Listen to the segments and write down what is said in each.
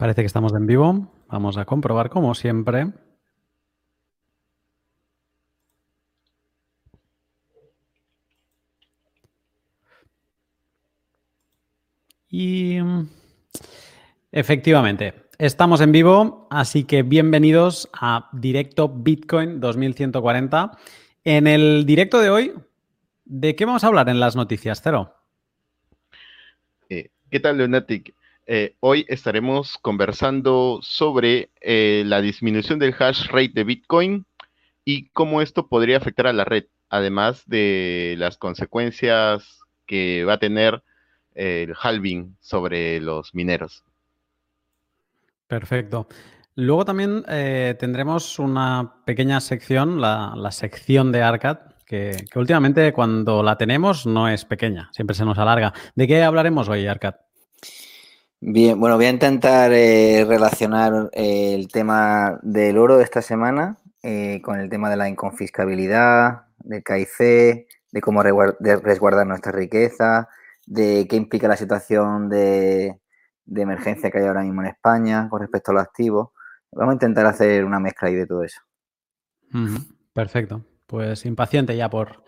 Parece que estamos en vivo. Vamos a comprobar como siempre. Y efectivamente, estamos en vivo, así que bienvenidos a Directo Bitcoin 2140. En el directo de hoy, ¿de qué vamos a hablar en las noticias, Cero? Eh, ¿Qué tal, Lunatic? Eh, hoy estaremos conversando sobre eh, la disminución del hash rate de Bitcoin y cómo esto podría afectar a la red, además de las consecuencias que va a tener eh, el halving sobre los mineros. Perfecto. Luego también tendremos una pequeña sección, la, sección de Arcad, que, que, últimamente cuando la tenemos no es pequeña, siempre se nos alarga. ¿De qué hablaremos hoy, Arcad? Bien, bueno, voy a intentar eh, relacionar eh, el tema del oro de esta semana eh, con el tema de la inconfiscabilidad, del KIC, de cómo resguardar nuestra riqueza, de qué implica la situación de, emergencia que hay ahora mismo en España con respecto a los activos. Vamos a intentar hacer una mezcla ahí de todo eso. Perfecto. Pues impaciente ya por,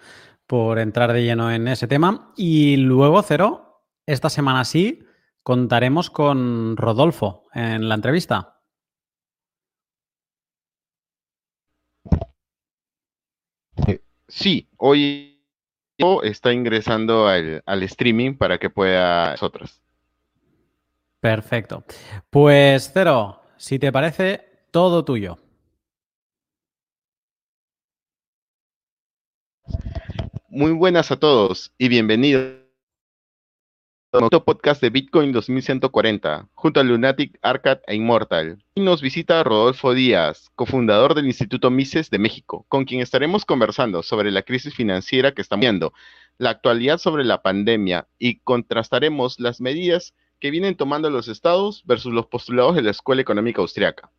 por entrar de lleno en ese tema. Y luego, Cero, esta semana sí Contaremos con Rodolfo en la entrevista. Sí, hoy está ingresando al, streaming para que pueda nosotros. Perfecto. Pues Cero, si te parece, todo tuyo. Muy buenas a todos y bienvenidos podcast de Bitcoin 2140, junto a Lunatic, Arcad e Immortal. Y nos visita Rodolfo Díaz, cofundador del Instituto Mises de México, con quien estaremos conversando sobre la crisis financiera que estamos viendo, la actualidad sobre la pandemia y contrastaremos las medidas que vienen tomando los estados versus los postulados de la Escuela Económica Austriaca.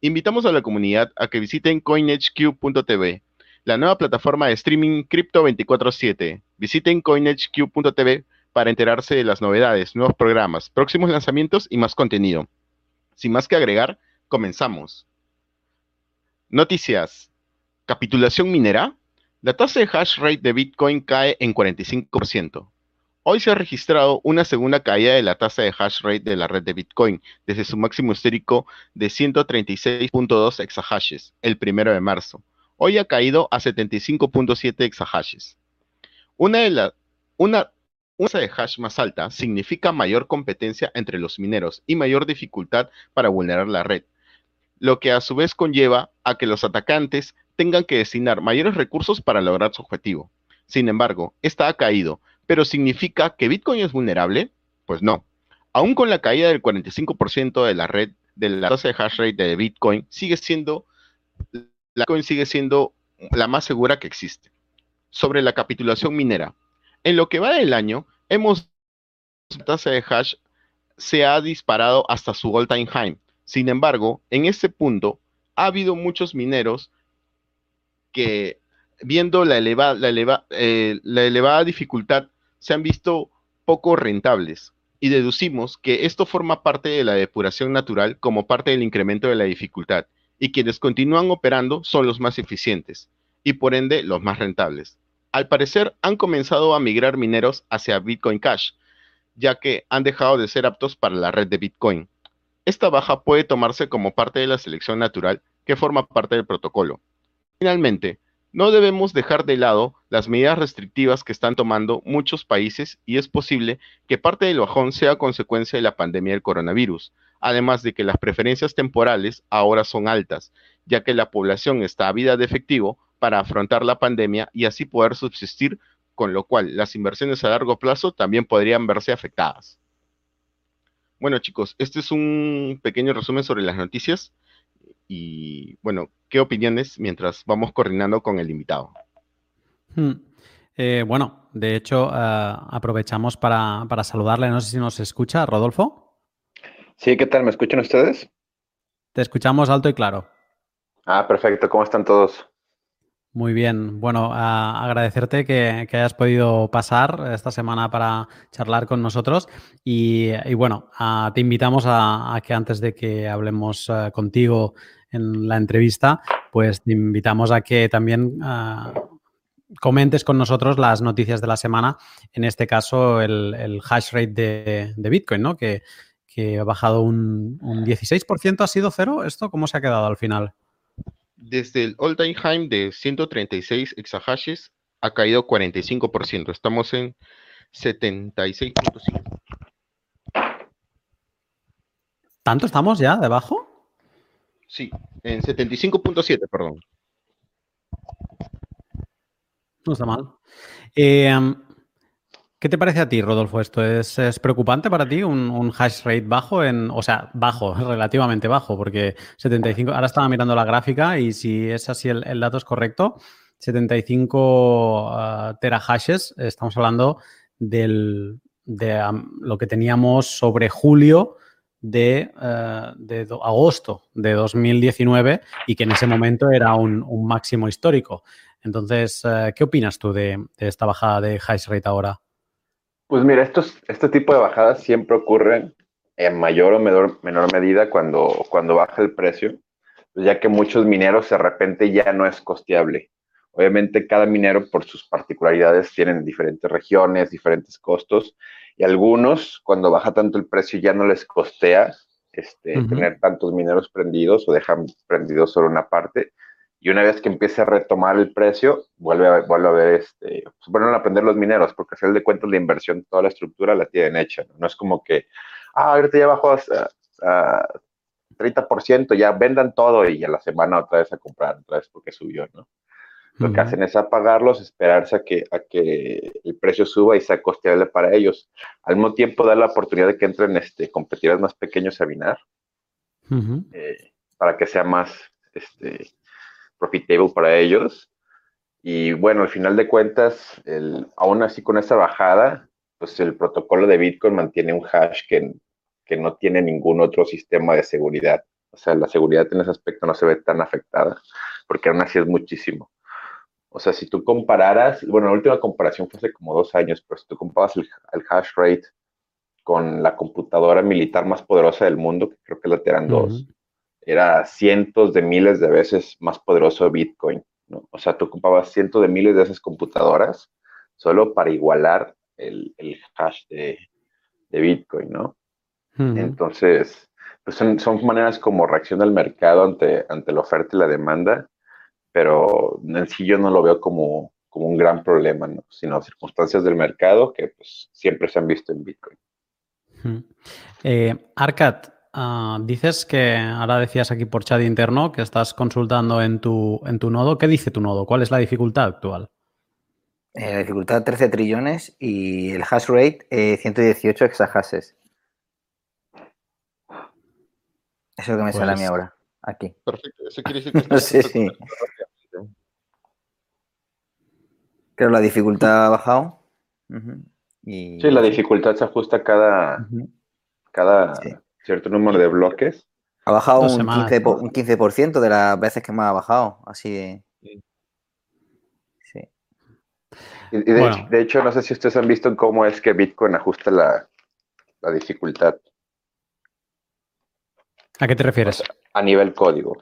Invitamos a la comunidad a que visiten coinhq.tv, la nueva plataforma de streaming Crypto 24/7. Visiten coinhq.tv para enterarse de las novedades, nuevos programas, próximos lanzamientos y más contenido. Sin más que agregar, comenzamos. Noticias. Capitulación minera. La tasa de hash rate de Bitcoin cae en 45%. Hoy se ha registrado una segunda caída de la tasa de hash rate de la red de Bitcoin desde su máximo histórico de 136.2 exahashes el primero de marzo. Hoy ha caído a 75.7 exahashes. Una de las una una tasa de hash más alta significa mayor competencia entre los mineros y mayor dificultad para vulnerar la red, lo que a su vez conlleva a que los atacantes tengan que destinar mayores recursos para lograr su objetivo. Sin embargo, esta ha caído, pero ¿significa que Bitcoin es vulnerable? Pues no. Aún con la caída del 45% de la red de la tasa de hash rate de Bitcoin, sigue siendo la Bitcoin sigue siendo la más segura que existe. Sobre la capitulación minera, en lo que va del año, hemos la tasa de hash se ha disparado hasta su all-time high. Sin embargo, en este punto ha habido muchos mineros que, viendo la, eh, la elevada dificultad, se han visto poco rentables. Y deducimos que esto forma parte de la depuración natural como parte del incremento de la dificultad. Y quienes continúan operando son los más eficientes y por ende los más rentables. Al parecer han comenzado a migrar mineros hacia Bitcoin Cash, ya que han dejado de ser aptos para la red de Bitcoin. Esta baja puede tomarse como parte de la selección natural que forma parte del protocolo. Finalmente, no debemos dejar de lado las medidas restrictivas que están tomando muchos países y es posible que parte del bajón sea consecuencia de la pandemia del coronavirus, además de que las preferencias temporales ahora son altas, ya que la población está a vida de efectivo para afrontar la pandemia y así poder subsistir, con lo cual las inversiones a largo plazo también podrían verse afectadas. Bueno chicos, este es un pequeño resumen sobre las noticias y bueno, ¿qué opiniones mientras vamos coordinando con el invitado? Hmm. Eh, bueno, de hecho, eh, aprovechamos para, para, saludarle. No sé si nos escucha, Rodolfo. Sí, ¿qué tal? ¿Me escuchan ustedes? Te escuchamos alto y claro. Ah, perfecto. ¿Cómo están todos? Muy bien. Bueno, agradecerte que, hayas podido pasar esta semana para charlar con nosotros. Y, bueno, te invitamos a, que antes de que hablemos eh, contigo en la entrevista, pues te invitamos a que también eh, comentes con nosotros las noticias de la semana. En este caso, el, hash rate de, Bitcoin, ¿no? Que, que ha bajado un, un 16%. ¿Ha sido cero? ¿Esto cómo se ha quedado al final? Desde el all-time high de 136 exahashes ha caído 45%. Estamos en 76.5. ¿Tanto estamos ya debajo? Sí, en 75.7, perdón. No está mal. Eh, ¿Qué te parece a ti, Rodolfo? ¿Esto es, preocupante para ti? Un, hash rate bajo. O sea, bajo, relativamente bajo, porque 75. Ahora estaba mirando la gráfica y si es así el, dato es correcto, 75 uh, terahashes, estamos hablando del, de lo que teníamos sobre julio de, uh, de agosto de 2019 y que en ese momento era un, máximo histórico. Entonces, uh, ¿qué opinas tú de esta bajada de hash rate ahora? Pues mira, estos, este tipo de bajadas siempre ocurren en mayor o menor, menor medida cuando, cuando baja el precio, pues ya que muchos mineros de repente ya no es costeable. Obviamente cada minero por sus particularidades tienen diferentes regiones, diferentes costos, y algunos cuando baja tanto el precio ya no les costea este, tener tantos mineros prendidos o dejan prendidos solo una parte, y una vez que empiece a retomar el precio, vuelve a, vuelve a ver, este, pues vuelven a aprender los mineros, porque a final de cuentas la inversión, toda la estructura la tienen hecha, ¿no? es como que, ah, ahorita ya bajó a, 30%, ya vendan todo y a la semana otra vez a comprar, otra vez porque subió, ¿no? Lo que hacen es apagarlos, esperarse a que, a que el precio suba y sea costeable para ellos. Al mismo tiempo, dar la oportunidad de que entren este, competidores más pequeños a minar, eh, para que sea más este, profitable para ellos. Y bueno, al final de cuentas, el, aún así con esa bajada, pues el protocolo de Bitcoin mantiene un hash que, que no tiene ningún otro sistema de seguridad. O sea, la seguridad en ese aspecto no se ve tan afectada, porque aún así es muchísimo. O sea, si tú compararas, bueno, la última comparación fue hace como dos años, pero si tú comparas el, hash rate con la computadora militar más poderosa del mundo, que creo que es la Teran 2, era cientos de miles de veces más poderoso Bitcoin. ¿no? O sea, tú ocupabas cientos de miles de esas computadoras solo para igualar el, hash de, Bitcoin, ¿no? Entonces, pues son, son, maneras como reacciona el mercado ante, ante la oferta y la demanda, pero en sí yo no lo veo como, como un gran problema, ¿no? sino circunstancias del mercado que pues, siempre se han visto en Bitcoin. Eh, Arcat, Ah, dices que ahora decías aquí por chat interno que estás consultando en tu, en tu nodo. ¿Qué dice tu nodo? ¿Cuál es la dificultad actual? Eh, la dificultad 13 trillones y el hash rate 118 eh, exahashes. Eso es lo que me sale a mí pues ahora, aquí. Perfecto, eso quiere decir que... no sé, sí. Creo la dificultad ha bajado. Sí, la dificultad se ajusta cada, cada cierto número de bloques. Ha bajado un 15%, de las veces que más ha bajado, así de... Sí. Y de, hecho, no sé si ustedes han visto cómo es que Bitcoin ajusta la, dificultad. ¿A qué te refieres? A nivel código.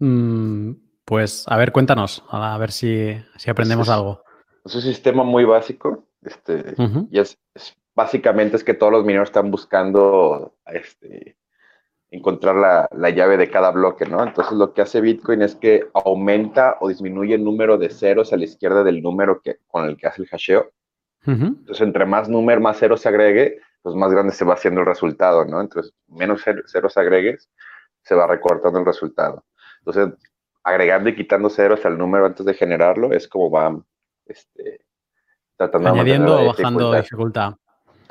Mm, pues, a ver, cuéntanos, a ver si, aprendemos algo. Es un sistema muy básico, este, y es, básicamente es que todos los mineros están buscando este, encontrar la, llave de cada bloque, ¿no? Entonces lo que hace Bitcoin es que aumenta o disminuye el número de ceros a la izquierda del número que, con el que hace el hasheo. Entonces, entre más número, más ceros se agregue, pues más grande se va haciendo el resultado, ¿no? Entonces, menos ceros agregues, se va recortando el resultado. Entonces, agregando y quitando ceros al número antes de generarlo, es como va este, tratando Añadiendo o bajando dificultad.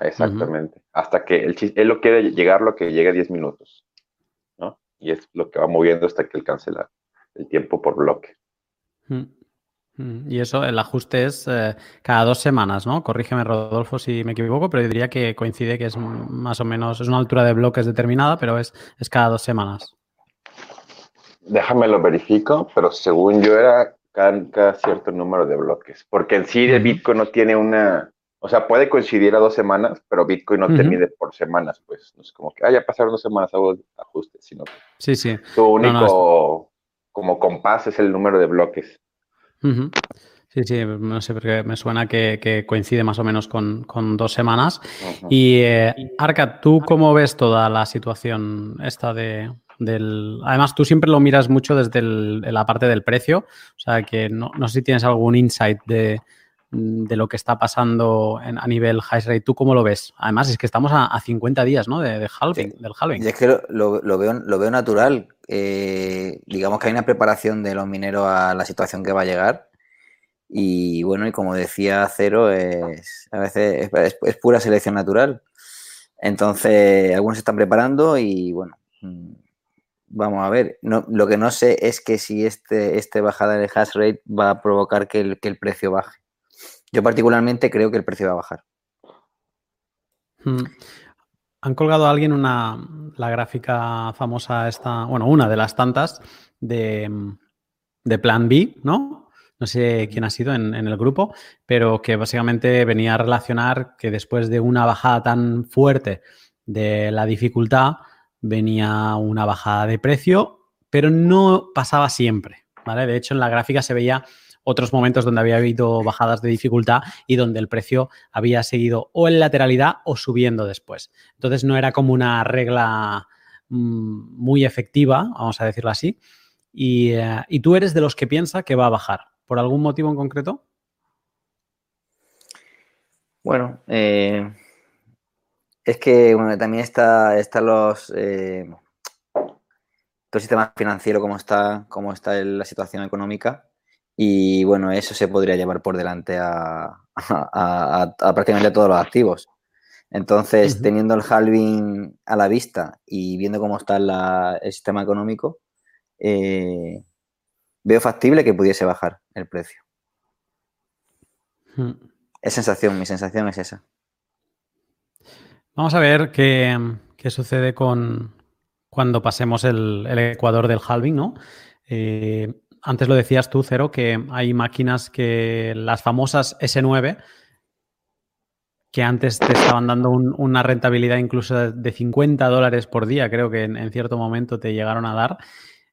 Exactamente. Hasta que él, él, lo quiere llegar lo que llegue a 10 minutos. ¿no? Y es lo que va moviendo hasta que alcance el tiempo por bloque. Y eso, el ajuste es eh, cada dos semanas, ¿no? Corrígeme, Rodolfo, si me equivoco, pero yo diría que coincide que es más o menos, es una altura de bloques determinada, pero es, es cada dos semanas. Déjame lo verifico, pero según yo era cada, cierto número de bloques, porque en sí el Bitcoin no tiene una, o sea, puede coincidir a dos semanas, pero Bitcoin no te mide por semanas, pues no es como que, ah, ya pasaron dos semanas, hago ajustes, sino que sí, sí. tu único como compás es el número de bloques. Sí, sí, no sé, porque me suena que, coincide más o menos con, dos semanas. Y eh, Arca, ¿tú cómo ves toda la situación esta de, del... Además, tú siempre lo miras mucho desde la parte del precio, o sea que no, no sé si tienes algún insight de, lo que está pasando a nivel high rate. ¿Tú cómo lo ves? Además, es que estamos a, 50 días ¿no? de, halving, del halving. Y es que lo, veo, lo veo natural. Eh, digamos que hay una preparación de los mineros a la situación que va a llegar. Y bueno, y como decía Cero, es, a veces es, pura selección natural. Entonces, algunos se están preparando y bueno, mm, vamos a ver. No, lo que no sé es que si este, este bajada de hash rate va a provocar que el, que el precio baje. Yo particularmente creo que el precio va a bajar. Hmm. Han colgado a alguien una, la gráfica famosa esta, bueno, una de las tantas de, de Plan B, ¿no? No sé quién ha sido en, el grupo, pero que básicamente venía a relacionar que después de una bajada tan fuerte de la dificultad, venía una bajada de precio, pero no pasaba siempre, ¿vale? De hecho, en la gráfica se veía otros momentos donde había habido bajadas de dificultad y donde el precio había seguido o en lateralidad o subiendo después. Entonces no era como una regla mm, muy efectiva, vamos a decirlo así. Eh, y, tú eres de los que piensa que va a bajar. ¿Por algún motivo en concreto? Bueno, eh, es que también está, están los eh, todo el sistema financiero, cómo está, cómo está la situación económica. Y bueno, eso se podría llevar por delante a, prácticamente todos los activos. Entonces, teniendo el halving a la vista y viendo cómo está el sistema económico, eh, veo factible que pudiese bajar el precio. Hmm. Es sensación, mi sensación es esa. Vamos a ver qué, sucede con cuando pasemos el, ecuador del halving, ¿no? Eh, antes lo decías tú, Cero, que hay máquinas que las famosas S9, que antes te estaban dando una rentabilidad incluso de 50 dólares por día, creo que en, cierto momento te llegaron a dar.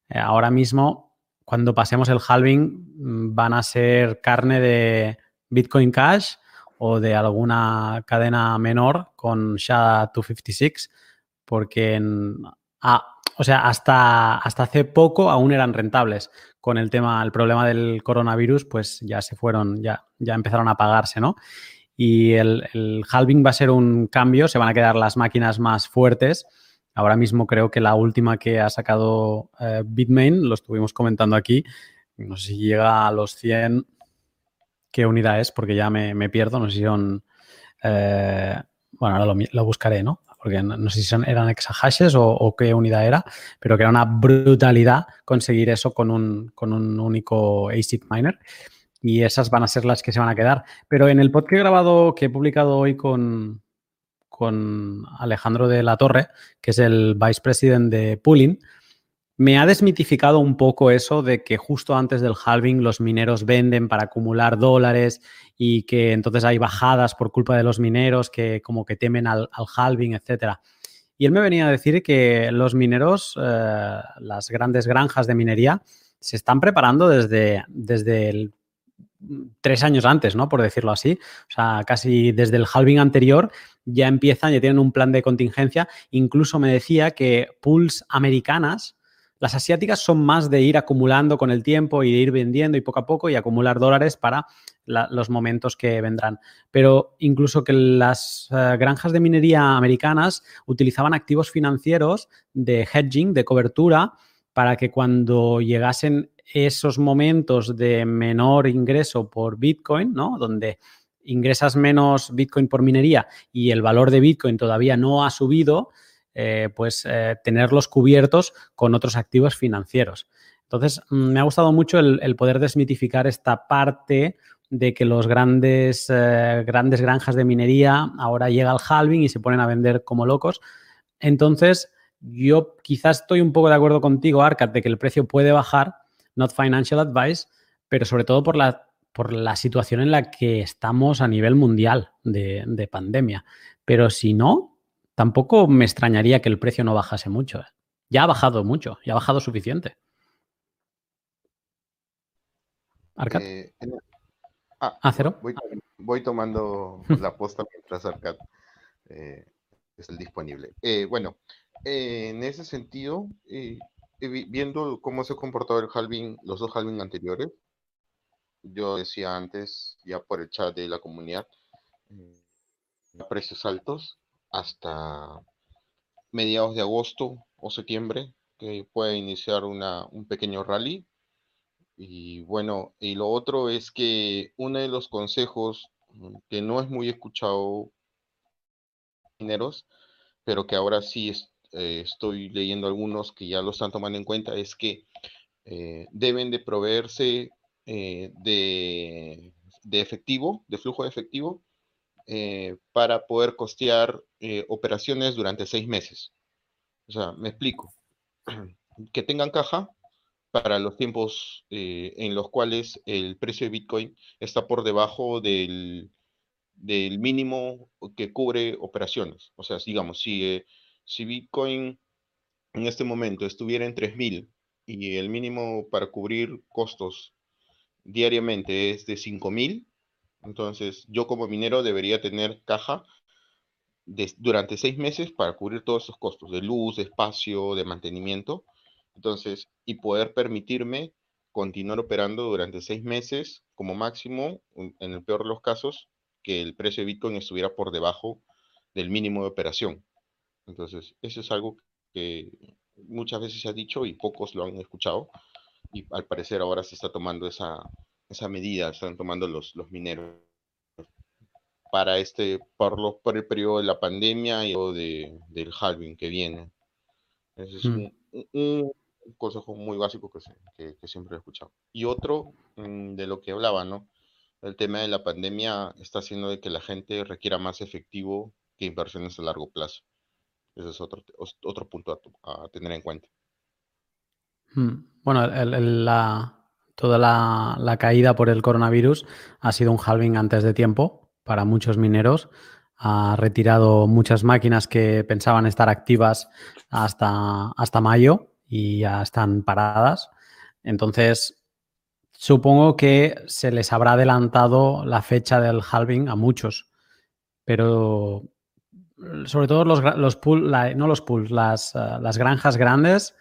Eh, ahora mismo, cuando pasemos el halving, mm, van a ser carne de Bitcoin Cash o de alguna cadena menor con SHA-256, porque ah, o sea, hasta, hasta hace poco aún eran rentables. Con el tema, el problema del coronavirus, pues ya se fueron, ya, ya empezaron a pagarse, ¿no? Y el, halving va a ser un cambio, se van a quedar las máquinas más fuertes. Ahora mismo creo que la última que ha sacado eh, Bitmain, lo estuvimos comentando aquí, no sé si llega a los 100, qué unidad es, porque ya me, pierdo, no sé si son... Eh, bueno, ahora lo, buscaré, ¿no? Porque no, sé si eran exahashes o, qué unidad era, pero que era una brutalidad conseguir eso con un, con un único ASIC miner. Y esas van a ser las que se van a quedar. Pero en el podcast grabado que he publicado hoy con, con Alejandro de la Torre, que es el Vice President de Pooling, me ha desmitificado un poco eso de que justo antes del halving los mineros venden para acumular dólares y que entonces hay bajadas por culpa de los mineros que como que temen al, halving, etcétera. Y él me venía a decir que los mineros, eh, las grandes granjas de minería, se están preparando desde, desde tres años antes, ¿no? Por decirlo así. O sea, casi desde el halving anterior ya empiezan, ya tienen un plan de contingencia. Incluso me decía que pools americanas las asiáticas son más de ir acumulando con el tiempo y de ir vendiendo y poco a poco y acumular dólares para los momentos que vendrán. Pero incluso que las eh, granjas de minería americanas utilizaban activos financieros de hedging, de cobertura, para que cuando llegasen esos momentos de menor ingreso por Bitcoin, ¿no? Donde ingresas menos Bitcoin por minería y el valor de Bitcoin todavía no ha subido, eh, pues eh, tenerlos cubiertos con otros activos financieros. Entonces, mm, me ha gustado mucho el, poder desmitificar esta parte de que los grandes, eh, grandes granjas de minería ahora llega al halving y se ponen a vender como locos. Entonces, yo quizás estoy un poco de acuerdo contigo, Arcad, de que el precio puede bajar, not financial advice, pero sobre todo por la, por la situación en la que estamos a nivel mundial de pandemia. Pero si no, tampoco me extrañaría que el precio no bajase mucho. ¿eh? Ya ha bajado mucho, ya ha bajado suficiente. Arcad. Eh, ah, ah, cero. Voy, tomando la posta mientras Arcad eh, es el disponible. Eh, bueno, en ese sentido, viendo cómo se ha comportado el halving, los dos halving anteriores, yo decía antes, ya por el chat de la comunidad, precios altos hasta mediados de agosto o septiembre, que puede iniciar una, un pequeño rally. Y bueno, y lo otro es que uno de los consejos mm, que no es muy escuchado mineros, pero que ahora sí eh, estoy leyendo algunos que ya lo están tomando en cuenta, es que eh, deben de proveerse eh, de, de, efectivo, de flujo de efectivo, para poder costear operaciones durante seis meses. O sea, me explico. Que tengan caja para los tiempos eh, en los cuales el precio de Bitcoin está por debajo del, mínimo que cubre operaciones. O sea, digamos, si, eh, si Bitcoin en este momento estuviera en 3.000 y el mínimo para cubrir costos diariamente es de 5.000, entonces yo como minero debería tener caja durante seis meses para cubrir todos esos costos de luz, de espacio, de mantenimiento. Entonces, y poder permitirme continuar operando durante seis meses como máximo, en el peor de los casos, que el precio de Bitcoin estuviera por debajo del mínimo de operación. Entonces, eso es algo que muchas veces se ha dicho y pocos lo han escuchado. Y al parecer ahora se está tomando esa, esa medida, están tomando los, los mineros para este, por, los, por el periodo de la pandemia y de, del halving que viene. Ese es mm. un, consejo muy básico que, que, siempre he escuchado. Y otro mm, de lo que hablaba, ¿no? El tema de la pandemia está haciendo de que la gente requiera más efectivo que inversiones a largo plazo. Ese es otro, otro punto a, tener en cuenta. Mm. Bueno, la, toda la, caída por el coronavirus ha sido un halving antes de tiempo, para muchos mineros. Ha retirado muchas máquinas que pensaban estar activas hasta, hasta mayo y ya están paradas. Entonces, supongo que se les habrá adelantado la fecha del halving a muchos, pero sobre todo los, los no los pools, las, eh, las, granjas grandes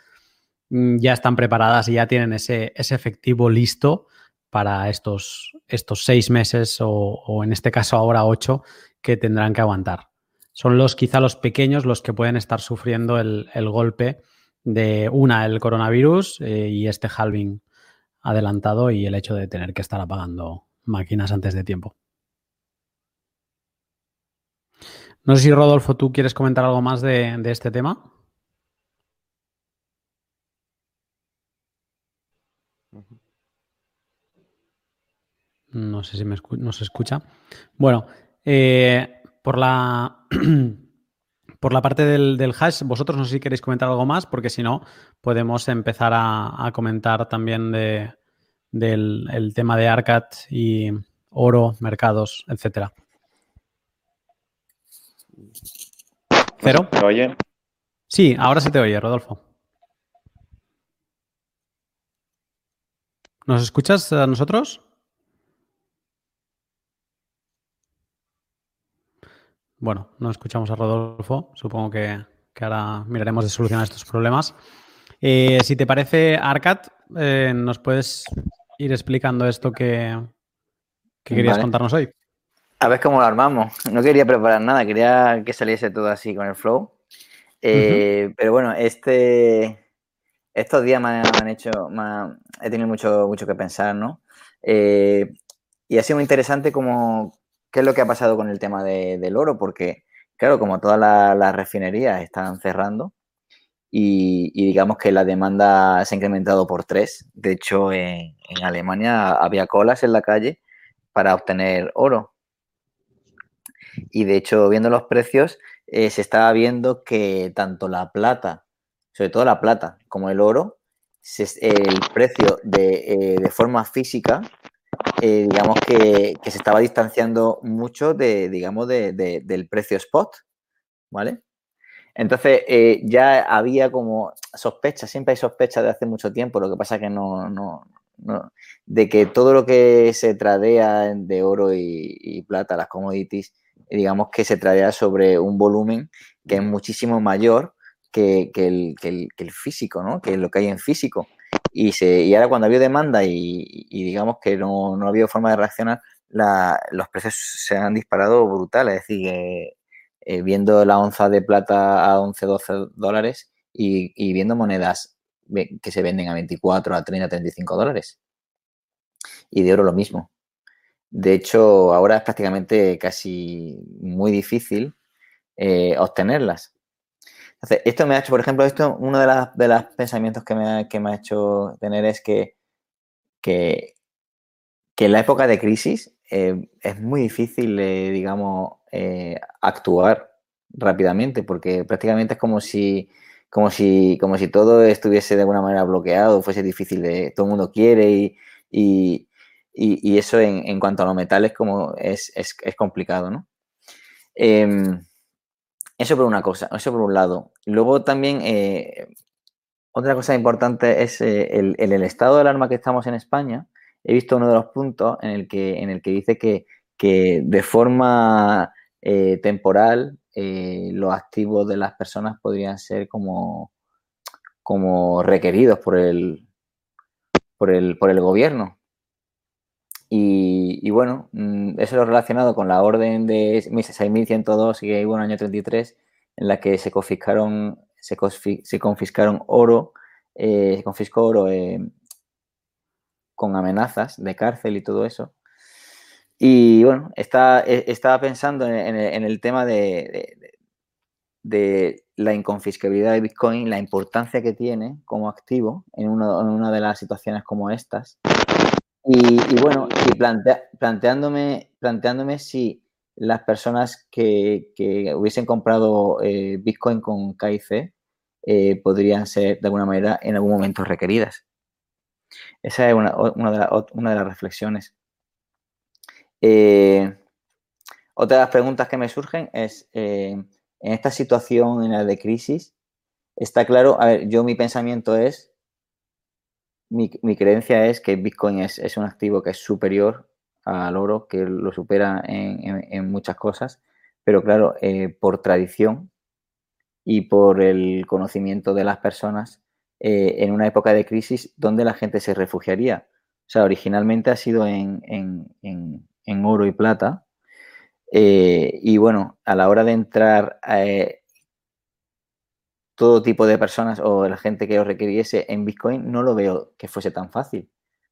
ya están preparadas y ya tienen ese, ese efectivo listo para estos, estos seis meses o, en este caso ahora ocho que tendrán que aguantar. Son los quizá los pequeños los que pueden estar sufriendo el, golpe de una, el coronavirus eh, y este halving adelantado y el hecho de tener que estar apagando máquinas antes de tiempo. No sé si Rodolfo, tú quieres comentar algo más de, de este tema. No sé si me se escucha. Bueno, eh, por la por la parte del, hash, vosotros no sé si queréis comentar algo más, porque si no, podemos empezar a, comentar también de, del el tema de ARCAT y oro, mercados, etcétera. ¿Cero? ¿Me oye? Sí, ahora se te oye, Rodolfo. ¿Nos escuchas a nosotros? Bueno, no escuchamos a Rodolfo. Supongo que, ahora miraremos de solucionar estos problemas. Eh, si te parece, Arcat, eh, ¿nos puedes ir explicando esto que, querías contarnos hoy? A ver cómo lo armamos. No quería preparar nada, quería que saliese todo así con el flow. Eh, pero bueno, este, estos días me han hecho, he tenido mucho, mucho que pensar, ¿no? y ha sido muy interesante como, qué es lo que ha pasado con el tema del oro, porque, claro, como todas las refinerías están cerrando y, digamos que la demanda se ha incrementado por tres. De hecho, en, Alemania había colas en la calle para obtener oro. Y de hecho, viendo los precios, eh, se estaba viendo que tanto la plata sobre todo la plata, como el oro, el precio de, de forma física eh, digamos que, se estaba distanciando mucho de, digamos, del precio spot, ¿vale? Entonces eh, ya había como sospecha, siempre hay sospecha de hace mucho tiempo, lo que pasa es que no, no, no de que todo lo que se tradea de oro y, plata, las commodities, digamos que se tradea sobre un volumen que es muchísimo mayor que, el, que, el, físico, ¿no? Que lo que hay en físico. Y, se, ahora cuando había demanda y, digamos que no, no, había forma de reaccionar, los precios se han disparado brutales. Es decir, eh, viendo la onza de plata a 11, 12 dólares y, viendo monedas que se venden a 24, a 30, 35 dólares. Y de oro lo mismo. De hecho, ahora es prácticamente casi muy difícil eh, obtenerlas esto me ha hecho, por ejemplo, esto, uno de, los pensamientos que me, ha, que me ha hecho tener es que, que, en la época de crisis eh, es muy difícil, eh, digamos, eh, actuar rápidamente, porque prácticamente es como si, como, si, como si todo estuviese de alguna manera bloqueado, fuese difícil de, todo el mundo quiere y, y, y, eso en, en, cuanto a los metales como es, es, es complicado, ¿no? Eso por una cosa, eso por un lado. Luego también, eh, otra cosa importante es eh, el, estado de alarma que estamos en España. He visto uno de los puntos en el que, en el que dice que, de forma eh, temporal los activos de las personas podrían ser como, como requeridos por el, por el, por el gobierno. Y, bueno, mm, eso es relacionado con la orden de 6102 y un año 33 en la que se confiscaron, se, confiscaron oro, eh, se confiscó oro eh, con amenazas de cárcel y todo eso. Y bueno, e, estaba pensando en, el, tema de, la inconfiscabilidad de Bitcoin, la importancia que tiene como activo en una de las situaciones como estas. Y, bueno, y planteándome, planteándome si las personas que, hubiesen comprado eh, Bitcoin con KIC eh, podrían ser de alguna manera en algún momento requeridas. Esa es una, de, las reflexiones. Eh, otra de las preguntas que me surgen es, en esta situación en la de crisis, está claro, a ver, yo mi pensamiento es mi, creencia es que Bitcoin es, un activo que es superior al oro, que lo supera en, muchas cosas, pero claro, eh, por tradición y por el conocimiento de las personas, eh, en una época de crisis, ¿dónde la gente se refugiaría? O sea, originalmente ha sido en, oro y plata. Eh, y bueno, a la hora de entrar todo tipo de personas o la gente que lo requiriese en Bitcoin, no lo veo que fuese tan fácil,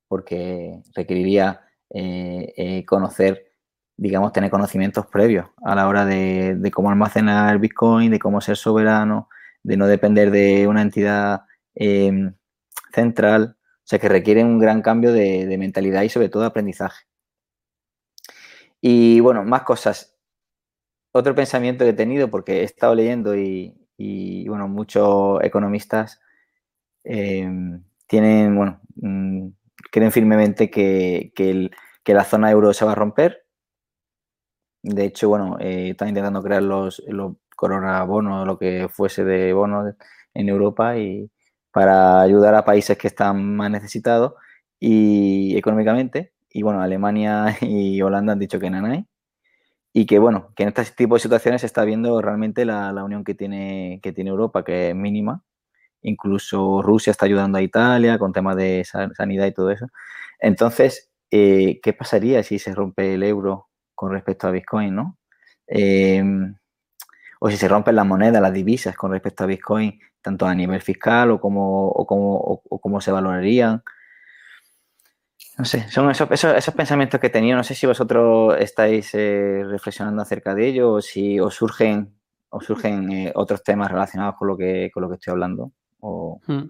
porque requeriría eh, eh, conocer, digamos, tener conocimientos previos a la hora de, cómo almacenar Bitcoin, de cómo ser soberano, de no depender de una entidad em, central, o sea, que requiere un gran cambio de, de mentalidad y sobre todo aprendizaje. Y bueno, más cosas. Otro pensamiento que he tenido, porque he estado leyendo y, y bueno, muchos economistas em, tienen, bueno, mm, creen firmemente que, la zona euro se va a romper. De hecho, bueno, eh, están intentando crear los, los coronabonos, lo que fuese de bonos en Europa y para ayudar a países que están más necesitados y económicamente. Y bueno, Alemania y Holanda han dicho que no hay y que bueno, que en este tipo de situaciones se está viendo realmente la, unión que tiene, que tiene Europa, que es mínima. Incluso Rusia está ayudando a Italia con temas de sanidad y todo eso. Entonces, eh, ¿qué pasaría si se rompe el euro con respecto a Bitcoin, no? Em, o si se rompen las monedas, las divisas con respecto a Bitcoin, tanto a nivel fiscal o como, o como, o cómo se valorarían. No sé, son esos, esos, pensamientos que he tenido. No sé si vosotros estáis eh, reflexionando acerca de ello o si os surgen, os surgen eh, otros temas relacionados con lo que, con lo que estoy hablando. Hmm.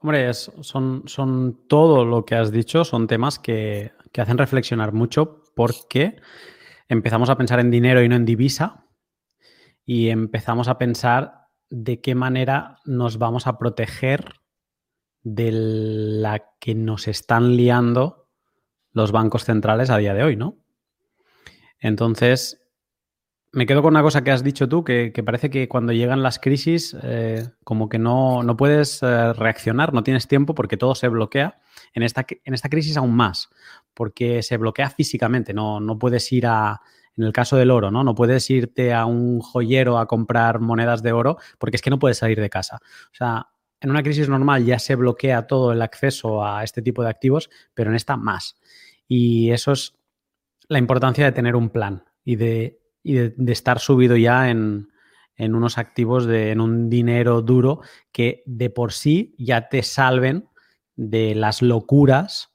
Hombre, son, son todo lo que has dicho, son temas que, que hacen reflexionar mucho porque empezamos a pensar en dinero y no en divisa y empezamos a pensar de qué manera nos vamos a proteger de la que nos están liando los bancos centrales a día de hoy, ¿no? Entonces, me quedo con una cosa que has dicho tú, que, parece que cuando llegan las crisis, eh, como que no, no puedes eh, reaccionar, no tienes tiempo porque todo se bloquea. En esta, en esta crisis aún más, porque se bloquea físicamente, no, no puedes ir a, en el caso del oro, ¿no? No puedes irte a un joyero a comprar monedas de oro porque es que no puedes salir de casa. O sea, en una crisis normal ya se bloquea todo el acceso a este tipo de activos, pero en esta más. Y eso es la importancia de tener un plan y de, de, estar subido ya en, unos activos, de, en un dinero duro que de por sí ya te salven de las locuras,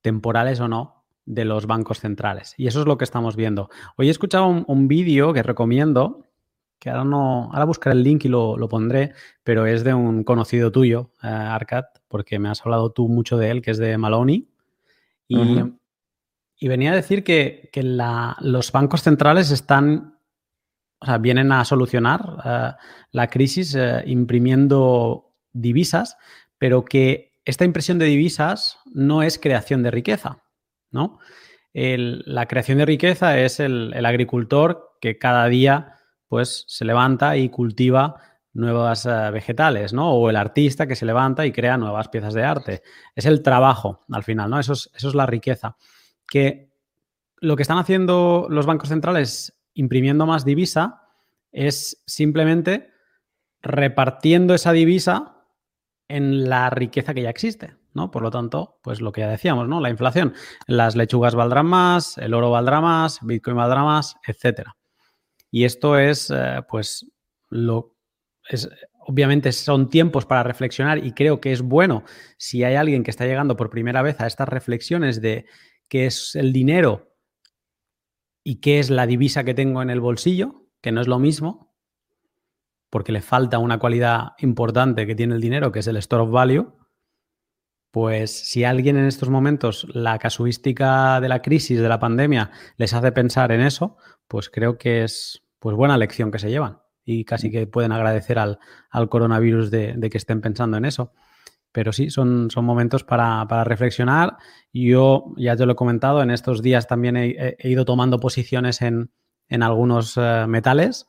temporales o no, de los bancos centrales. Y eso es lo que estamos viendo. Hoy he escuchado un, vídeo que recomiendo, que ahora no, ahora buscaré el link y lo, pondré, pero es de un conocido tuyo, eh, Arcad, porque me has hablado tú mucho de él, que es de Maloney. Y, y venía a decir que, los bancos centrales están, o sea, vienen a solucionar eh, la crisis eh, imprimiendo divisas, pero que esta impresión de divisas no es creación de riqueza, ¿no? la creación de riqueza es el, agricultor que cada día pues se levanta y cultiva nuevas eh, vegetales, ¿no? O el artista que se levanta y crea nuevas piezas de arte. Es el trabajo, al final, ¿no? Eso eso es la riqueza que lo que están haciendo los bancos centrales imprimiendo más divisa es simplemente repartiendo esa divisa en la riqueza que ya existe, ¿no? Por lo tanto, pues lo que ya decíamos, ¿no? La inflación. Las lechugas valdrán más, el oro valdrá más, Bitcoin valdrá más, etcétera. Y esto es, eh, pues, lo es, obviamente son tiempos para reflexionar y creo que es bueno si hay alguien que está llegando por primera vez a estas reflexiones de qué es el dinero y qué es la divisa que tengo en el bolsillo, que no es lo mismo, porque le falta una cualidad importante que tiene el dinero, que es el store of value, pues si alguien en estos momentos la casuística de la crisis, de la pandemia, les hace pensar en eso, pues creo que es pues buena lección que se llevan y casi que pueden agradecer al, coronavirus de, que estén pensando en eso. Pero sí, son, son momentos para, reflexionar. Yo, ya te lo he comentado, en estos días también he, ido tomando posiciones en, algunos eh, metales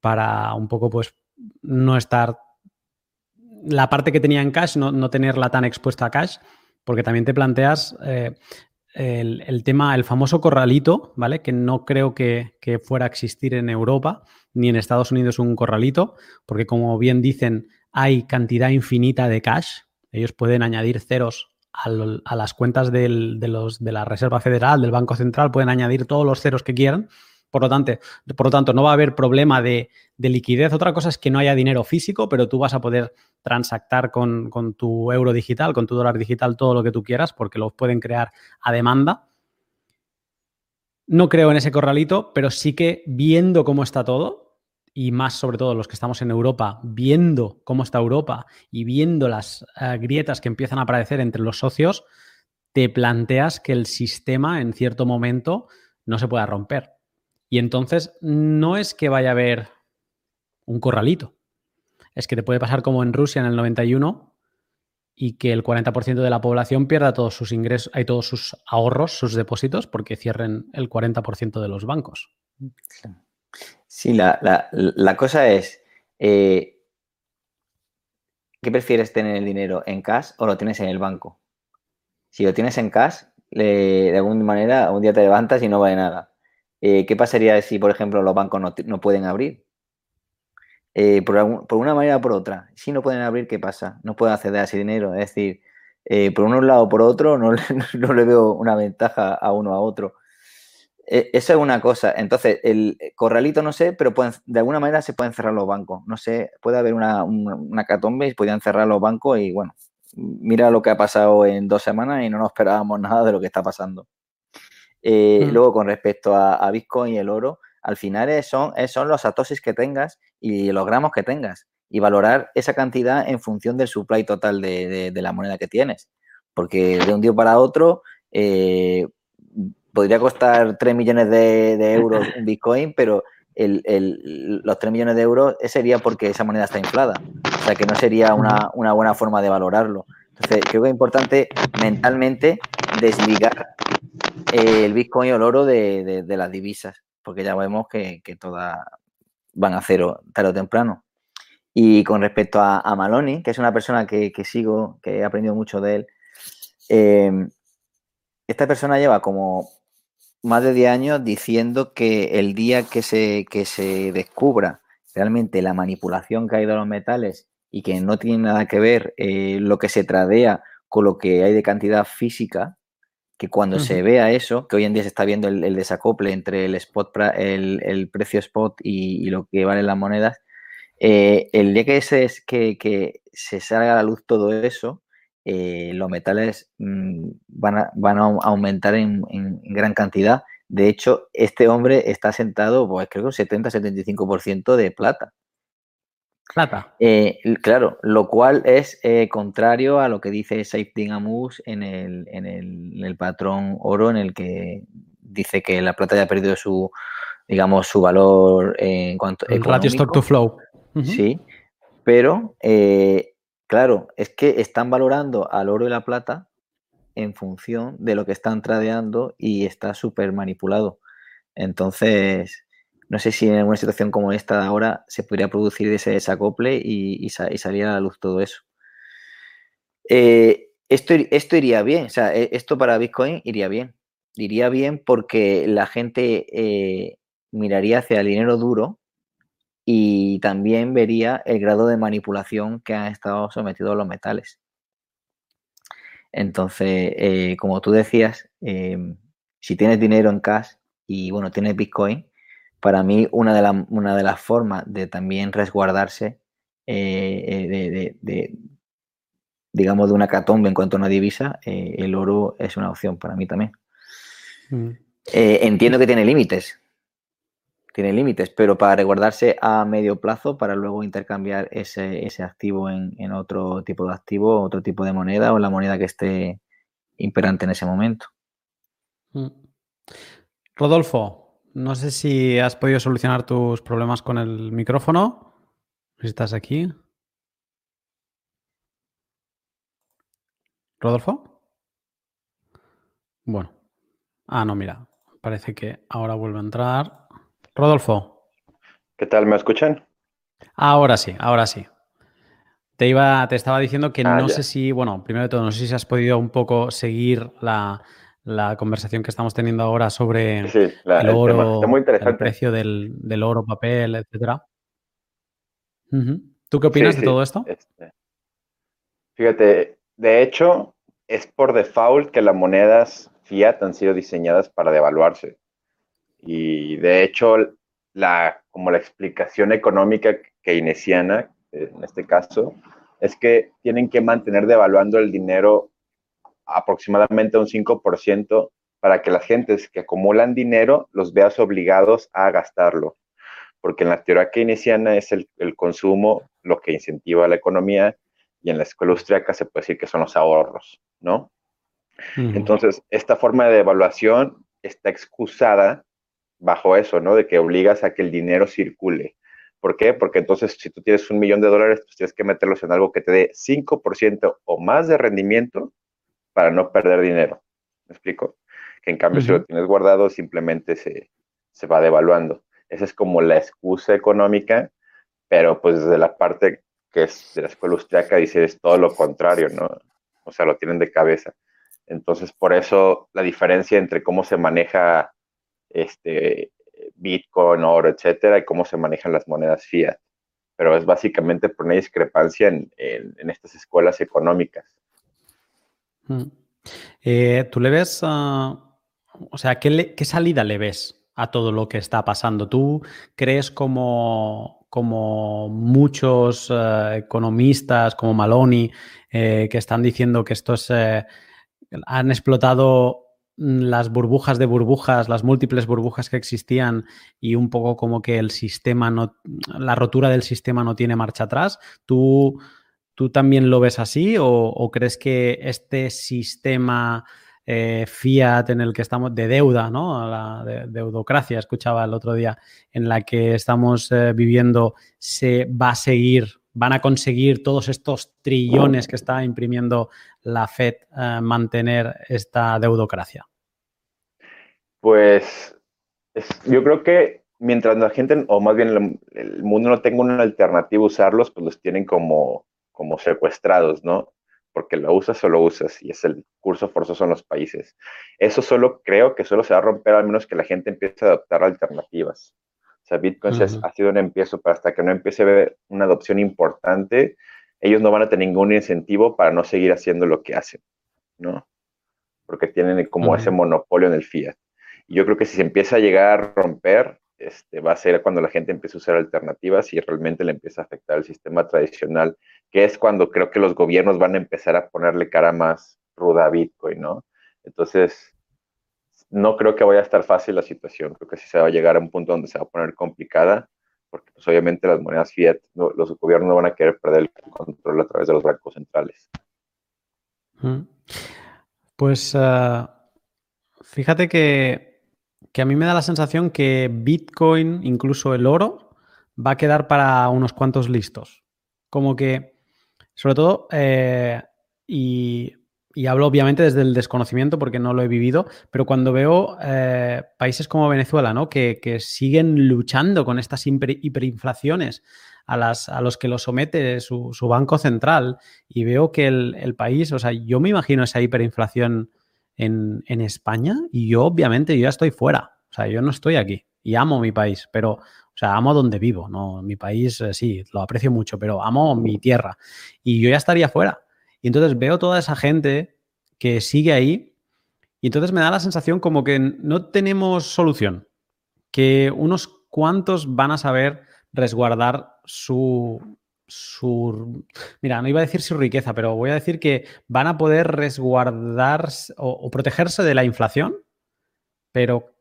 para un poco, pues, no estar. La parte que tenía en cash, no, tenerla tan expuesta a cash, porque también te planteas eh, el, tema, el famoso corralito, ¿vale? Que no creo que, que, fuera a existir en Europa ni en Estados Unidos un corralito, porque como bien dicen, hay cantidad infinita de cash, ellos pueden añadir ceros a, las cuentas de, los, de la Reserva Federal, del Banco Central, pueden añadir todos los ceros que quieran. Por lo, tanto, por lo tanto, no va a haber problema de, liquidez. Otra cosa es que no haya dinero físico, pero tú vas a poder transactar con, tu euro digital, con tu dólar digital, todo lo que tú quieras, porque los pueden crear a demanda. No creo en ese corralito, pero sí que viendo cómo está todo, y más sobre todo los que estamos en Europa, viendo cómo está Europa y viendo las eh, grietas que empiezan a aparecer entre los socios, te planteas que el sistema en cierto momento no se pueda romper. Y entonces no es que vaya a haber un corralito, es que te puede pasar como en Rusia en el 91 y que el 40% de la población pierda todos sus ingresos, hay todos sus ahorros, sus depósitos, porque cierren el 40% de los bancos. Sí, la, cosa es, eh, ¿qué prefieres tener el dinero en cash o lo tienes en el banco? Si lo tienes en cash, de alguna manera, un día te levantas y no vale nada. Eh, ¿Qué pasaría si, por ejemplo, los bancos no, pueden abrir? Eh, por, una manera o por otra. Si no pueden abrir, ¿qué pasa? No pueden acceder a ese dinero. Es decir, por un lado o por otro, no, no le veo una ventaja a uno a otro. E, Esa es una cosa. Entonces, el corralito no sé, pero pueden, de alguna manera se pueden cerrar los bancos. No sé, puede haber una, una, catombe y podían cerrar los bancos y bueno, mira lo que ha pasado en dos semanas y no nos esperábamos nada de lo que está pasando. Eh, mm. Luego, con respecto a, Bitcoin y el oro, al final son, son los atosis que tengas y los gramos que tengas y valorar esa cantidad en función del supply total de, la moneda que tienes. Porque de un día para otro, eh, podría costar 3 millones de, euros un Bitcoin, pero los 3 millones de euros sería porque esa moneda está inflada. O sea, que no sería una, buena forma de valorarlo. Entonces, creo que es importante mentalmente desligar el Bitcoin o el oro de, las divisas, porque ya vemos que, todas van a cero tarde o temprano. Y con respecto a, Maloney, que es una persona que, sigo, que he aprendido mucho de él, eh, esta persona lleva como más de 10 años diciendo que el día que se, que se descubra realmente la manipulación que hay de los metales y que no tiene nada que ver eh, lo que se tradea con lo que hay de cantidad física, que cuando se vea eso, que hoy en día se está viendo el, desacople entre el spot, el, precio spot y, lo que valen las monedas, eh, el día que se, que, que se salga a la luz todo eso, eh, los metales mm, van, a, van, a, aumentar en, gran cantidad. De hecho, este hombre está sentado, pues creo que un 70-75% de plata. Plata. Eh, claro, lo cual es eh, contrario a lo que dice Saifdin Amus en el, en, el, patrón oro, en el que dice que la plata ya ha perdido su, digamos, su valor en cuanto el ratio stock to flow. Sí, pero Claro, es que están valorando al oro y la plata en función de lo que están tradeando y está súper manipulado. Entonces, no sé si en una situación como esta de ahora se podría producir ese desacople y, salir a la luz todo eso. Eh, esto, esto, iría bien, o sea, e, esto para Bitcoin iría bien. Iría bien porque la gente eh, miraría hacia el dinero duro y también vería el grado de manipulación que han estado sometidos los metales. Entonces, eh, como tú decías, si tienes dinero en cash y bueno, tienes Bitcoin, para mí una de, una de las formas de también resguardarse eh, eh, de, digamos, de una catombe en cuanto a una divisa, el oro es una opción para mí también. Mm. entiendo que tiene límites, tiene límites, pero para resguardarse a medio plazo para luego intercambiar ese, activo en, otro tipo de activo, otro tipo de moneda o la moneda que esté imperante en ese momento. Mm. Rodolfo, no sé si has podido solucionar tus problemas con el micrófono. ¿Estás aquí? ¿Rodolfo? Bueno. Ah, no, mira. Parece que ahora vuelve a entrar. Rodolfo. ¿Qué tal? ¿Me escuchan? Ahora sí, ahora sí. Te iba, te estaba diciendo que ah, no sé si, bueno, primero de todo, no sé si has podido un poco seguir la, conversación que estamos teniendo ahora sobre el oro, el, precio del, oro, papel, etcétera. ¿Tú qué opinas de todo esto? Este, fíjate, de hecho, es por default que las monedas fiat han sido diseñadas para devaluarse. Y de hecho, la, como la explicación económica keynesiana, en este caso, es que tienen que mantener devaluando el dinero aproximadamente un 5% para que las gentes que acumulan dinero los veas obligados a gastarlo. Porque en la teoría keynesiana es el, consumo lo que incentiva la economía y en la escuela austriaca se puede decir que son los ahorros, ¿no? Entonces, esta forma de devaluación está excusada bajo eso, ¿no? De que obligas a que el dinero circule. ¿Por qué? Porque entonces si tú tienes un millón de dólares, pues tienes que meterlos en algo que te dé 5% o más de rendimiento para no perder dinero. ¿Me explico? Que en cambio si lo tienes guardado simplemente se, se va devaluando. Esa es como la excusa económica, pero pues desde la parte que es de la escuela austriaca dice es todo lo contrario, ¿no? O sea, lo tienen de cabeza. Entonces, por eso la diferencia entre cómo se maneja este, Bitcoin, oro, etcétera, y cómo se manejan las monedas fiat. Pero es básicamente por una discrepancia en, estas escuelas económicas. Mm. Eh, ¿Tú le ves, ah, o sea, ¿qué, salida le ves a todo lo que está pasando? ¿Tú crees como, como muchos eh, economistas, como Maloney, eh, que están diciendo que estos han explotado Mm, las burbujas de burbujas, las múltiples burbujas que existían y un poco como que el sistema no, la rotura del sistema no tiene marcha atrás. ¿Tú, tú también lo ves así o, crees que este sistema eh, fiat en el que estamos, de deuda, ¿no? La de, deudocracia, escuchaba el otro día, en la que estamos eh, viviendo, se va a seguir, van a conseguir todos estos trillones que está imprimiendo la Fed mantener esta deudocracia? Pues yo creo que mientras la gente, o más bien el, mundo no tenga una alternativa a usarlos, pues los tienen como, como secuestrados, ¿no? Porque lo usas o lo usas y es el curso forzoso en los países. Eso solo creo que solo se va a romper al menos que la gente empiece a adoptar alternativas. O sea, Bitcoin ha sido un empiezo, pero hasta que no empiece a ver una adopción importante, ellos no van a tener ningún incentivo para no seguir haciendo lo que hacen, ¿no? Porque tienen como ese monopolio en el fiat. Y yo creo que si se empieza a llegar a romper, este, va a ser cuando la gente empiece a usar alternativas y realmente le empieza a afectar el sistema tradicional, que es cuando creo que los gobiernos van a empezar a ponerle cara más ruda a Bitcoin, ¿no? Entonces, no creo que vaya a estar fácil la situación, creo que sí se va a llegar a un punto donde se va a poner complicada, porque pues, obviamente las monedas fiat, los gobiernos no van a querer perder el control a través de los bancos centrales. Pues uh, fíjate que que a mí me da la sensación que Bitcoin, incluso el oro, va a quedar para unos cuantos listos. Como que, sobre todo, eh, y, hablo obviamente desde el desconocimiento porque no lo he vivido, pero cuando veo eh, países como Venezuela, ¿no? Que, siguen luchando con estas hiperinflaciones a, las, a los que lo somete su, banco central y veo que el, país, o sea, yo me imagino esa hiperinflación en, España y yo obviamente yo ya estoy fuera. O sea, yo no estoy aquí y amo mi país, pero, o sea, amo donde vivo, ¿no? Mi país eh, sí, lo aprecio mucho, pero amo mi tierra y yo ya estaría fuera. Y entonces veo toda esa gente que sigue ahí y entonces me da la sensación como que no tenemos solución, que unos cuantos van a saber resguardar su, su... Mira, no iba a decir su riqueza, pero voy a decir que van a poder resguardar o, protegerse de la inflación, pero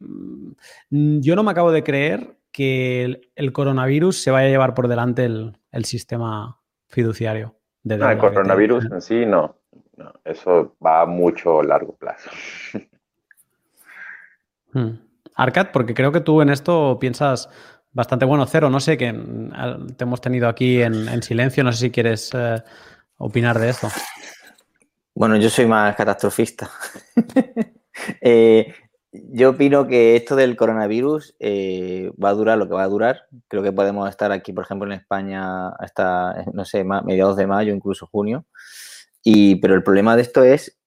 mm, yo no me acabo de creer que el, coronavirus se vaya a llevar por delante el, sistema fiduciario. De no, el coronavirus en sí no, no, eso va a mucho largo plazo. Hmm. Arcad, porque creo que tú en esto piensas bastante bueno. Cero, no sé, que te hemos tenido aquí en, silencio, no sé si quieres eh, opinar de esto. Bueno, yo soy más catastrofista. Eh, yo opino que esto del coronavirus eh, va a durar lo que va a durar. Creo que podemos estar aquí, por ejemplo, en España hasta, no sé, mediados de mayo, incluso junio. Y, pero el problema de esto es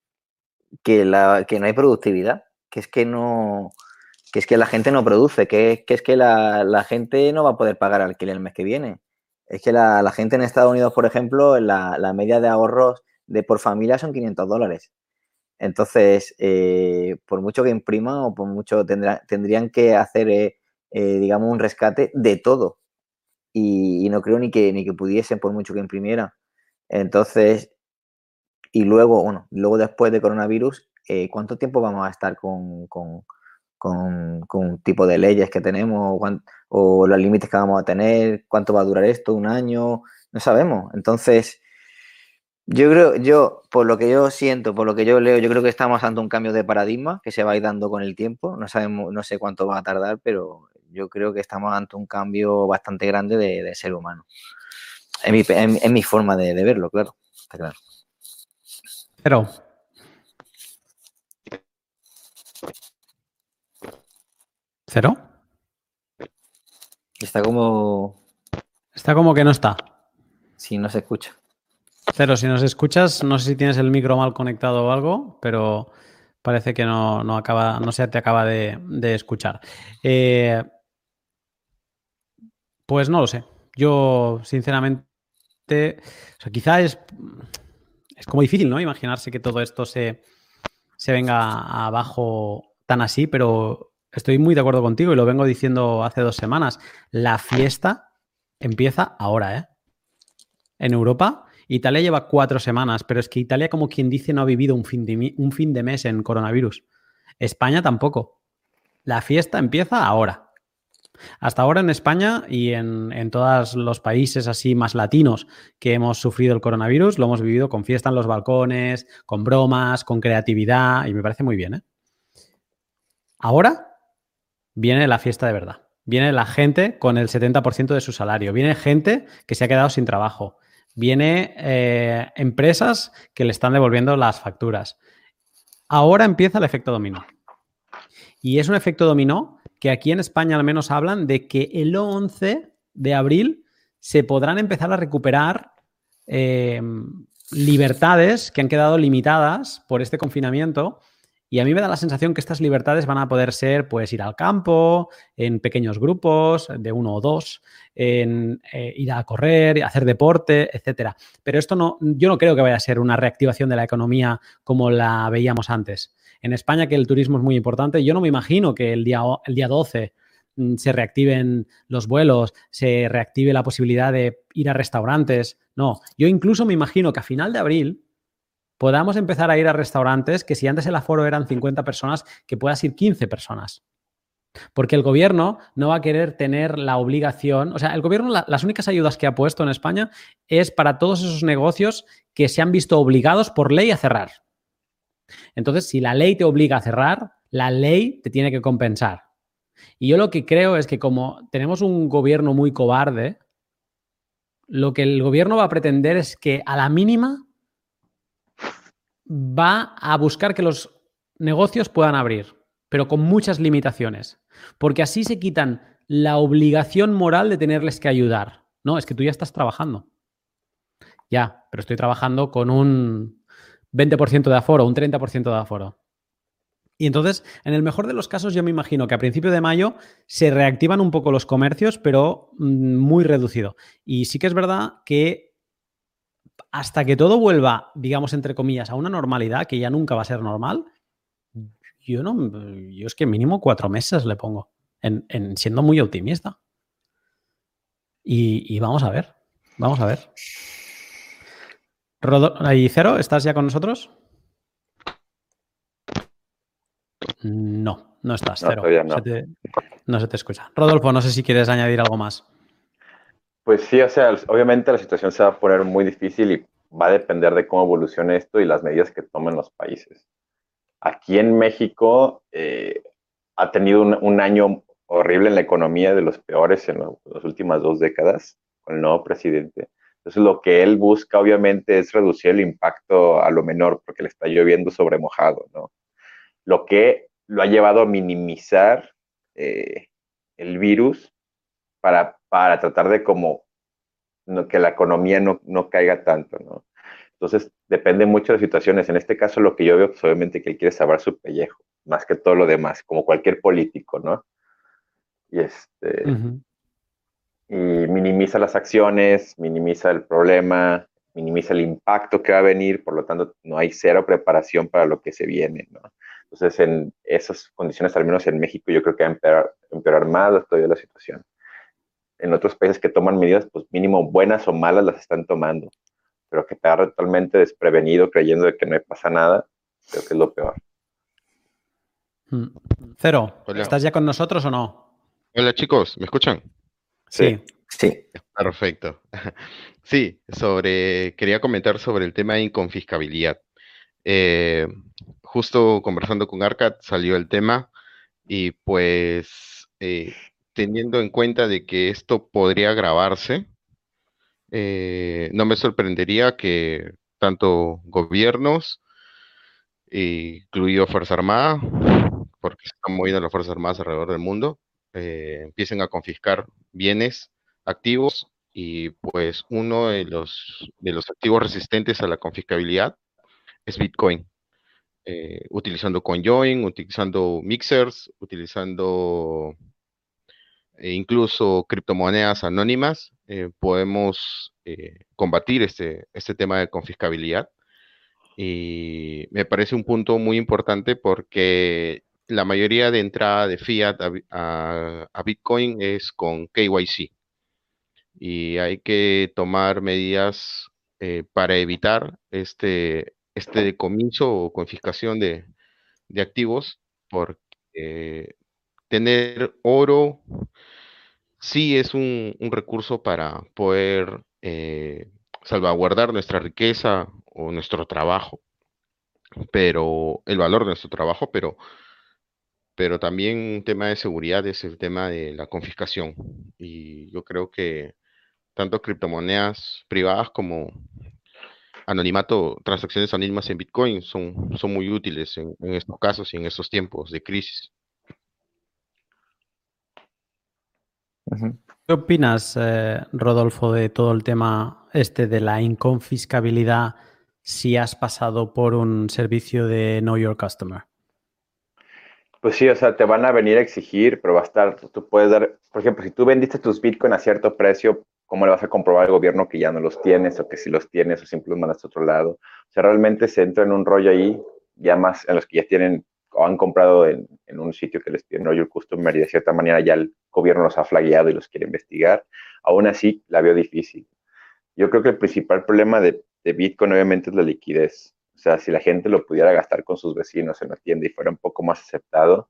que, la, que no hay productividad, que es que no, que es que la gente no produce, que, es que la, gente no va a poder pagar alquiler el mes que viene. Es que la, gente en Estados Unidos, por ejemplo, la, media de ahorros de por familia son 500 dólares. Entonces, eh, por mucho que impriman o por mucho tendrían que hacer, eh, eh, digamos, un rescate de todo. Y, no creo ni que, ni que pudiesen por mucho que imprimieran. Entonces, y luego, bueno, luego después de coronavirus, ¿cuánto tiempo vamos a estar con con, un tipo de leyes que tenemos o, los límites que vamos a tener, cuánto va a durar esto, un año, no sabemos. Entonces, yo creo, yo, por lo que yo siento, por lo que yo leo, yo creo que estamos ante un cambio de paradigma que se va a ir dando con el tiempo. No sabemos, no sé cuánto va a tardar, pero yo creo que estamos ante un cambio bastante grande de, ser humano. En mi, en, mi forma de, de, verlo, claro. Está claro. Pero, ¿Cero? Está como. Está como que no está. Si no se escucha. Cero, si nos escuchas, no sé si tienes el micro mal conectado o algo, pero parece que no, acaba, no se te acaba de, escuchar. Eh, pues no lo sé. Yo, sinceramente, o sea, quizá es, es como difícil, ¿no? Imaginarse que todo esto se, se venga abajo tan así, pero estoy muy de acuerdo contigo y lo vengo diciendo hace dos semanas. La fiesta empieza ahora, ¿eh? En Europa, Italia lleva cuatro semanas, pero es que Italia, como quien dice, no ha vivido un fin de, mes en coronavirus. España tampoco. La fiesta empieza ahora. Hasta ahora en España y en, en, todos los países así más latinos que hemos sufrido el coronavirus, lo hemos vivido con fiesta en los balcones, con bromas, con creatividad y me parece muy bien. ¿eh? Ahora viene la fiesta de verdad. Viene la gente con el 70% de su salario. Viene gente que se ha quedado sin trabajo. Viene eh, empresas que le están devolviendo las facturas. Ahora empieza el efecto dominó. Y es un efecto dominó que aquí en España al menos hablan de que el 11 de abril se podrán empezar a recuperar eh, libertades que han quedado limitadas por este confinamiento y a mí me da la sensación que estas libertades van a poder ser, pues, ir al campo, en pequeños grupos, de uno o dos, en eh, ir a correr, hacer deporte, etcétera. Pero esto no, yo no creo que vaya a ser una reactivación de la economía como la veíamos antes. En España, que el turismo es muy importante, yo no me imagino que el día, el día 12 mm, se reactiven los vuelos, se reactive la posibilidad de ir a restaurantes. No, yo incluso me imagino que a final de abril podamos empezar a ir a restaurantes que si antes el aforo eran 50 personas, que puedas ir 15 personas. Porque el gobierno no va a querer tener la obligación, o sea, el gobierno las únicas ayudas que ha puesto en España es para todos esos negocios que se han visto obligados por ley a cerrar. Entonces, si la ley te obliga a cerrar, la ley te tiene que compensar. Y yo lo que creo es que como tenemos un gobierno muy cobarde, lo que el gobierno va a pretender es que a la mínima va a buscar que los negocios puedan abrir, pero con muchas limitaciones, porque así se quitan la obligación moral de tenerles que ayudar. No, es que tú ya estás trabajando. Ya, pero estoy trabajando con un 20% de aforo, un 30% de aforo. Y entonces, en el mejor de los casos, yo me imagino que a principio de mayo se reactivan un poco los comercios, pero mm, muy reducido. Y sí que es verdad que hasta que todo vuelva, digamos, entre comillas, a una normalidad que ya nunca va a ser normal, yo no, yo es que mínimo cuatro meses le pongo, en, siendo muy optimista. Y, vamos a ver, vamos a ver. ¿Y Cero, estás ya con nosotros? No, no estás, Cero. no se te escucha. Rodolfo, no sé si quieres añadir algo más. Pues sí, o sea, obviamente la situación se va a poner muy difícil y va a depender de cómo evolucione esto y las medidas que tomen los países. Aquí en México eh, ha tenido un, año horrible en la economía, de los peores en las últimas dos décadas, con el nuevo presidente. Entonces, lo que él busca, obviamente, es reducir el impacto a lo menor, porque le está lloviendo sobre mojado, ¿no? Lo que lo ha llevado a minimizar eh, el virus para, para tratar de como que la economía no, no, caiga tanto, ¿no? Entonces, depende mucho de las situaciones. En este caso, lo que yo veo, pues obviamente que él quiere salvar su pellejo, más que todo lo demás, como cualquier político, ¿no? Y este... Y minimiza las acciones, minimiza el problema, minimiza el impacto que va a venir, por lo tanto, no hay cero preparación para lo que se viene, ¿no? Entonces, en esas condiciones, al menos en México, yo creo que va a empeorar, empeorar más todavía la situación en otros países que toman medidas, pues mínimo buenas o malas las están tomando, pero que te agarre totalmente desprevenido creyendo de que no pasa nada, creo que es lo peor. Mm. Cero, ¿estás ya con nosotros o no? Hola chicos, ¿me escuchan? Sí. Sí. Perfecto. Sí, sobre, quería comentar sobre el tema de inconfiscabilidad. Eh, justo conversando con Arcad salió el tema y pues eh, teniendo en cuenta de que esto podría agravarse, eh, no me sorprendería que tanto gobiernos, incluido Fuerza Armada, porque están moviendo las Fuerzas Armadas alrededor del mundo, eh, empiecen a confiscar bienes activos y pues uno de los, de los activos resistentes a la confiscabilidad es Bitcoin. Eh, utilizando CoinJoin, utilizando mixers, utilizando e incluso criptomonedas anónimas, eh, podemos eh, combatir este, este tema de confiscabilidad. Y me parece un punto muy importante porque la mayoría de entrada de fiat a, Bitcoin es con KYC. Y hay que tomar medidas eh, para evitar este, este decomiso o confiscación de, de activos, porque tener oro sí es un, recurso para poder eh, salvaguardar nuestra riqueza o nuestro trabajo, pero el valor de nuestro trabajo, pero, también un tema de seguridad es el tema de la confiscación. Y yo creo que tanto criptomonedas privadas como anonimato, transacciones anónimas en Bitcoin son, son muy útiles en, estos casos y en estos tiempos de crisis. ¿Qué opinas, eh, Rodolfo, de todo el tema este de la inconfiscabilidad si has pasado por un servicio de Know Your Customer? Pues sí, o sea, te van a venir a exigir, pero va a estar, tú puedes dar, por ejemplo, si tú vendiste tus Bitcoin a cierto precio, ¿cómo le vas a comprobar al gobierno que ya no los tienes o que si los tienes o simplemente los mandas a otro lado? O sea, realmente se entra en un rollo ahí, ya más en los que ya tienen o han comprado en, un sitio que les piden rollo el customer y de cierta manera ya el gobierno los ha flagueado y los quiere investigar. Aún así, la veo difícil. Yo creo que el principal problema de, de Bitcoin obviamente es la liquidez. O sea, si la gente lo pudiera gastar con sus vecinos en la tienda y fuera un poco más aceptado,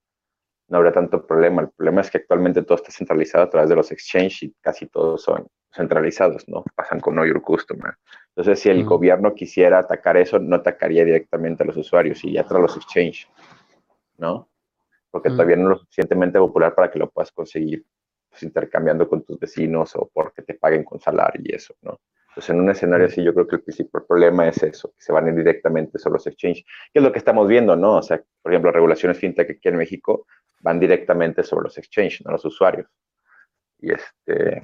no habría tanto problema. El problema es que actualmente todo está centralizado a través de los exchanges y casi todos son centralizados, ¿no? Pasan con Know Your Customer. Entonces, si el gobierno quisiera atacar eso, no atacaría directamente a los usuarios y ya tras los exchanges, ¿no? Porque todavía no es lo suficientemente popular para que lo puedas conseguir pues, intercambiando con tus vecinos o porque te paguen con salario y eso, ¿no? Entonces, en un escenario así, yo creo que el principal problema es eso, que se van a ir directamente sobre los exchanges, que es lo que estamos viendo, ¿no? O sea, por ejemplo, regulaciones fintech aquí en México van directamente sobre los exchanges, no los usuarios. Y este,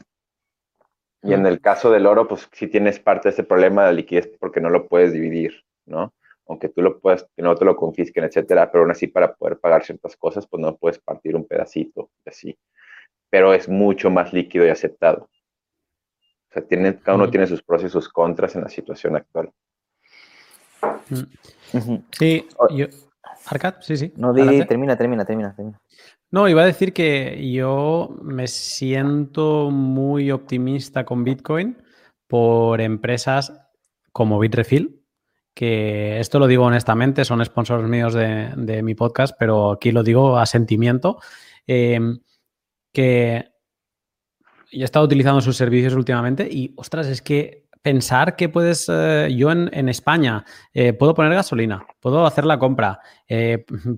y en el caso del oro, pues sí tienes parte de ese problema de liquidez porque no lo puedes dividir, ¿no? Aunque tú lo puedas, que no te lo confisquen, etcétera, pero aún así para poder pagar ciertas cosas, pues no puedes partir un pedacito, así. Pero es mucho más líquido y aceptado. O sea, tiene, cada uno tiene sus pros y sus contras en la situación actual. Sí, yo... Arcad, sí, sí. No, termina, termina, termina, termina. No, iba a decir que yo me siento muy optimista con Bitcoin por empresas como Bitrefill, que esto lo digo honestamente, son sponsors míos de, mi podcast, pero aquí lo digo a sentimiento, eh, que yo he estado utilizando sus servicios últimamente y, ostras, es que pensar que puedes, eh, yo en, España eh, puedo poner gasolina, puedo hacer la compra,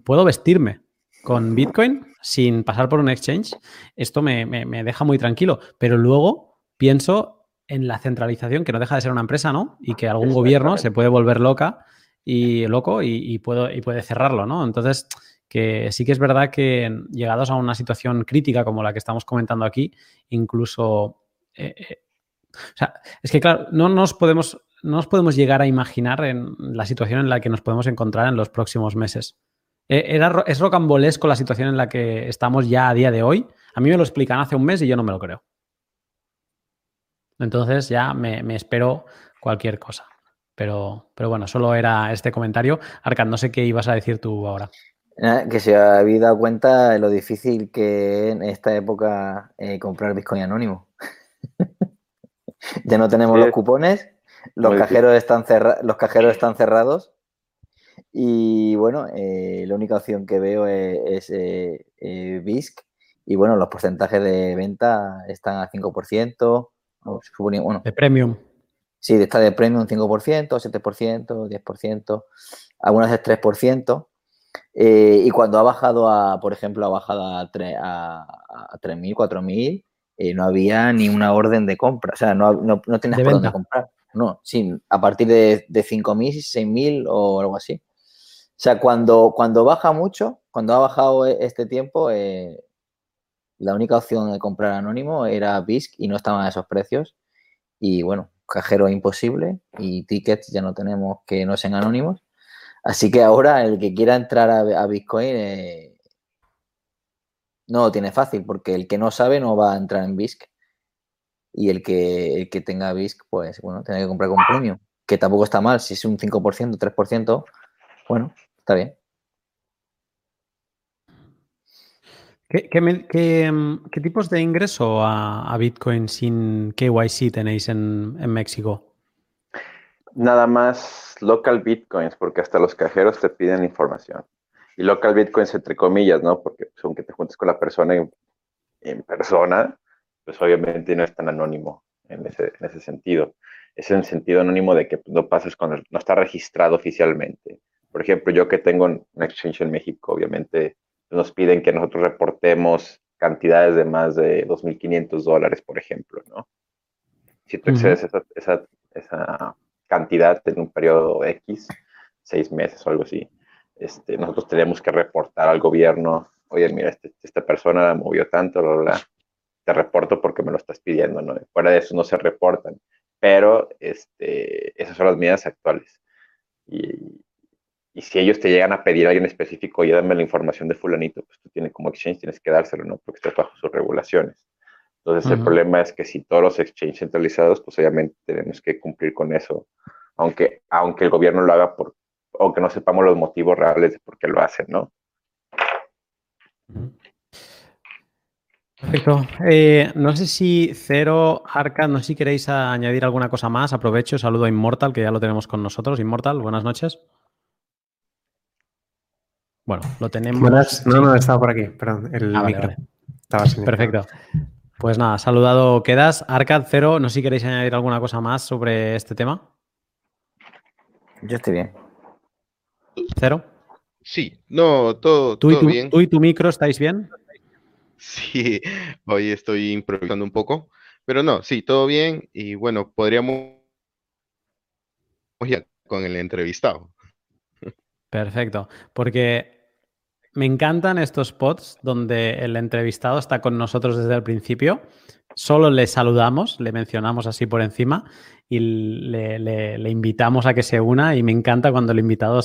puedo vestirme con Bitcoin sin pasar por un exchange, esto me, deja muy tranquilo. Pero luego pienso en la centralización, que no deja de ser una empresa, ¿no? Y que algún gobierno se puede volver loca y loco y, puedo, y puede cerrarlo, ¿no? Entonces, que sí que es verdad que llegados a una situación crítica como la que estamos comentando aquí, incluso... Eh, eh, o sea, es que claro, no nos podemos, no nos podemos llegar a imaginar en la situación en la que nos podemos encontrar en los próximos meses. Eh, era, es rocambolesco la situación en la que estamos ya a día de hoy. A mí me lo explican hace un mes y yo no me lo creo. Entonces ya me, espero cualquier cosa. Pero, pero, bueno, solo era este comentario. Arcan, no sé qué ibas a decir tú ahora. Que se había dado cuenta de lo difícil que en esta época eh, comprar Bitcoin anónimo. ya no tenemos los cupones, los cajeros, están los cajeros están cerrados y bueno, eh, la única opción que veo es, eh, eh, BISC. Y bueno, los porcentajes de venta están al 5%. Bueno, de premium. Sí, está de premium 5%, 7%, 10%, algunas es 3%. y cuando ha bajado a, por ejemplo, ha bajado a, a, 3.000, 4.000, no había ni una orden de compra. O sea, no, no, no tenías por dónde comprar. No, sí, a partir de, de 5.000, 6.000 o algo así. O sea, cuando, cuando baja mucho, cuando ha bajado e, este tiempo, eh, la única opción de comprar anónimo era BISC y no estaban a esos precios. Y bueno, cajero imposible y tickets ya no tenemos que no sean anónimos. Así que ahora el que quiera entrar a, Bitcoin eh, no lo tiene fácil porque el que no sabe no va a entrar en BISC. Y el que, el que tenga BISC, pues bueno, tiene que comprar con premium, que tampoco está mal. Si es un 5%, 3%, bueno, Está bien. ¿Qué, qué, tipos de ingreso a, Bitcoin sin KYC tenéis en, México? Nada más local Bitcoins, porque hasta los cajeros te piden información. Y local Bitcoins entre comillas, ¿no? Porque pues, aunque te juntes con la persona en, persona, pues obviamente no es tan anónimo en ese, en ese sentido. Es en sentido anónimo de que no pases cuando no está registrado oficialmente. Por ejemplo, yo que tengo un exchange en México, obviamente nos piden que nosotros reportemos cantidades de más de 2.500 dólares, por ejemplo, ¿no? Si tú excedes esa, esa, esa, cantidad en un periodo X, seis meses o algo así, este, nosotros tenemos que reportar al gobierno, oye, mira, este, esta persona movió tanto, bla, bla, te reporto porque me lo estás pidiendo, ¿no? Fuera de eso no se reportan, pero este, esas son las medidas actuales. Y, y si ellos te llegan a pedir a alguien específico, oye, dame la información de fulanito, pues tú tienes como exchange, tienes que dárselo, ¿no? Porque estás bajo sus regulaciones. Entonces, el problema es que si todos los exchanges centralizados, pues obviamente tenemos que cumplir con eso, aunque, aunque el gobierno lo haga por, aunque no sepamos los motivos reales de por qué lo hacen, ¿no? Perfecto. Eh, no sé si Cero, Arca, no sé si queréis añadir alguna cosa más. Aprovecho, saludo a Immortal, que ya lo tenemos con nosotros. Immortal, buenas noches. Bueno, lo tenemos. Buenas, no, no, estaba por aquí, perdón, el Ah, vale, micro. vale. Estaba sin micro. Perfecto. Pues nada, saludado quedas. Arcad, Cero, no sé si queréis añadir alguna cosa más sobre este tema. Yo estoy bien. Cero. Sí, no, todo, ¿Tú y, todo tu, bien. tú y tu micro estáis bien? Sí, hoy estoy improvisando un poco, pero no, sí, todo bien. Y bueno, podríamos ya con el entrevistado. Perfecto. Porque me encantan estos spots donde el entrevistado está con nosotros desde el principio. Solo le saludamos, le mencionamos así por encima y le, invitamos a que se una. Y me encanta cuando el invitado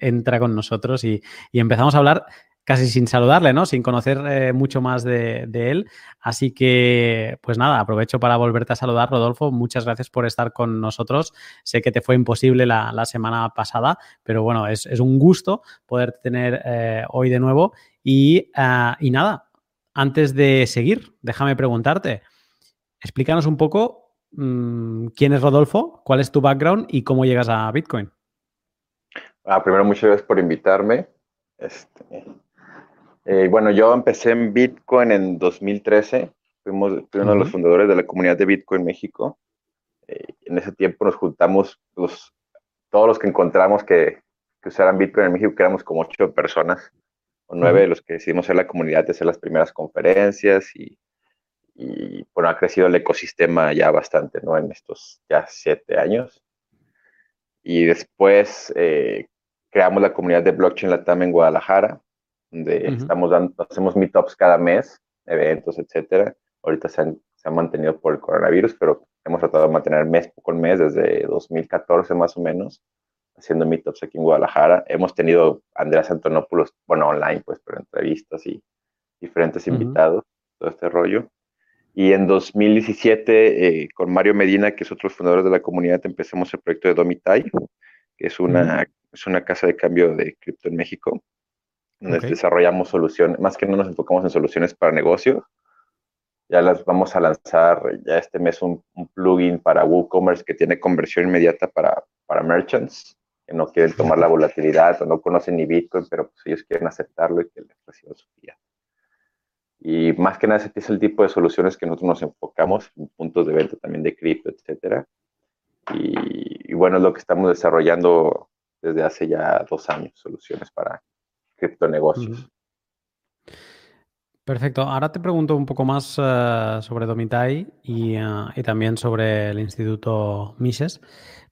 entra con nosotros y empezamos a hablar casi sin saludarle, ¿no? Sin conocer eh, mucho más de, él. Así que, pues nada, aprovecho para volverte a saludar, Rodolfo. Muchas gracias por estar con nosotros. Sé que te fue imposible la, semana pasada, pero bueno, es, un gusto poder tener eh, hoy de nuevo. Y, ah, y nada, antes de seguir, déjame preguntarte, explícanos un poco mm, quién es Rodolfo, cuál es tu background y cómo llegas a Bitcoin. Ah, primero, muchas gracias por invitarme. Este, eh, bueno, yo empecé en Bitcoin en 2013. Fuimos, fui uno de los fundadores de la comunidad de Bitcoin México. Eh, en ese tiempo nos juntamos los, todos los que encontramos que, que usaran Bitcoin en México, que éramos como ocho personas o nueve, Ujú. los que decidimos hacer la comunidad, de hacer las primeras conferencias y, y bueno, ha crecido el ecosistema ya bastante, ¿no? En estos ya siete años. Y después eh, creamos la comunidad de Blockchain Latam en Guadalajara, donde Ujú. estamos dando, hacemos meetups cada mes, eventos, etcétera. Ahorita se han, se han mantenido por el coronavirus, pero hemos tratado de mantener mes con mes desde 2014 más o menos, haciendo meetups aquí en Guadalajara. Hemos tenido Andrés Antonopoulos, bueno, online, pues, pero entrevistas y diferentes Ujú. invitados, todo este rollo. Y en 2017, eh, con Mario Medina, que es otro fundador de la comunidad, empezamos el proyecto de Domitai, que es una, es una casa de cambio de cripto en México, donde Ok. desarrollamos soluciones, más que no nos enfocamos en soluciones para negocios. Ya las vamos a lanzar ya este mes un, un plugin para WooCommerce que tiene conversión inmediata para, para merchants que no quieren tomar la volatilidad o no conocen ni Bitcoin, pero pues ellos quieren aceptarlo y que les reciban su fiat. Y más que nada, ese es el tipo de soluciones que nosotros nos enfocamos, en puntos de venta también de cripto, etcétera. Y, y bueno, es lo que estamos desarrollando desde hace ya dos años, soluciones para criptonegocios. Perfecto. Ahora te pregunto un poco más eh, sobre Domitai y, eh, y también sobre el Instituto Mises.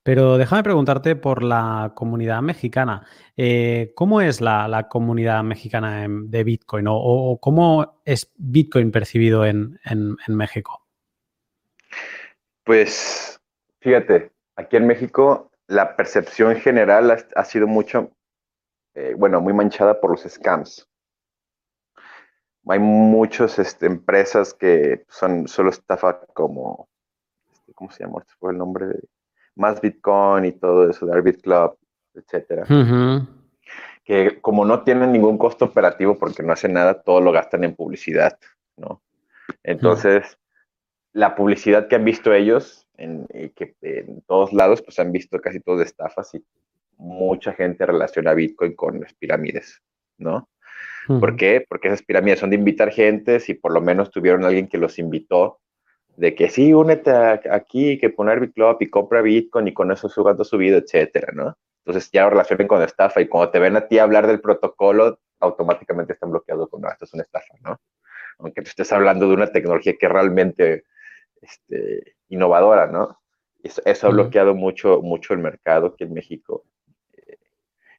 Pero déjame preguntarte por la comunidad mexicana. Eh, ¿Cómo es la, la comunidad mexicana en- de Bitcoin o, o cómo es Bitcoin percibido en, en- en México? Pues fíjate, aquí en México la percepción general ha, ha sido mucho, eh, bueno, muy manchada por los scams. Hay muchas este, empresas que son solo estafa como, este, ¿cómo se llama? Este fue el nombre de más Bitcoin y todo eso, de Arbit Club, etcétera. Que como no tienen ningún costo operativo porque no hacen nada, todo lo gastan en publicidad, ¿no? Entonces, la publicidad que han visto ellos, en, y que en todos lados, pues han visto casi todo de estafas y mucha gente relaciona Bitcoin con las pirámides, ¿no? ¿Por qué? Porque esas pirámides son de invitar gente, si por lo menos tuvieron alguien que los invitó, de que sí, únete aquí, que poner BitClub y compra Bitcoin y con eso subando su vida, etcétera, ¿no? Entonces ya lo relacionan con estafa y cuando te ven a ti hablar del protocolo, automáticamente están bloqueados con, no, esto es una estafa, ¿no? Aunque te estés hablando de una tecnología que es realmente este, innovadora, ¿no? Eso, ha bloqueado mucho, mucho el mercado aquí en México.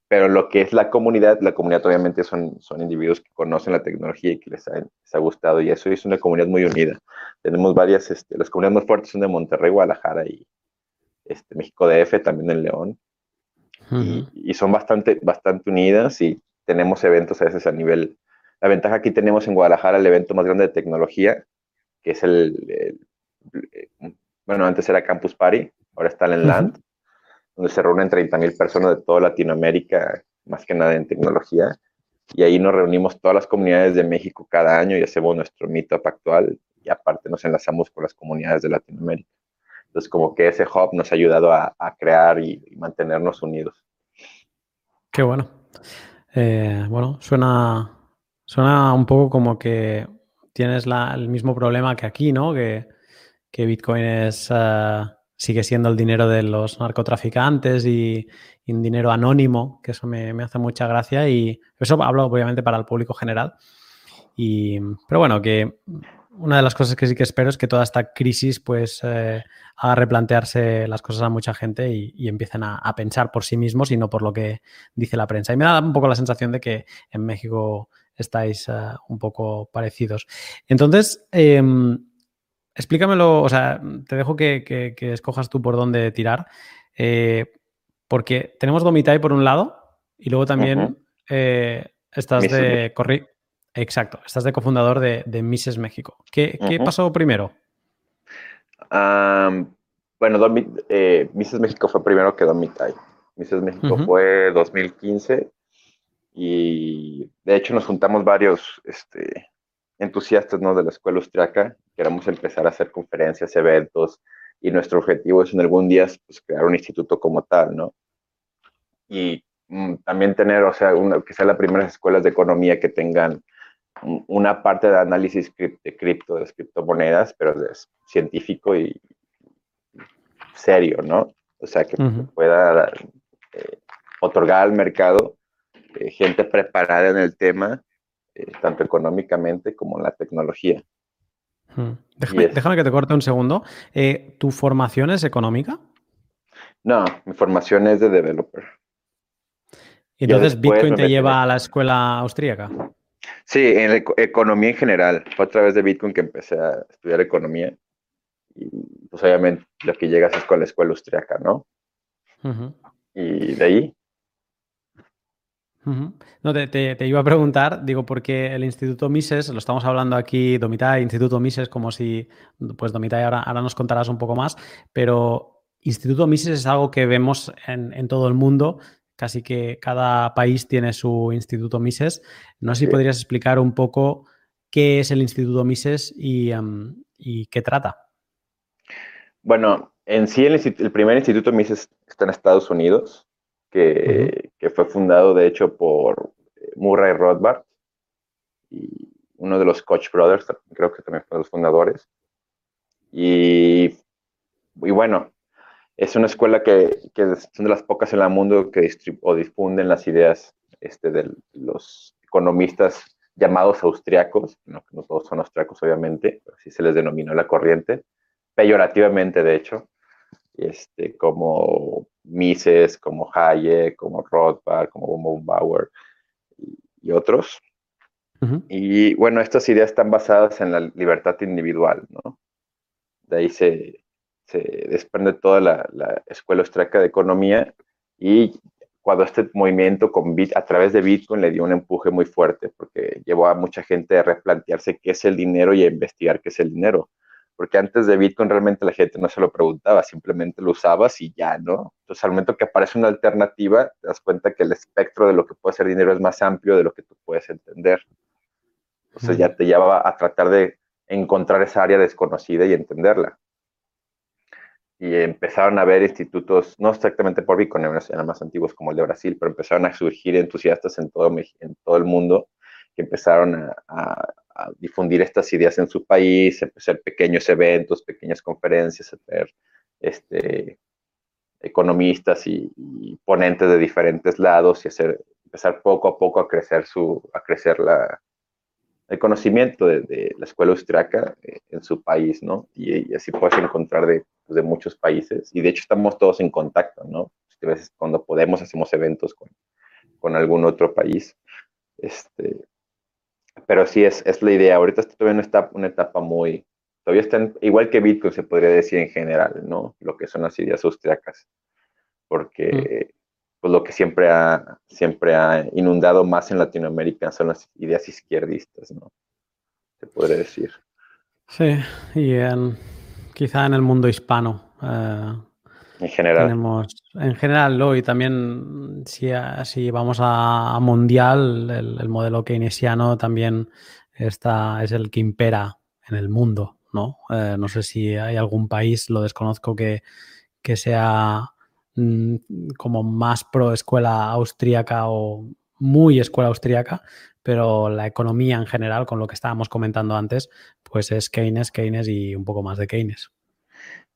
Pero lo que es la comunidad, la comunidad obviamente son, son individuos que conocen la tecnología y que les ha, les ha gustado y eso es una comunidad muy unida. Tenemos varias, este, las comunidades más fuertes son de Monterrey, Guadalajara y este, México DF, también en León. y, son bastante, bastante unidas y tenemos eventos a veces a nivel... La ventaja aquí tenemos en Guadalajara el evento más grande de tecnología, que es el, bueno, antes era Campus Party, ahora está en Land, donde se reúnen 30.000 personas de toda Latinoamérica, más que nada en tecnología. Y ahí nos reunimos todas las comunidades de México cada año y hacemos nuestro meetup actual y aparte nos enlazamos con las comunidades de Latinoamérica. Entonces, como que ese hub nos ha ayudado a, crear y, mantenernos unidos. Qué bueno. Eh, bueno, suena, suena un poco como que tienes el mismo problema que aquí, ¿no? Que, que Bitcoin es... Uh sigue siendo el dinero de los narcotraficantes y, un dinero anónimo, que eso me, hace mucha gracia y eso hablo obviamente para el público general. Y, pero bueno, que una de las cosas que sí que espero es que toda esta crisis pues eh, haga replantearse las cosas a mucha gente y, empiecen a, pensar por sí mismos y no por lo que dice la prensa. Y me da un poco la sensación de que en México estáis eh, un poco parecidos. Entonces, em, explícamelo, o sea, te dejo que, escojas tú por dónde tirar, eh, porque tenemos Domitai por un lado y luego también eh, estás de corri Exacto, estás de cofundador de, de Mises México. ¿Qué, pasó primero? bueno, eh, Mises México fue primero que Domitai. Mises México fue 2015 y de hecho nos juntamos varios este, entusiastas ¿no? de la escuela austriaca, queremos empezar a hacer conferencias, eventos, y nuestro objetivo es en algún día pues, crear un instituto como tal, ¿no? Y mm, también tener, o sea, que sean las primeras escuelas de economía que tengan una parte de análisis de cripto, de criptomonedas, pero es científico y serio, ¿no? O sea, que pueda eh, otorgar al mercado eh, gente preparada en el tema eh, tanto económicamente como en la tecnología. Hmm. Déjame, que te corte un segundo. Eh, ¿Tu formación es económica? No, mi formación es de developer. ¿Y entonces Bitcoin te lleva a la escuela austríaca? Sí, en economía en general. Fue a través de Bitcoin que empecé a estudiar economía. Y pues obviamente lo que llegas es con la escuela austríaca, ¿no? Y de ahí no, te, iba a preguntar, digo, porque el Instituto Mises, lo estamos hablando aquí, Domitai, Instituto Mises, como si, pues Domitai, ahora, ahora nos contarás un poco más, pero Instituto Mises es algo que vemos en, todo el mundo, casi que cada país tiene su Instituto Mises. No sé si podrías explicar un poco qué es el Instituto Mises y, em, qué trata. Bueno, en sí el, el primer Instituto Mises está en Estados Unidos que, fue fundado de hecho por eh, Murray Rothbard y uno de los Koch Brothers, creo que también fue los fundadores. Y, y bueno, es una escuela que, que, son de las pocas en el mundo que o difunden las ideas este, de los economistas llamados austriacos, no, no todos son austriacos obviamente, así se les denominó la corriente, peyorativamente de hecho, este, como Mises, como Hayek, como Rothbard, como Bauer y, otros. Y bueno, estas ideas están basadas en la libertad individual, ¿no? De ahí se, desprende toda la, escuela austríaca de economía y cuando este movimiento con Bit, a través de Bitcoin le dio un empuje muy fuerte porque llevó a mucha gente a replantearse qué es el dinero y a investigar qué es el dinero porque antes de Bitcoin realmente la gente no se lo preguntaba, simplemente lo usabas y ya, ¿no? Entonces al momento que aparece una alternativa, te das cuenta que el espectro de lo que puede ser dinero es más amplio de lo que tú puedes entender. Entonces ya te lleva a tratar de encontrar esa área desconocida y entenderla. Y empezaron a haber institutos, no exactamente por Bitcoin, eran más antiguos como el de Brasil, pero empezaron a surgir entusiastas en todo, en todo el mundo que empezaron a difundir estas ideas en su país, hacer pequeños eventos, pequeñas conferencias, hacer este, economistas y, ponentes de diferentes lados y hacer, empezar poco a poco a crecer, su, a crecer la, el conocimiento de, la escuela austriaca eh, en su país, ¿no? Y, así puedes encontrar de, pues, de, muchos países. Y de hecho estamos todos en contacto, ¿no? A veces cuando podemos hacemos eventos con, con algún otro país. Este, pero sí es, es la idea. Ahorita todavía no está una etapa muy, todavía está igual que Bitcoin se podría decir en general, ¿no? Lo que son las ideas austriacas. Porque mm. pues lo que siempre ha, siempre ha inundado más en Latinoamérica son las ideas izquierdistas, ¿no? Se podría decir. Sí, y en, quizá en el mundo hispano. Eh, en general. Tenemos, en general, ¿no? y también si, si vamos a, mundial, el, modelo keynesiano también está, es el que impera en el mundo, ¿no? Eh, no sé si hay algún país, lo desconozco, que, que sea mm, como más pro escuela austríaca o muy escuela austríaca, pero la economía en general, con lo que estábamos comentando antes, pues es Keynes, Keynes y un poco más de Keynes.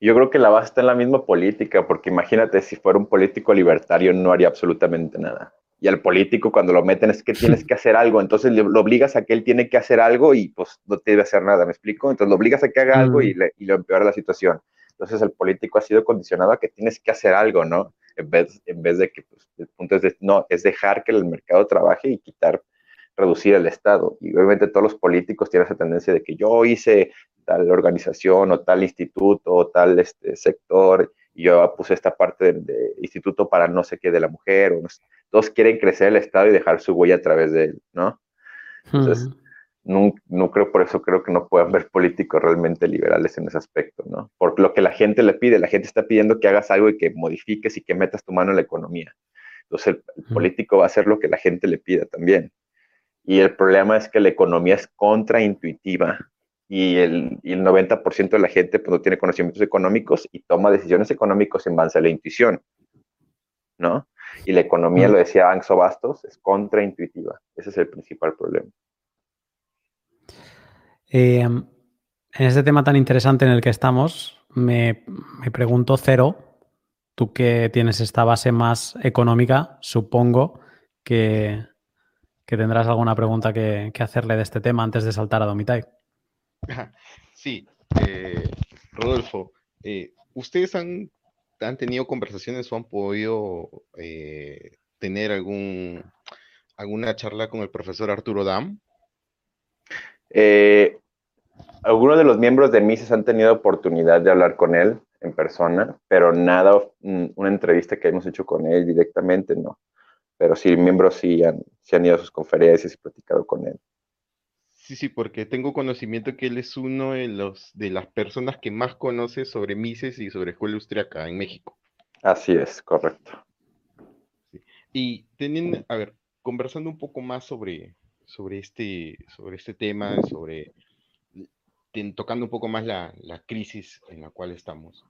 Yo creo que la base está en la misma política, porque imagínate si fuera un político libertario no haría absolutamente nada. Y al político cuando lo meten es que tienes que hacer algo, entonces lo obligas a que él tiene que hacer algo y pues no te debe hacer nada, ¿me explico? Entonces lo obligas a que haga algo y, le, y lo empeora la situación. Entonces el político ha sido condicionado a que tienes que hacer algo, ¿no? En vez, en vez de que pues, el punto es, de, no, es dejar que el mercado trabaje y quitar reducir el Estado. Y obviamente todos los políticos tienen esa tendencia de que yo hice tal organización o tal instituto o tal este, sector y yo puse esta parte de, instituto para no sé qué de la mujer. O todos quieren crecer el Estado y dejar su huella a través de él, ¿no? Entonces, no, no, creo, por eso creo que no puedan haber políticos realmente liberales en ese aspecto, ¿no? Por lo que la gente le pide, la gente está pidiendo que hagas algo y que modifiques y que metas tu mano en la economía. Entonces el político va a hacer lo que la gente le pida también. Y el problema es que la economía es contraintuitiva y el, y el 90% de la gente pues, no tiene conocimientos económicos y toma decisiones económicas en base a la intuición, ¿no? Y la economía, lo decía Anxo Bastos, es contraintuitiva. Ese es el principal problema. Eh, en este tema tan interesante en el que estamos, me, me pregunto, Cero, tú que tienes esta base más económica, supongo que que tendrás alguna pregunta que, hacerle de este tema antes de saltar a Domitai. Sí, eh, Rodolfo, eh, ¿ustedes han, han, tenido conversaciones o han podido eh, tener algún, alguna charla con el profesor Arturo Dam? algunos de los miembros de Mises han tenido oportunidad de hablar con él en persona, pero nada, una entrevista que hemos hecho con él directamente, no pero sí, miembros sí han, han ido a sus conferencias y platicado con él. Sí, sí, porque tengo conocimiento que él es uno de los de las personas que más conoce sobre Mises y sobre escuela austriaca en México. Así es, correcto. Y teniendo, a ver, conversando un poco más sobre, sobre, este, sobre este tema, sobre tocando un poco más la, crisis en la cual estamos.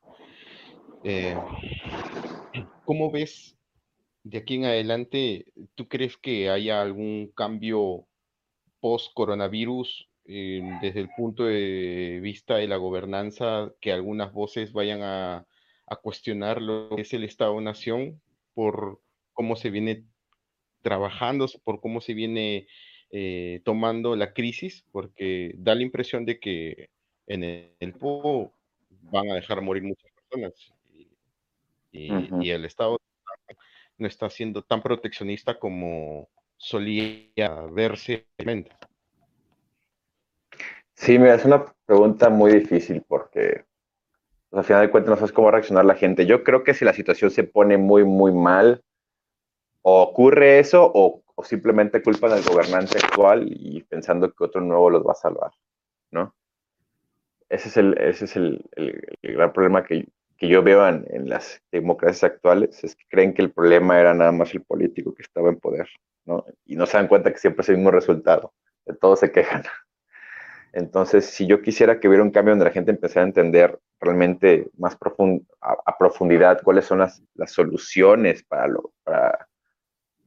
Eh, ¿Cómo ves de aquí en adelante, ¿tú crees que haya algún cambio post-coronavirus eh, desde el punto de vista de la gobernanza, que algunas voces vayan a, cuestionar lo que es el Estado-Nación por cómo se viene trabajando, por cómo se viene eh, tomando la crisis? Porque da la impresión de que en el, tiempo van a dejar morir muchas personas y el Estado no está siendo tan proteccionista como solía verse. Sí, mira, es una pregunta muy difícil porque pues, al final de cuentas no sabes cómo reaccionar la gente. Yo creo que si la situación se pone muy, muy mal, o ocurre eso o, simplemente culpan al gobernante actual y pensando que otro nuevo los va a salvar, ¿no? Ese es el, ese es el gran problema que, que yo veo en, las democracias actuales es que creen que el problema era nada más el político que estaba en poder, ¿no? Y no se dan cuenta que siempre es el mismo resultado, de todos se quejan. Entonces, si yo quisiera que hubiera un cambio donde la gente empezara a entender realmente más a, profundidad cuáles son las, soluciones para, lo, para,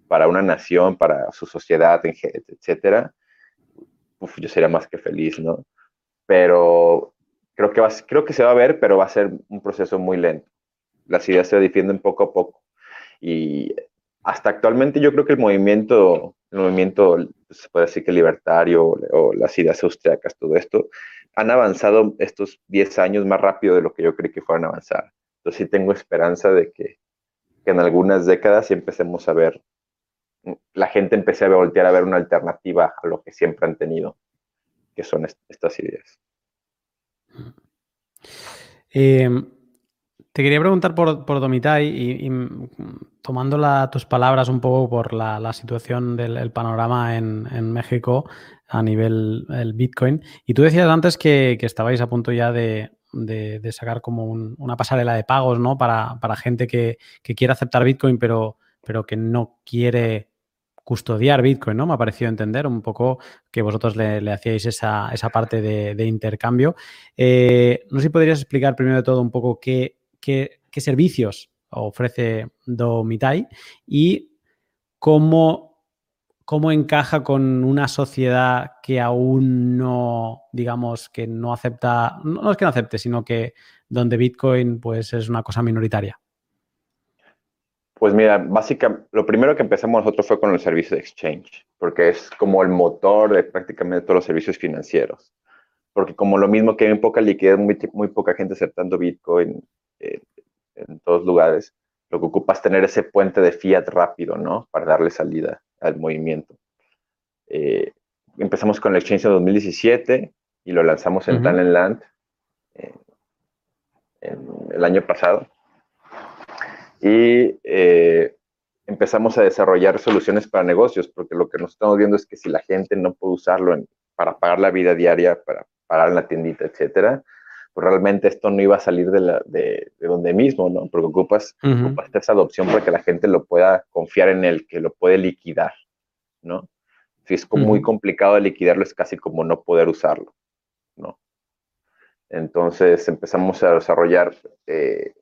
para, una nación, para su sociedad, etcétera, yo sería más que feliz, ¿no? Pero creo que, va, creo que se va a ver, pero va a ser un proceso muy lento. Las ideas se defienden poco a poco. Y hasta actualmente yo creo que el movimiento, el movimiento, se puede decir que libertario o, las ideas austriacas, todo esto, han avanzado estos 10 años más rápido de lo que yo creí que fueran a avanzar. Entonces sí tengo esperanza de que, que en algunas décadas empecemos a ver, la gente empiece a voltear a ver una alternativa a lo que siempre han tenido, que son estas ideas. Eh, te quería preguntar por, por Domitai y, tomando tus palabras un poco por la, situación del panorama en, México a nivel del Bitcoin. Y tú decías antes que, estabais a punto ya de, sacar como una pasarela de pagos, ¿no? Para, gente que, quiere aceptar Bitcoin, pero, pero que no quiere custodiar Bitcoin, ¿no? Me ha parecido entender un poco que vosotros le, hacíais esa, parte de, intercambio. Eh, no sé si podrías explicar primero de todo un poco qué, qué, servicios ofrece Domitai y cómo, cómo encaja con una sociedad que aún no, digamos, que no acepta, no es que no acepte, sino que donde Bitcoin pues es una cosa minoritaria. Pues mira, básicamente, lo primero que empezamos nosotros fue con el servicio de exchange, porque es como el motor de prácticamente todos los servicios financieros. Porque como lo mismo que hay poca liquidez, muy, muy poca gente aceptando Bitcoin, eh, en todos lugares, lo que ocupa es tener ese puente de fiat rápido, ¿no? Para darle salida al movimiento. Eh, empezamos con el exchange en 2017 y lo lanzamos en Talentland eh, el año pasado. Y empezamos a desarrollar soluciones para negocios, porque lo que nos estamos viendo es que si la gente no puede usarlo para pagar la vida diaria, para parar en la tiendita, etcétera, pues realmente esto no iba a salir de, la, de, donde mismo, ¿no? Porque ocupas, esa adopción para que la gente lo pueda confiar en él, que lo puede liquidar, ¿no? Si es muy complicado de liquidarlo, es casi como no poder usarlo, ¿no? Entonces empezamos a desarrollar eh,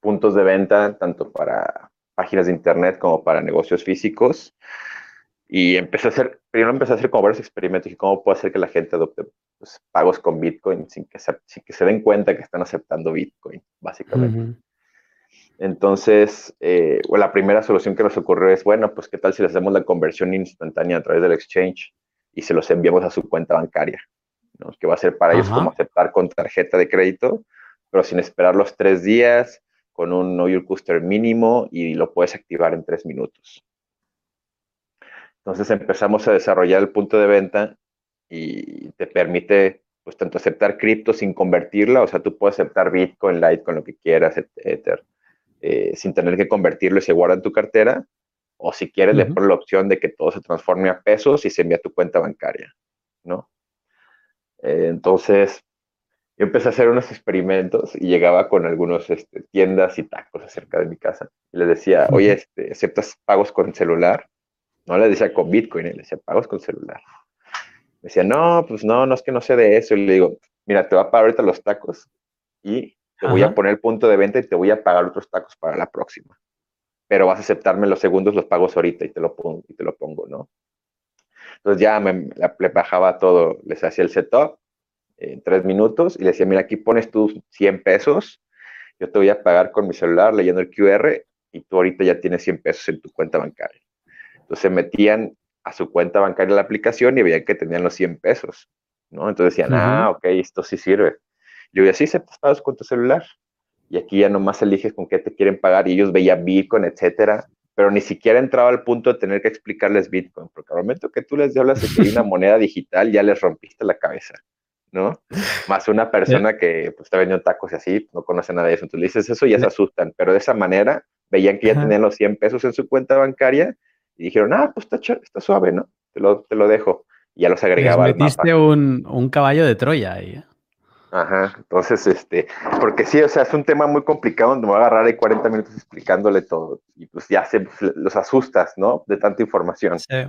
puntos de venta, tanto para páginas de internet como para negocios físicos. Y empecé a hacer, primero empecé a hacer como varios experimentos y cómo puedo hacer que la gente adopte pues, pagos con Bitcoin sin que, se, que se den cuenta que están aceptando Bitcoin, básicamente. Entonces, eh, la primera solución que nos ocurrió es, bueno, pues qué tal si le hacemos la conversión instantánea a través del exchange y se los enviamos a su cuenta bancaria, ¿no? que va a ser para ellos como aceptar con tarjeta de crédito, pero sin esperar los tres días, con un Know Your Customer mínimo y lo puedes activar en tres minutos. Entonces empezamos a desarrollar el punto de venta y te permite, pues, tanto aceptar cripto sin convertirla, o sea, tú puedes aceptar Bitcoin, Litecoin, lo que quieras, Ether, eh, sin tener que convertirlo y se guarda en tu cartera, o si quieres, le pones la opción de que todo se transforme a pesos y se envía a tu cuenta bancaria, ¿no? Eh, entonces, yo empecé a hacer unos experimentos y llegaba con algunos este, tiendas y tacos acerca de mi casa. Y les decía, oye, este, ¿aceptas pagos con celular? No le decía con Bitcoin, le decía pagos con celular. Me decía, no, pues no, no es que no sé de eso. Y le digo, mira, te voy a pagar ahorita los tacos y te voy a poner el punto de venta y te voy a pagar otros tacos para la próxima. Pero vas a aceptarme los segundos, los pagos ahorita y te lo pongo, y te lo pongo ¿no? Entonces ya me, le bajaba todo, les hacía el setup en tres minutos y le decía, mira, aquí pones tus 100 pesos, yo te voy a pagar con mi celular leyendo el QR y tú ahorita ya tienes 100 pesos en tu cuenta bancaria. Entonces metían a su cuenta bancaria la aplicación y veían que tenían los 100 pesos, ¿no? Entonces decían, ah, ok, esto sí sirve. Yo decía, sí, se pagos con tu celular. Y aquí ya nomás eliges con qué te quieren pagar y ellos veían Bitcoin, etcétera, pero ni siquiera entraba al punto de tener que explicarles Bitcoin, porque al momento que tú les hablas de que hay una moneda digital, ya les rompiste la cabeza, ¿no? Más una persona que pues, está vendiendo tacos y así, no conoce nada de eso. Entonces le dices eso y ya se asustan, pero de esa manera veían que ya tenían los 100 pesos en su cuenta bancaria y dijeron, ah, pues está, está suave, ¿no? Te lo, te lo dejo. Y ya los agregaba. Les metiste un, un, caballo de Troya ahí. ¿eh? Ajá, entonces, este, porque sí, o sea, es un tema muy complicado donde me voy a agarrar ahí 40 minutos explicándole todo y pues ya se los asustas, ¿no? De tanta información. Sí.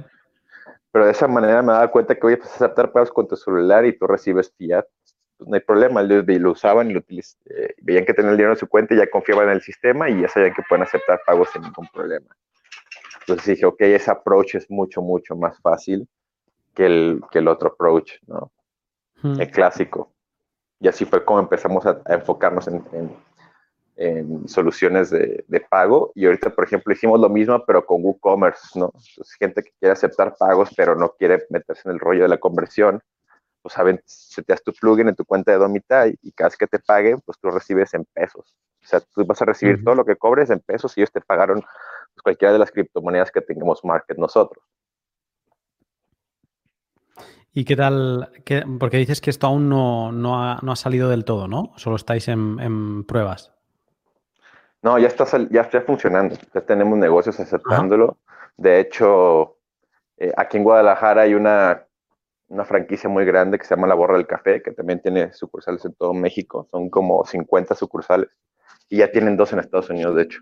Pero de esa manera me daba cuenta que, oye, pues aceptar pagos con tu celular y tú recibes fiat, pues no hay problema, ellos lo usaban y lo eh, veían que tenían el dinero en su cuenta y ya confiaban en el sistema y ya sabían que pueden aceptar pagos sin ningún problema. Entonces dije, ok, ese approach es mucho, mucho más fácil que el, que el otro approach, ¿no? Hmm. El clásico. Y así fue como empezamos a, a enfocarnos en, en- en soluciones de, de pago. Y ahorita, por ejemplo, hicimos lo mismo, pero con WooCommerce, ¿no? Entonces, gente que quiere aceptar pagos, pero no quiere meterse en el rollo de la conversión, pues saben, seteas tu plugin en tu cuenta de Domita y cada vez que te paguen, pues tú recibes en pesos. O sea, tú vas a recibir Ujú. todo lo que cobres en pesos y ellos te pagaron cualquiera de las criptomonedas que tengamos market nosotros. ¿Y qué tal? qué- porque dices que esto aún no, no ha, no ha salido del todo, ¿no? Solo estáis en, en pruebas. No, ya está, ya está funcionando. Ya tenemos negocios aceptándolo. De hecho, eh, aquí en Guadalajara hay una, una franquicia muy grande que se llama La Borra del Café, que también tiene sucursales en todo México. Son como 50 sucursales. Y ya tienen dos en Estados Unidos, de hecho.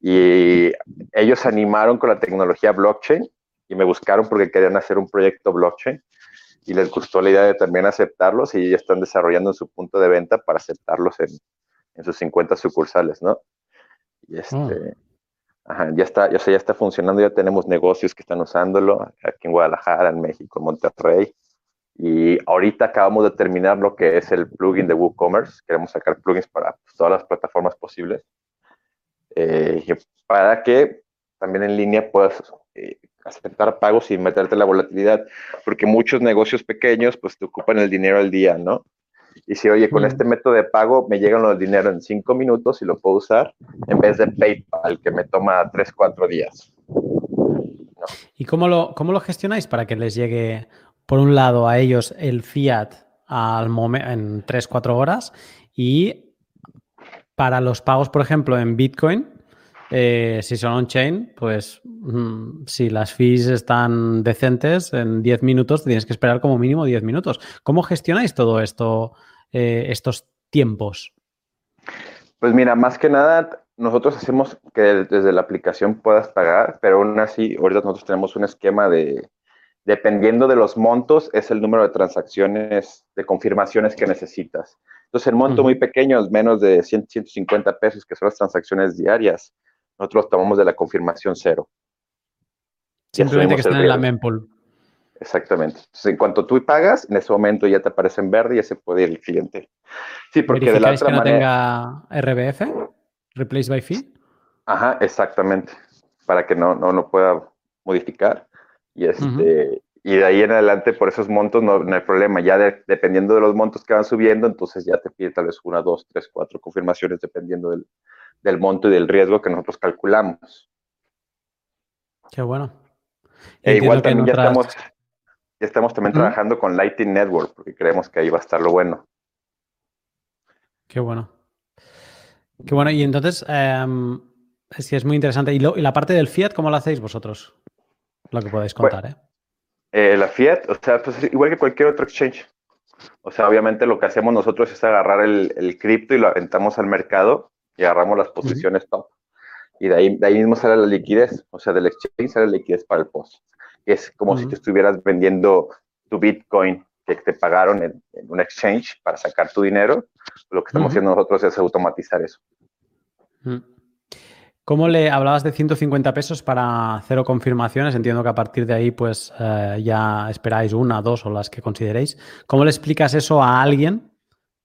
Y ellos se animaron con la tecnología blockchain y me buscaron porque querían hacer un proyecto blockchain. Y les gustó la idea de también aceptarlos y ya están desarrollando su punto de venta para aceptarlos en, en sus 50 sucursales, ¿no? Y este, Oh. ajá, ya está, ya, sé, ya está funcionando, ya tenemos negocios que están usándolo aquí en Guadalajara, en México, en Monterrey. Y ahorita acabamos de terminar lo que es el plugin de WooCommerce. Queremos sacar plugins para pues, todas las plataformas posibles. Eh, y para que también en línea puedas eh, aceptar pagos sin meterte la volatilidad, porque muchos negocios pequeños pues te ocupan el dinero al día, ¿no? Y si, oye, con Mm. este método de pago me llegan los dinero en cinco minutos y lo puedo usar en vez de PayPal, que me toma tres, cuatro días. ¿Y cómo lo, cómo lo gestionáis para que les llegue, por un lado, a ellos el fiat al en 3-4 horas y para los pagos, por ejemplo, en Bitcoin, eh, si son on-chain, pues mm, si las fees están decentes, en 10 minutos tienes que esperar como mínimo 10 minutos. ¿Cómo gestionáis todo esto, eh, estos tiempos? Pues mira, más que nada, nosotros hacemos que desde la aplicación puedas pagar, pero aún así, ahorita nosotros tenemos un esquema de, dependiendo de los montos, es el número de transacciones, de confirmaciones que necesitas. Entonces, el monto muy pequeño es menos de 100, 150 pesos, que son las transacciones diarias. Nosotros tomamos de la confirmación cero. Simplemente que el en la mempool. Exactamente. Entonces, en cuanto tú pagas, en ese momento ya te aparece en verde y ya se puede ir el cliente. Sí, porque de la ¿Verificáis otra que no manera. tenga RBF? ¿Replace by fee? Ajá, exactamente. Para que no, no, no pueda modificar. Y, este, y de ahí en adelante, por esos montos no, no hay problema. Ya de- dependiendo de los montos que van subiendo, entonces ya te pide tal vez una, dos, tres, cuatro confirmaciones dependiendo del, del monto y del riesgo que nosotros calculamos. Qué bueno. E entiendo igual también ya estamos, ya estamos también trabajando con Lightning Network, porque creemos que ahí va a estar lo bueno. Qué bueno. Qué bueno. Y entonces, em, es que es muy interesante. ¿Y, lo- y la parte del Fiat, cómo lo hacéis vosotros? Lo que podáis Pues, contar, ¿eh? Eh, la Fiat, o sea, pues es igual que cualquier otro exchange. O sea, obviamente lo que hacemos nosotros es agarrar el, el cripto y lo aventamos al mercado y agarramos las posiciones top. Y de ahí, de ahí mismo sale la liquidez. O sea, del exchange sale la liquidez para el post. Es como si te estuvieras vendiendo tu Bitcoin que te pagaron en, en un exchange para sacar tu dinero. Lo que estamos haciendo nosotros es automatizar eso. ¿Cómo le hablabas de 150 pesos para cero confirmaciones? Entiendo que a partir de ahí, pues eh, ya esperáis una, dos o las que consideréis. ¿Cómo le explicas eso a alguien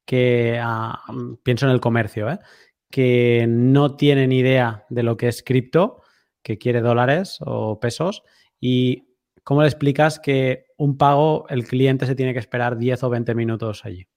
que, pienso en el comercio, ¿eh? que no tiene ni idea de lo que es cripto, que quiere dólares o pesos? ¿Y cómo le explicas que un pago el cliente se tiene que esperar 10 o 20 minutos allí?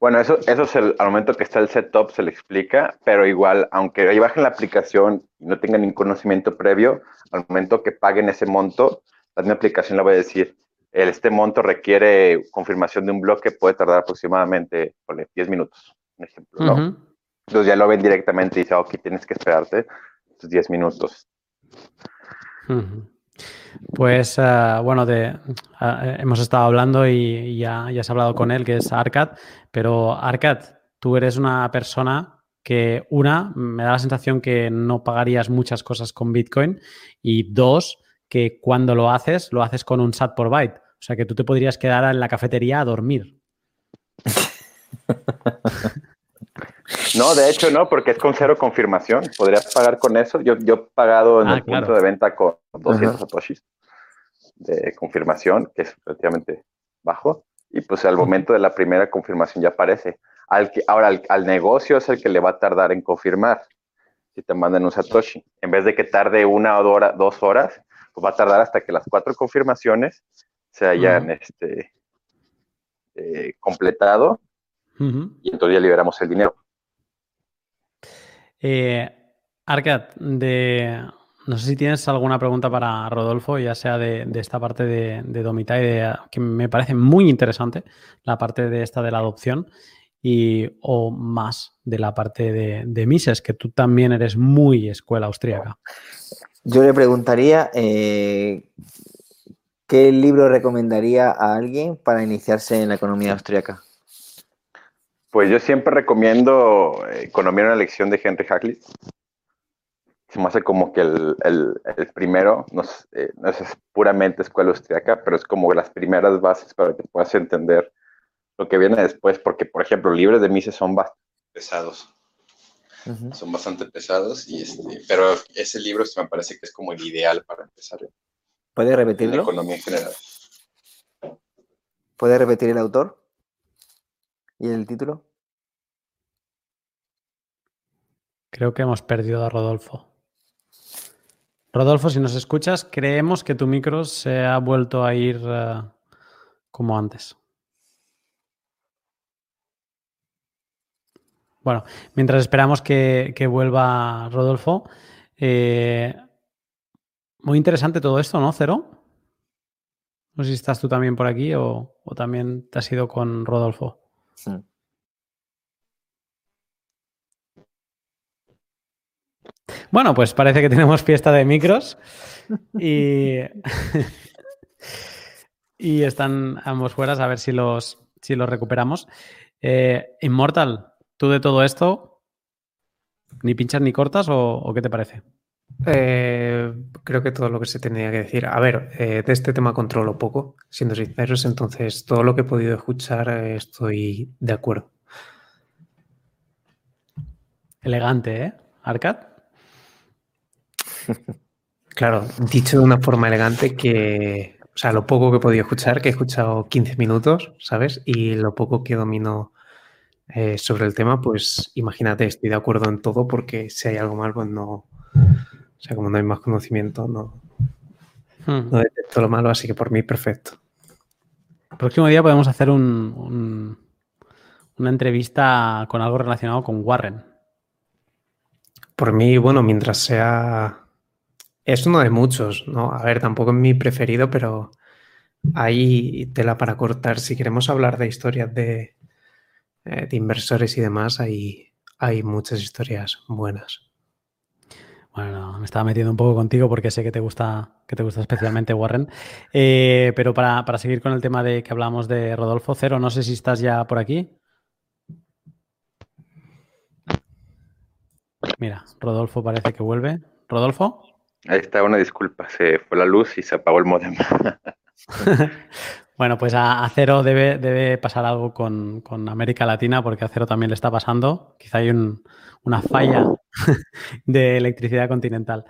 Bueno, eso, eso es el, al momento que está el setup se le explica, pero igual, aunque ahí bajen la aplicación y no tengan ningún conocimiento previo, al momento que paguen ese monto, la misma aplicación le va a decir, este monto requiere confirmación de un bloque, puede tardar aproximadamente ponle, 10 minutos, un ejemplo, ¿no? Entonces ya lo ven directamente y dice, ok, tienes que esperarte estos 10 minutos. Ujú. Pues eh, bueno, eh, hemos estado hablando y, y ya, ya has hablado con él, que es Arcad, pero Arcad, tú eres una persona que, una, me da la sensación que no pagarías muchas cosas con Bitcoin y dos, que cuando lo haces, lo haces con un SAT por byte. O sea que tú te podrías quedar en la cafetería a dormir. No, de hecho no, porque es con cero confirmación. Podrías pagar con eso. Yo, yo he pagado en Ah, el claro. punto de venta con 200 satoshis. de confirmación, que es relativamente bajo, y pues al momento de la primera confirmación ya aparece. Al que, ahora, al, negocio es el que le va a tardar en confirmar si te mandan un Satoshi. En vez de que tarde una o dos horas, pues va a tardar hasta que las cuatro confirmaciones se hayan este, eh, completado y entonces ya liberamos el dinero. Eh, Arcad, de, no sé si tienes alguna pregunta para Rodolfo, ya sea de, esta parte de, de Domitai, que me parece muy interesante, la parte de esta de la adopción, y, o más de la parte de, Mises, que tú también eres muy escuela austríaca. Yo le preguntaría eh, qué libro recomendaría a alguien para iniciarse en la economía austríaca. Pues yo siempre recomiendo eh, Economía en una lección de Henry Hackley. Se me hace como que el, primero eh, no es, puramente escuela austriaca, pero es como las primeras bases para que puedas entender lo que viene después, porque, por ejemplo, libros de Mises son bastante pesados. Son bastante pesados, y este, pero ese libro me parece que es como el ideal para empezar. ¿Puede repetirlo? la economía en general. ¿Puede repetir el autor? ¿Y el título? Creo que hemos perdido a Rodolfo. Rodolfo, si nos escuchas, creemos que tu micro se ha vuelto a ir eh, como antes. Bueno, mientras esperamos que, vuelva Rodolfo, eh, muy interesante todo esto, ¿no, Cero? No sé si estás tú también por aquí o, o también te has ido con Rodolfo. Bueno, pues parece que tenemos fiesta de micros y, y están ambos fuera a ver si los, si los recuperamos. Eh, Immortal, tú de todo esto, ¿ni pinchas ni cortas o, qué te parece? Eh, creo que todo lo que se tenía que decir. A ver, eh, de este tema controlo poco, siendo sinceros, entonces todo lo que he podido escuchar estoy de acuerdo. Elegante, ¿eh? Arcad. Claro, dicho de una forma elegante que, o sea, lo poco que he podido escuchar, que he escuchado 15 minutos, ¿sabes? Y lo poco que domino eh, sobre el tema, pues imagínate, estoy de acuerdo en todo porque si hay algo mal, pues no, o sea, como no hay más conocimiento, no, hmm. no detecto lo malo, así que por mí perfecto. El próximo día podemos hacer un, una entrevista con algo relacionado con Warren. Por mí, bueno, mientras sea es uno de muchos, ¿no? A ver, tampoco es mi preferido, pero hay tela para cortar. Si queremos hablar de historias de, eh, inversores y demás, hay, hay muchas historias buenas. Bueno, me estaba metiendo un poco contigo porque sé que te gusta, que te gusta especialmente Warren. Eh, pero para, para, seguir con el tema de que hablamos de Rodolfo Cero, no sé si estás ya por aquí. Mira, Rodolfo parece que vuelve. ¿Rodolfo? Ahí está, una disculpa, se fue la luz y se apagó el modem. bueno, pues a, Cero debe, debe pasar algo con, América Latina, porque a Cero también le está pasando. Quizá hay una falla de electricidad continental.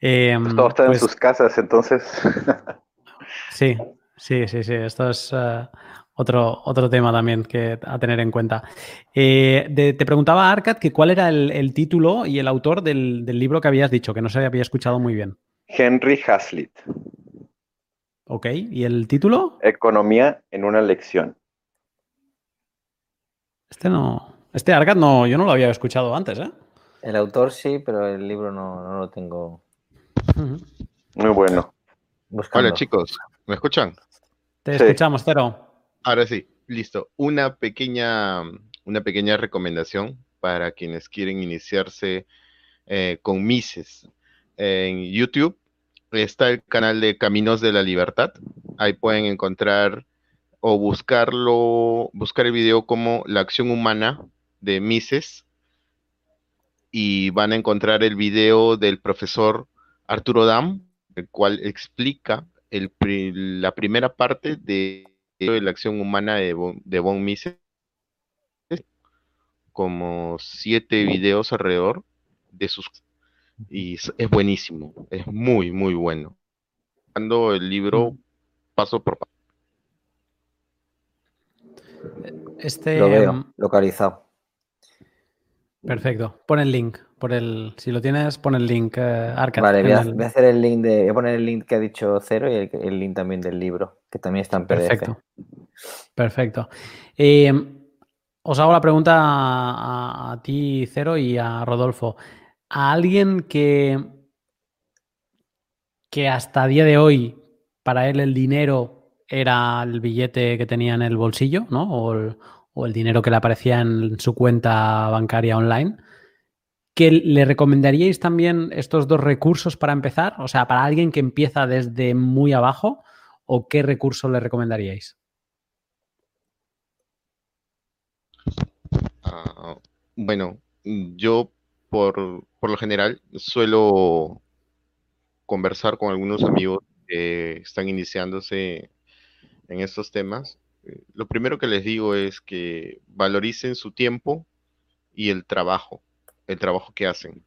Eh, Todo está en pues sus casas, entonces. sí, sí, sí, sí. Esto es eh, otro, otro tema también que a tener en cuenta. Eh, te preguntaba, Arcad, que cuál era el, título y el autor del, libro que habías dicho, que no se había escuchado muy bien. Henry Hazlitt. Ok, ¿y el título? Economía en una lección. Este no. Este Arcad no, yo no lo había escuchado antes, ¿eh? El autor sí, pero el libro no, lo tengo. Muy bueno. Hola chicos, ¿me escuchan? Te escuchamos, Cero. Ahora sí, listo. Una pequeña, una pequeña recomendación para quienes quieren iniciarse eh, con Mises. En YouTube está el canal de Caminos de la Libertad. Ahí pueden encontrar o buscarlo, buscar el video como La acción humana de Mises. Y van a encontrar el video del profesor Arturo Dam, el cual explica la primera parte de de la acción humana de, Von Mises, como siete videos alrededor de sus... Y es, buenísimo, es muy, muy bueno. Cuando el libro, paso por paso. Este, Lo veo, em, localizado. Perfecto. Pon el link. Por el, si lo tienes, pon el link, eh, Arcad, Vale, voy a, el- voy a hacer el link de. Voy a poner el link que ha dicho Cero y el, el link también del libro, que también está en PDF. Perfecto. Perfecto. Eh, os hago la pregunta a, a ti, Cero, y a Rodolfo. ¿A alguien que, que hasta día de hoy, para él el dinero era el billete que tenía en el bolsillo, ¿no? O el, dinero que le aparecía en su cuenta bancaria online. ¿Que le recomendaríais también estos dos recursos para empezar? O sea, para alguien que empieza desde muy abajo, ¿o qué recurso le recomendaríais? Ah, bueno, yo por, por lo general suelo conversar con algunos amigos que están iniciándose en estos temas. Eh, Lo primero que les digo es que valoricen su tiempo y el trabajo, el trabajo que hacen.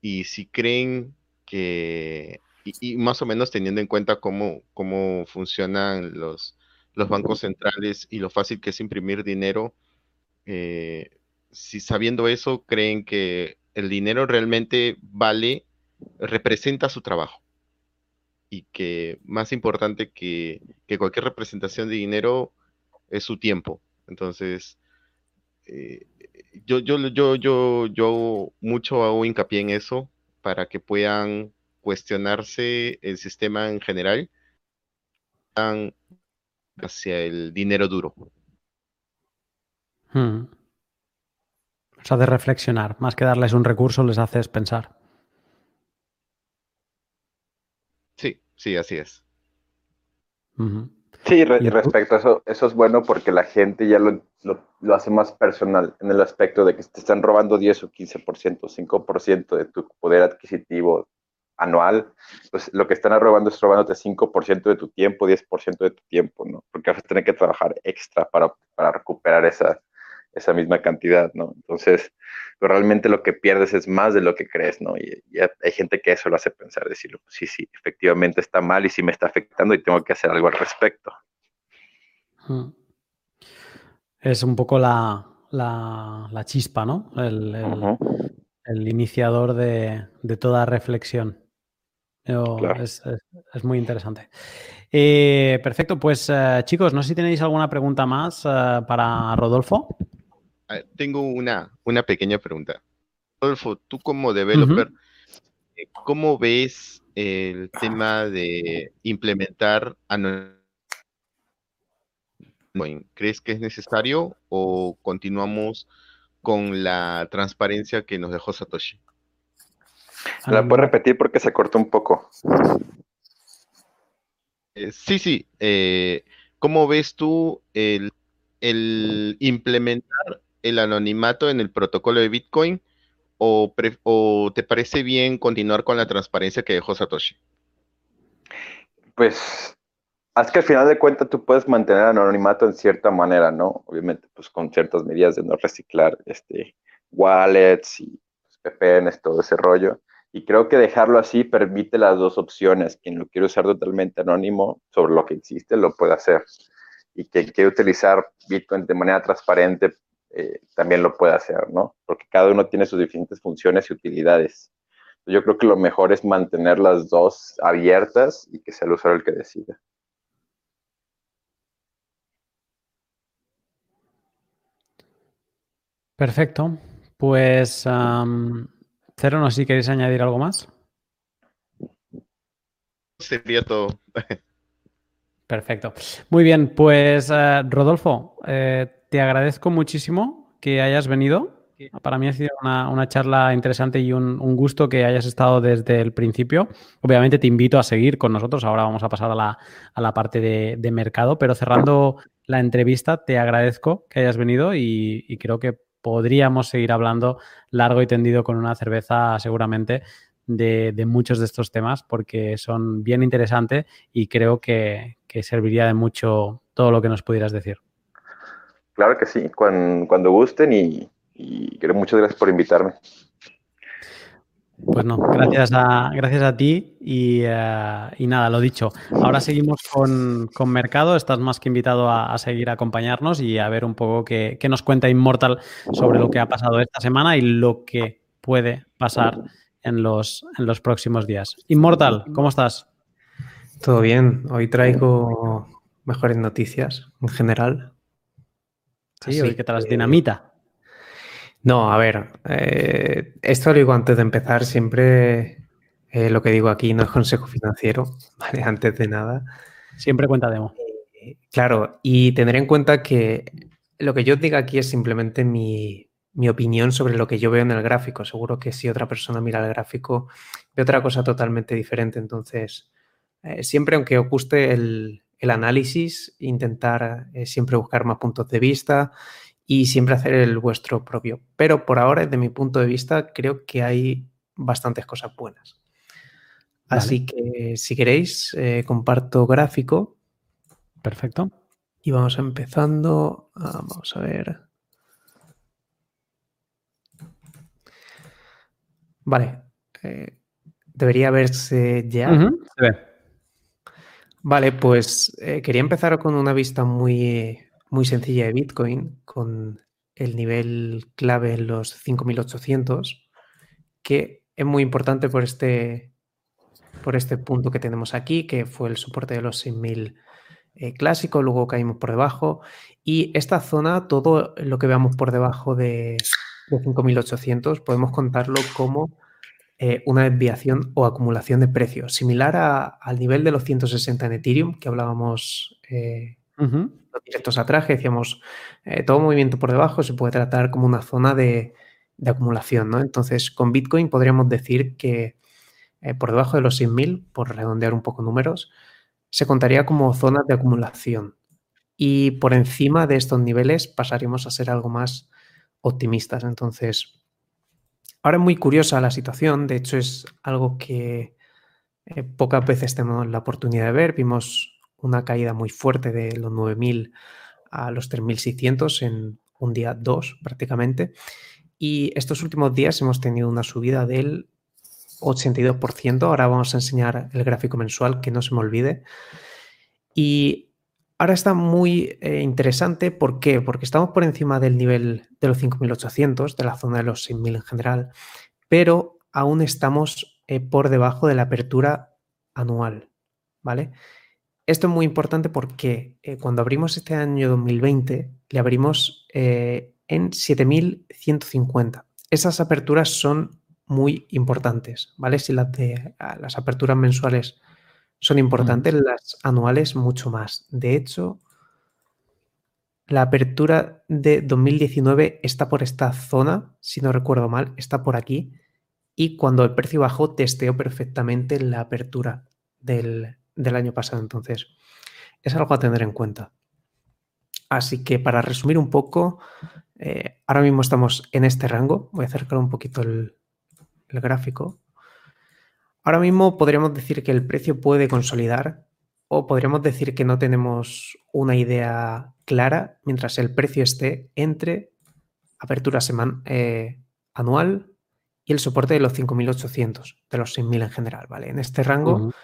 Y si creen que, y, más o menos teniendo en cuenta cómo, cómo funcionan los, los bancos centrales y lo fácil que es imprimir dinero, eh, si sabiendo eso creen que el dinero realmente vale, representa su trabajo. Y que más importante que, cualquier representación de dinero es su tiempo. Entonces, eh, yo, yo, yo, mucho hago hincapié en eso para que puedan cuestionarse el sistema en general hacia el dinero duro. Hmm. Os hace reflexionar. Más que darles un recurso, les haces pensar. Sí, sí, así es. Ujú. Sí, re- ¿Y respecto a eso, eso es bueno porque la gente ya lo, lo- lo hace más personal en el aspecto de que te están robando 10 o 15%, 5% de tu poder adquisitivo anual, pues lo que están robando es robándote 5% de tu tiempo, 10% de tu tiempo, ¿no? Porque vas a tener que trabajar extra para, para recuperar esa, esa misma cantidad, ¿no? Entonces, pero realmente lo que pierdes es más de lo que crees, ¿no? Y, y hay gente que eso lo hace pensar, decirlo, pues sí, sí, efectivamente está mal y sí me está afectando y tengo que hacer algo al respecto. Es un poco la, la- la chispa, ¿no? El, el- iniciador de, de toda reflexión. Yo- Claro. es, es- es muy interesante. Eh, perfecto, pues eh, chicos, no sé si tenéis alguna pregunta más eh, para Rodolfo. Ah, Tengo una, una pequeña pregunta. Rodolfo, tú como developer, eh, ¿cómo ves el tema de implementar ano- Bitcoin? ¿Crees que es necesario o continuamos con la transparencia que nos dejó Satoshi? ¿La puedes repetir porque se cortó un poco? Eh, sí, sí. eh, ¿cómo ves tú el, el implementar el anonimato en el protocolo de Bitcoin o, te parece bien continuar con la transparencia que dejó Satoshi? Pues, es que al final de cuentas tú puedes mantener anonimato en cierta manera, ¿no? Obviamente, pues con ciertas medidas de no reciclar este, wallets y pues, VPNs, todo ese rollo. Y creo que dejarlo así permite las dos opciones. Quien lo quiere usar totalmente anónimo sobre lo que existe, lo puede hacer. Y quien quiere utilizar Bitcoin de manera transparente, eh, también lo puede hacer, ¿no? Porque cada uno tiene sus diferentes funciones y utilidades. Yo creo que lo mejor es mantener las dos abiertas y que sea el usuario el que decida. Perfecto. Pues, am, Cero, no sé si queréis añadir algo más. Sería todo. Perfecto. Muy bien, pues eh, Rodolfo, eh, te agradezco muchísimo que hayas venido. Para mí ha sido una, una charla interesante y un, un gusto que hayas estado desde el principio. Obviamente te invito a seguir con nosotros. Ahora vamos a pasar a la, a la parte de, de mercado, pero cerrando la entrevista, te agradezco que hayas venido y, y creo que podríamos seguir hablando largo y tendido con una cerveza seguramente de, de muchos de estos temas porque son bien interesantes y creo que, que serviría de mucho todo lo que nos pudieras decir. Claro que sí, cuando, cuando gusten y, y muchas gracias por invitarme. Pues no, gracias a, gracias a ti y, eh, y nada, lo dicho. Ahora seguimos con, con Mercado, estás más que invitado a, a, seguir a acompañarnos y a ver un poco qué, qué, nos cuenta Immortal sobre lo que ha pasado esta semana y lo que puede pasar en los, en los próximos días. Immortal, ¿cómo estás? Todo bien, hoy traigo mejores noticias en general. Sí, Así que te las dinamita. No, a ver, eh, esto lo digo antes de empezar, siempre eh, lo que digo aquí no es consejo financiero, ¿vale? Antes de nada. Siempre cuenta demo. Eh, claro, y tener en cuenta que lo que yo diga aquí es simplemente mi, mi, opinión sobre lo que yo veo en el gráfico. Seguro que si otra persona mira el gráfico, ve otra cosa totalmente diferente. Entonces, eh, siempre aunque os guste el, el análisis, intentar eh, siempre buscar más puntos de vista y siempre hacer el vuestro propio. Pero por ahora, desde mi punto de vista, creo que hay bastantes cosas buenas. Vale. Así que si queréis, eh, comparto gráfico. Perfecto. Y vamos empezando. Ah, vamos a ver. Vale. Eh, debería verse ya. Uh -huh. Se ve. Vale, pues eh, quería empezar con una vista muy, muy sencilla de Bitcoin, con el nivel clave en los 5800, que es muy importante por este, por este punto que tenemos aquí, que fue el soporte de los 6000 eh, clásico, luego caímos por debajo. Y esta zona, todo lo que veamos por debajo de, de 5800, podemos contarlo como eh, una desviación o acumulación de precios, similar a, al nivel de los 160 en Ethereum, que hablábamos eh, uh -huh. directos atrás, que decíamos, eh, todo movimiento por debajo se puede tratar como una zona de, de acumulación, ¿no? Entonces, con Bitcoin podríamos decir que por debajo de los 6.000, por redondear un poco números, se contaría como zonas de acumulación. Y por encima de estos niveles pasaríamos a ser algo más optimistas. Entonces, Ahora es muy curiosa la situación, de hecho es algo que eh, pocas veces tenemos la oportunidad de ver. Vimos una caída muy fuerte de los 9.000 a los 3.600 en un día 2 prácticamente. Y estos últimos días hemos tenido una subida del 82%. Ahora vamos a enseñar el gráfico mensual, que no se me olvide. Y Ahora está muy eh, interesante, ¿por qué? Porque estamos por encima del nivel de los 5.800, de la zona de los 6.000 en general, pero aún estamos eh, por debajo de la apertura anual, ¿vale? Esto es muy importante porque eh, cuando abrimos este año 2020, le abrimos en 7.150. Esas aperturas son muy importantes, ¿vale? Si las, de, las aperturas mensuales son importantes, mm. las anuales mucho más. De hecho, la apertura de 2019 está por esta zona, si no recuerdo mal, está por aquí. Y cuando el precio bajó, testeó perfectamente la apertura del, del año pasado. Entonces, es algo a tener en cuenta. Así que para resumir un poco, eh, ahora mismo estamos en este rango. Voy a acercar un poquito el, el gráfico. Ahora mismo podríamos decir que el precio puede consolidar o podríamos decir que no tenemos una idea clara mientras el precio esté entre apertura eh, anual y el soporte de los 5.800, de los 6.000 en general, ¿vale? En este rango uh -huh.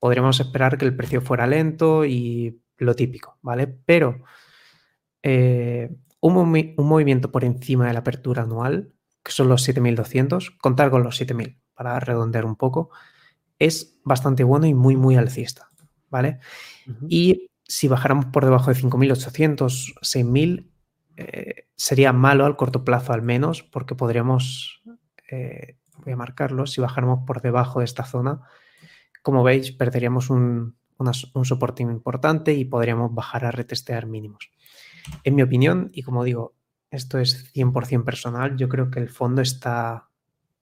podríamos esperar que el precio fuera lento y lo típico, ¿vale? Pero eh, un, movi un, movimiento por encima de la apertura anual, que son los 7.200, contar con los 7.000 para redondear un poco, es bastante bueno y muy, muy alcista, ¿vale? Uh -huh. Y si bajáramos por debajo de 5.800, 6.000, eh, sería malo al corto plazo al menos, porque podríamos, eh, voy a marcarlo, si bajáramos por debajo de esta zona, como veis, perderíamos un, una, un soporte importante y podríamos bajar a retestear mínimos. En mi opinión, y como digo, esto es 100% personal, yo creo que el fondo está,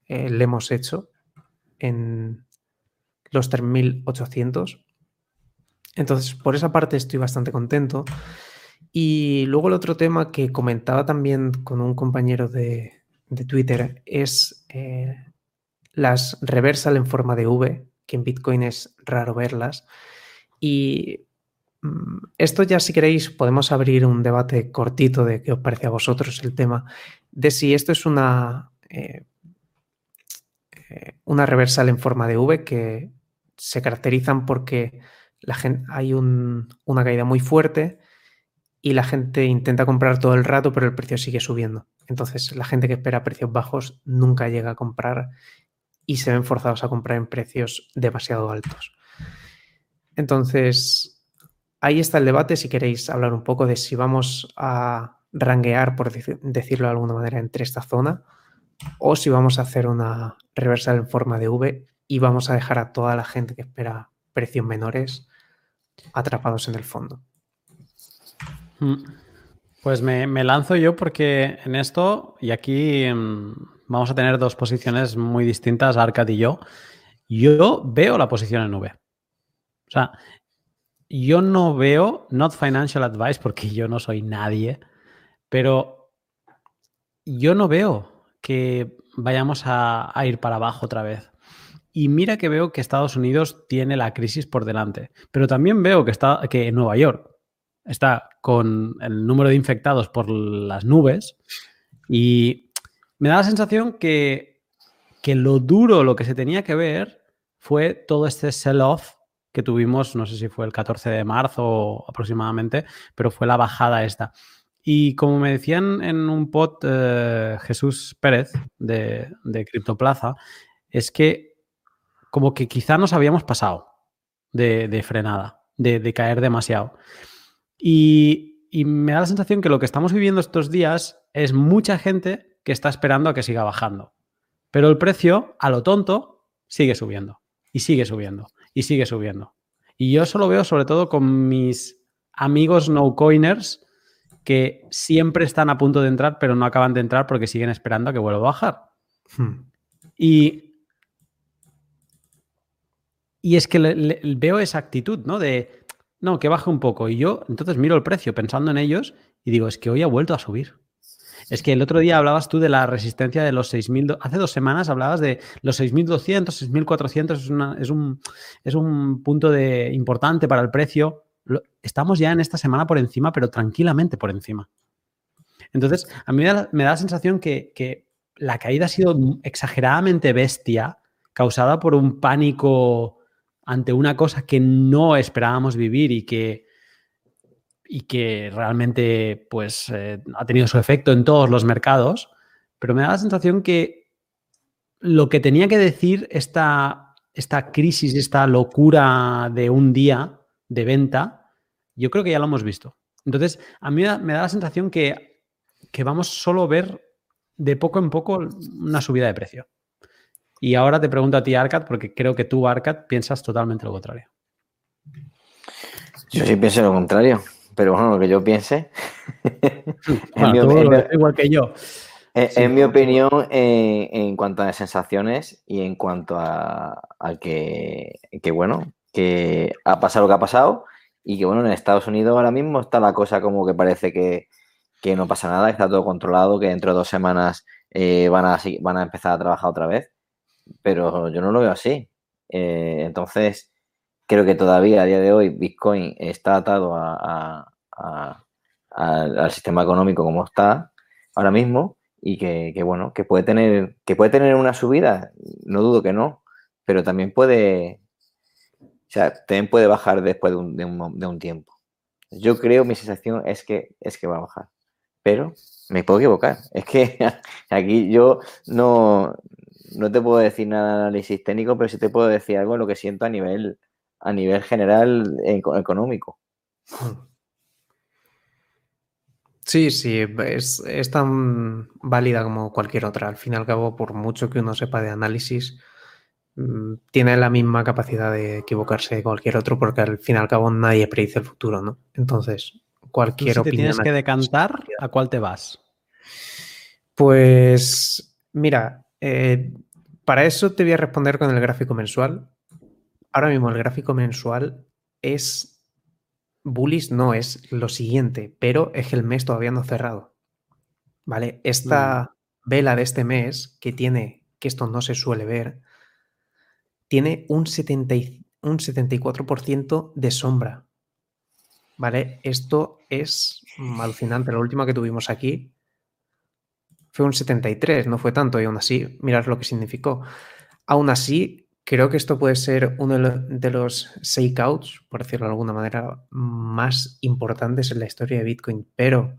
eh, le hemos hecho en, los 3.800. Entonces, por esa parte estoy bastante contento. Y luego el otro tema que comentaba también con un compañero de, de Twitter es eh, las reversal en forma de V, que en Bitcoin es raro verlas. Y mm, esto ya si queréis podemos abrir un debate cortito de qué os parece a vosotros el tema, de si esto es una... Eh, eh, una reversal en forma de V que se caracterizan porque hay una caída muy fuerte y la gente intenta comprar todo el rato, pero el precio sigue subiendo. Entonces, la gente que espera precios bajos nunca llega a comprar y se ven forzados a comprar en precios demasiado altos. Entonces, ahí está el debate si queréis hablar un poco de si vamos a ranguear, por decirlo de alguna manera, entre esta zona o si vamos a hacer una reversal en forma de V y vamos a dejar a toda la gente que espera precios menores atrapados en el fondo. Mm. Pues me, lanzo yo porque en esto, y aquí mm, vamos a tener dos posiciones muy distintas, Arcad y yo. Yo veo la posición en V. O sea, yo no veo, not financial advice, porque yo no soy nadie, pero yo no veo que vayamos a, ir para abajo otra vez. Y mira que veo que Estados Unidos tiene la crisis por delante, pero también veo que, está, que Nueva York está con el número de infectados por las nubes y me da la sensación que, que lo duro, lo que se tenía que ver fue todo este sell-off que tuvimos, no sé si fue el 14 de marzo aproximadamente, pero fue la bajada esta. Y como me decían en un pod eh, Jesús Pérez de, de Criptoplaza, es que como que quizá nos habíamos pasado de, frenada, de, caer demasiado. Y, y, me da la sensación que lo que estamos viviendo estos días es mucha gente que está esperando a que siga bajando. Pero el precio, a lo tonto, sigue subiendo. Y sigue subiendo. Y sigue subiendo. Y yo eso lo veo sobre todo con mis amigos no coiners que siempre están a punto de entrar, pero no acaban de entrar porque siguen esperando a que vuelva a bajar. Hmm. Y, y es que veo esa actitud, ¿no? De, no, que baje un poco. Y yo entonces miro el precio pensando en ellos y digo, es que hoy ha vuelto a subir. Es que el otro día hablabas tú de la resistencia de los 6.000, hace dos semanas hablabas de los 6.200, 6.400, es, es, un, es un punto de, importante para el precio estamos ya en esta semana por encima, pero tranquilamente por encima. Entonces, a mí me da, la sensación que, la caída ha sido exageradamente bestia, causada por un pánico ante una cosa que no esperábamos vivir y que, y que realmente pues, eh, ha tenido su efecto en todos los mercados, pero me da la sensación que lo que tenía que decir esta, esta crisis, esta locura de un día, de venta, yo creo que ya lo hemos visto. Entonces, a mí me da la sensación que, vamos solo a ver de poco en poco una subida de precio. Y ahora te pregunto a ti, Arcad, porque creo que tú, Arcad, piensas totalmente lo contrario. Yo sí pienso lo contrario, pero bueno, lo que yo piense. igual que yo. En, mi opinión, en cuanto a sensaciones y en cuanto a, que, que, bueno, que ha pasado lo que ha pasado y que bueno, en Estados Unidos ahora mismo está la cosa como que parece que, no pasa nada, está todo controlado, que dentro de dos semanas eh, van, a, van a empezar a trabajar otra vez, pero yo no lo veo así. Eh, entonces, creo que todavía a día de hoy Bitcoin está atado a, al sistema económico como está ahora mismo y que, que, bueno, que puede tener, que puede tener una subida, no dudo que no, pero también puede, o sea, también puede bajar después de un, tiempo. Yo creo, mi sensación es que, es que va a bajar. Pero me puedo equivocar. Es que aquí yo no, no te puedo decir nada de análisis técnico, pero sí te puedo decir algo de lo que siento a nivel, a nivel general económico. Sí, sí, es, es, tan válida como cualquier otra. Al fin y al cabo, por mucho que uno sepa de análisis, Mm, tiene la misma capacidad de equivocarse que cualquier otro porque al fin y al cabo nadie predice el futuro, ¿no? Entonces, cualquier si te tienes que decantar, ¿a cuál te vas? Pues, mira, eh, para eso te voy a responder con el gráfico mensual. Ahora mismo el gráfico mensual es bullish, no es lo siguiente, pero es que el mes todavía no ha cerrado. ¿Vale? Esta mm. vela de este mes que tiene, que esto no se suele ver, tiene un, 70 un 74% de sombra. ¿Vale? Esto es alucinante. La última que tuvimos aquí fue un 73, no fue tanto y aún así, mirad lo que significó. Aún así, creo que esto puede ser uno de los shakeouts, por decirlo de alguna manera, más importantes en la historia de Bitcoin. Pero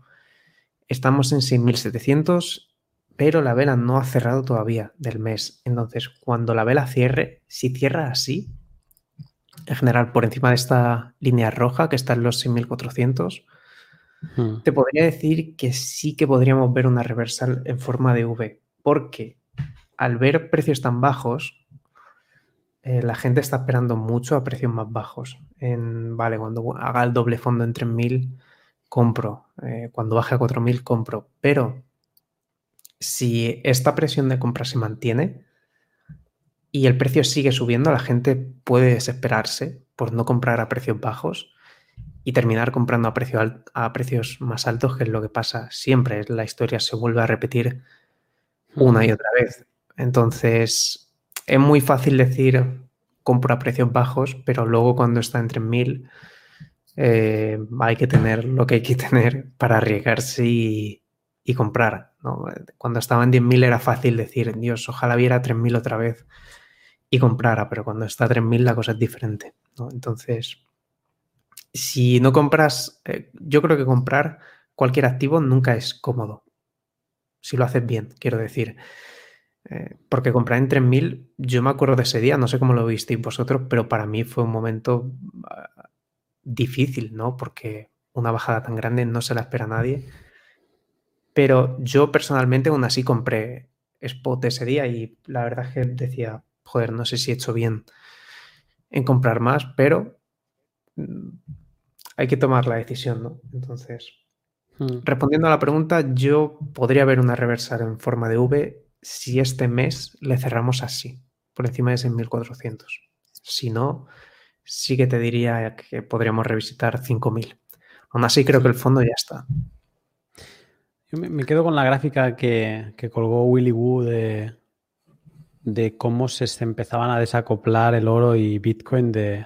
estamos en 6.700, pero la vela no ha cerrado todavía del mes. Entonces, cuando la vela cierre, si cierra así, en general por encima de esta línea roja que está en los 6.400, hmm. te podría decir que sí que podríamos ver una reversal en forma de V, porque al ver precios tan bajos, eh, la gente está esperando mucho a precios más bajos. En, vale, cuando haga el doble fondo en 3.000, compro. Eh, cuando baje a 4.000, compro. Pero si esta presión de compra se mantiene, y el precio sigue subiendo, la gente puede desesperarse por no comprar a precios bajos y terminar comprando a, a precios más altos, que es lo que pasa siempre. La historia se vuelve a repetir una y otra vez. Entonces, es muy fácil decir compro a precios bajos, pero luego cuando está en 3.000 eh, hay que tener lo que hay que tener para arriesgarse y, comprar. Cuando estaba en 10.000 era fácil decir, Dios, ojalá viera 3.000 otra vez y comprara, pero cuando está a 3.000 la cosa es diferente. Entonces, si no compras, eh, yo creo que comprar cualquier activo nunca es cómodo. Si lo haces bien, quiero decir. Eh, porque comprar en 3.000, yo me acuerdo de ese día, no sé cómo lo visteis vosotros, pero para mí fue un momento ah, difícil, ¿no? Porque una bajada tan grande no se la espera nadie. Pero yo personalmente aún así compré spot ese día y la verdad es que decía, joder, no sé si he hecho bien en comprar más, pero mm, hay que tomar la decisión, ¿no? Entonces, hmm. respondiendo a la pregunta, yo podría ver una reversal en forma de V si este mes le cerramos así, por encima de ese 1400. Si no, sí que te diría que podríamos revisitar 5000. Aún así, creo que el fondo ya está. Yo me, quedo con la gráfica que, que colgó Willy Woo de, de cómo se, empezaban a desacoplar el oro y Bitcoin de,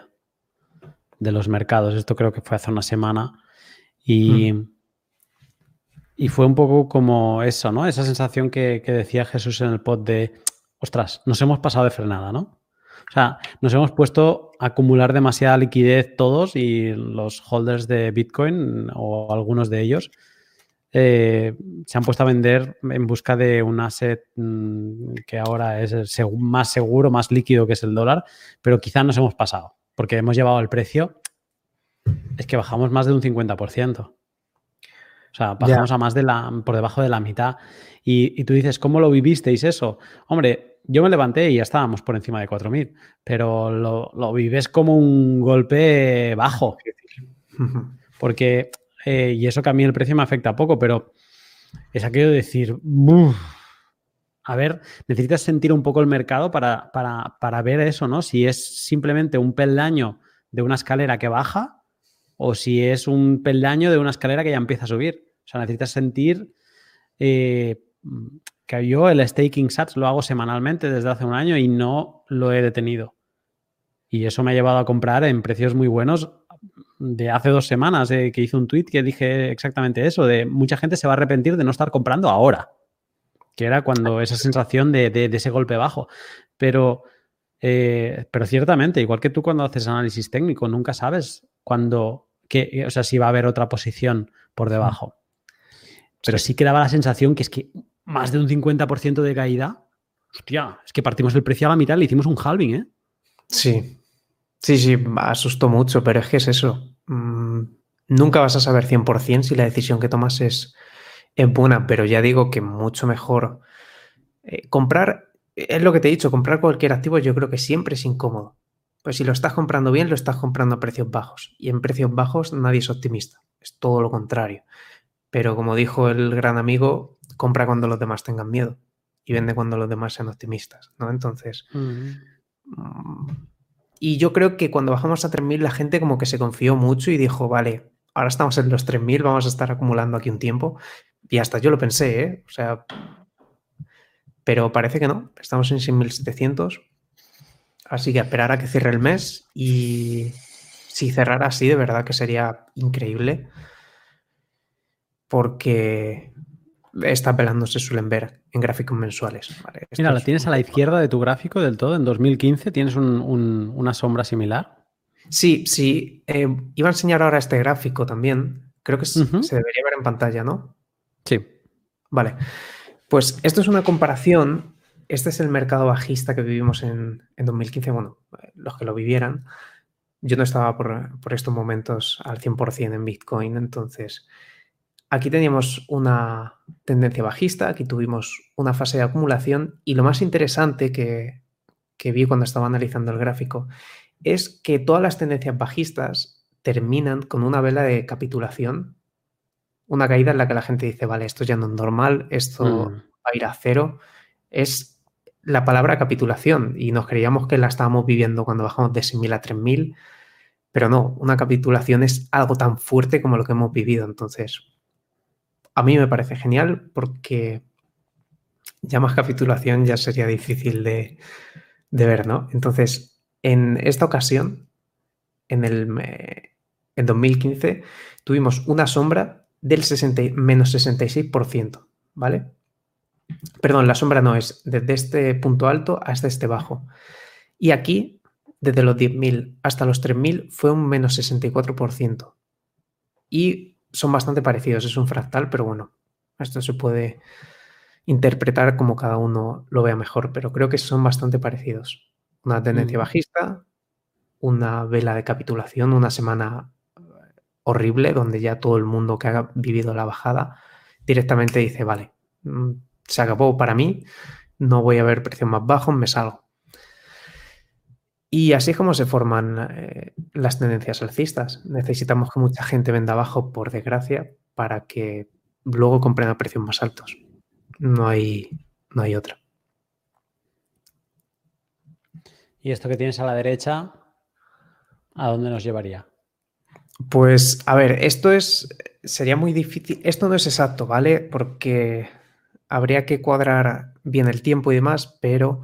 los mercados. Esto creo que fue hace una semana. Y, mm. y fue un poco como eso, ¿no? Esa sensación que, decía Jesús en el pod de, ostras, nos hemos pasado de frenada, ¿no? O sea, nos hemos puesto a acumular demasiada liquidez todos y los holders de Bitcoin o algunos de ellos eh, se han puesto a vender en busca de un asset mm, que ahora es el más seguro, más líquido que es el dólar, pero quizás nos hemos pasado, porque hemos llevado el precio, es que bajamos más de un 50%. O sea, bajamos a más de la, por debajo de la mitad. Y, tú dices, ¿cómo lo vivisteis eso? Hombre, yo me levanté y ya estábamos por encima de 4.000, pero lo, lo vives como un golpe bajo. Porque eh, y eso que a mí el precio me afecta poco, pero es aquello de decir, a ver, necesitas sentir un poco el mercado para, para, ver eso, ¿no? Si es simplemente un peldaño de una escalera que baja o si es un peldaño de una escalera que ya empieza a subir. O sea, necesitas sentir eh, que yo el staking sats lo hago semanalmente desde hace un año y no lo he detenido. Y eso me ha llevado a comprar en precios muy buenos de hace dos semanas eh, que hice un tweet que dije exactamente eso, de mucha gente se va a arrepentir de no estar comprando ahora, que era cuando esa sensación de, ese golpe bajo. Pero, eh, pero ciertamente, igual que tú cuando haces análisis técnico, nunca sabes cuándo, que, o sea, si va a haber otra posición por debajo. Pero sí que daba la sensación que es que más de un 50% de caída, hostia, es que partimos el precio a la mitad y le hicimos un halving, ¿eh? Sí, Sí, sí, asustó mucho, pero es que es eso. Mm, nunca vas a saber 100% si la decisión que tomas es, es buena, pero ya digo que mucho mejor eh, comprar, es lo que te he dicho, comprar cualquier activo yo creo que siempre es incómodo. Pues si lo estás comprando bien, lo estás comprando a precios bajos. Y en precios bajos nadie es optimista, es todo lo contrario. Pero como dijo el gran amigo, compra cuando los demás tengan miedo y vende cuando los demás sean optimistas, ¿no? Entonces, mm, y yo creo que cuando bajamos a 3.000 la gente como que se confió mucho y dijo, vale, ahora estamos en los 3.000, vamos a estar acumulando aquí un tiempo. Y hasta yo lo pensé, ¿eh? O sea, pero parece que no, estamos en 6.700. Así que esperar a que cierre el mes y si cerrara así, de verdad que sería increíble. Porque estas velas no se suelen ver en gráficos mensuales. Mira, la tienes a la izquierda de tu gráfico del todo. En 2015 tienes una sombra similar. Sí, sí. Eh, iba a enseñar ahora este gráfico también. Creo que se debería ver en pantalla, ¿no? Sí. Vale. Pues esto es una comparación. Este es el mercado bajista que vivimos en, 2015. Bueno, los que lo vivieran. Yo no estaba por, por estos momentos al 100% en Bitcoin, entonces Aquí teníamos una tendencia bajista, aquí tuvimos una fase de acumulación y lo más interesante que, vi cuando estaba analizando el gráfico es que todas las tendencias bajistas terminan con una vela de capitulación, una caída en la que la gente dice, vale, esto ya no es normal, esto mm. va a ir a cero. Es la palabra capitulación y nos creíamos que la estábamos viviendo cuando bajamos de 6.000 a 3.000, pero no, una capitulación es algo tan fuerte como lo que hemos vivido. Entonces, a mí me parece genial porque ya más capitulación ya sería difícil de, ver, ¿no? Entonces, en esta ocasión, en el en 2015, tuvimos una sombra del 60, menos 66%, ¿vale? Perdón, la sombra no es desde este punto alto hasta este bajo. Y aquí, desde los 10.000 hasta los 3.000, fue un menos 64%. Y son bastante parecidos, es un fractal, pero bueno, esto se puede interpretar como cada uno lo vea mejor, pero creo que son bastante parecidos. Una tendencia mm. bajista, una vela de capitulación, una semana horrible donde ya todo el mundo que ha vivido la bajada directamente dice, vale, mm, se acabó para mí, no voy a ver precios más bajos, me salgo. Y así es como se forman eh, las tendencias alcistas. Necesitamos que mucha gente venda abajo, por desgracia, para que luego compren a precios más altos. No hay, no hay otra. ¿Y esto que tienes a la derecha, a dónde nos llevaría? Pues, a ver, esto es. Sería muy difícil. Esto no es exacto, ¿vale? Porque habría que cuadrar bien el tiempo y demás, pero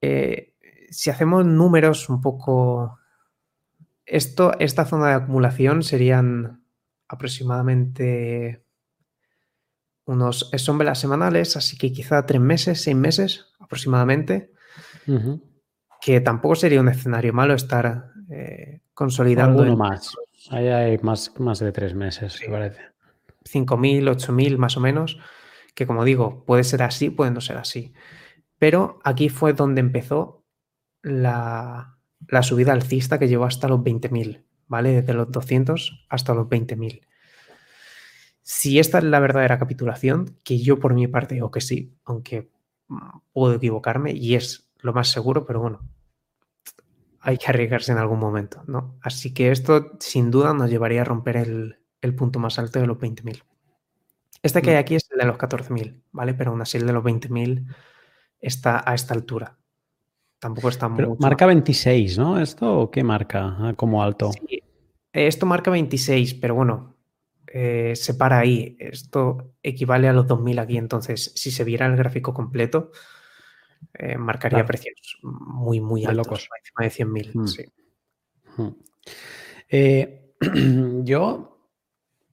eh, si hacemos números un poco, esto, esta zona de acumulación serían aproximadamente unos, son velas semanales, así que quizá tres meses, seis meses aproximadamente, que tampoco sería un escenario malo estar eh, consolidando. Uno más. Ahí hay más, más de tres meses, me parece. 5.000, 8.000 más o menos, que como digo, puede ser así, puede no ser así. Pero aquí fue donde empezó la, subida alcista que llevó hasta los 20.000, ¿vale? Desde los 200 hasta los 20.000. Si esta es la verdadera capitulación, que yo por mi parte digo que sí, aunque mm, puedo equivocarme y es lo más seguro, pero bueno, hay que arriesgarse en algún momento, ¿no? Así que esto sin duda nos llevaría a romper el, punto más alto de los 20.000. Este que hay mm. aquí es el de los 14.000, ¿vale? Pero aún así el de los 20.000 está a esta altura. Tampoco está Pero Marca 26, ¿no? ¿Esto o qué marca ah, como alto? Sí, esto marca 26, pero bueno, eh, se para ahí. Esto equivale a los 2000 aquí. Entonces, si se viera el gráfico completo, eh, marcaría precios muy, muy altos, encima de 100.000. Hmm. Sí. Hmm. Eh, yo,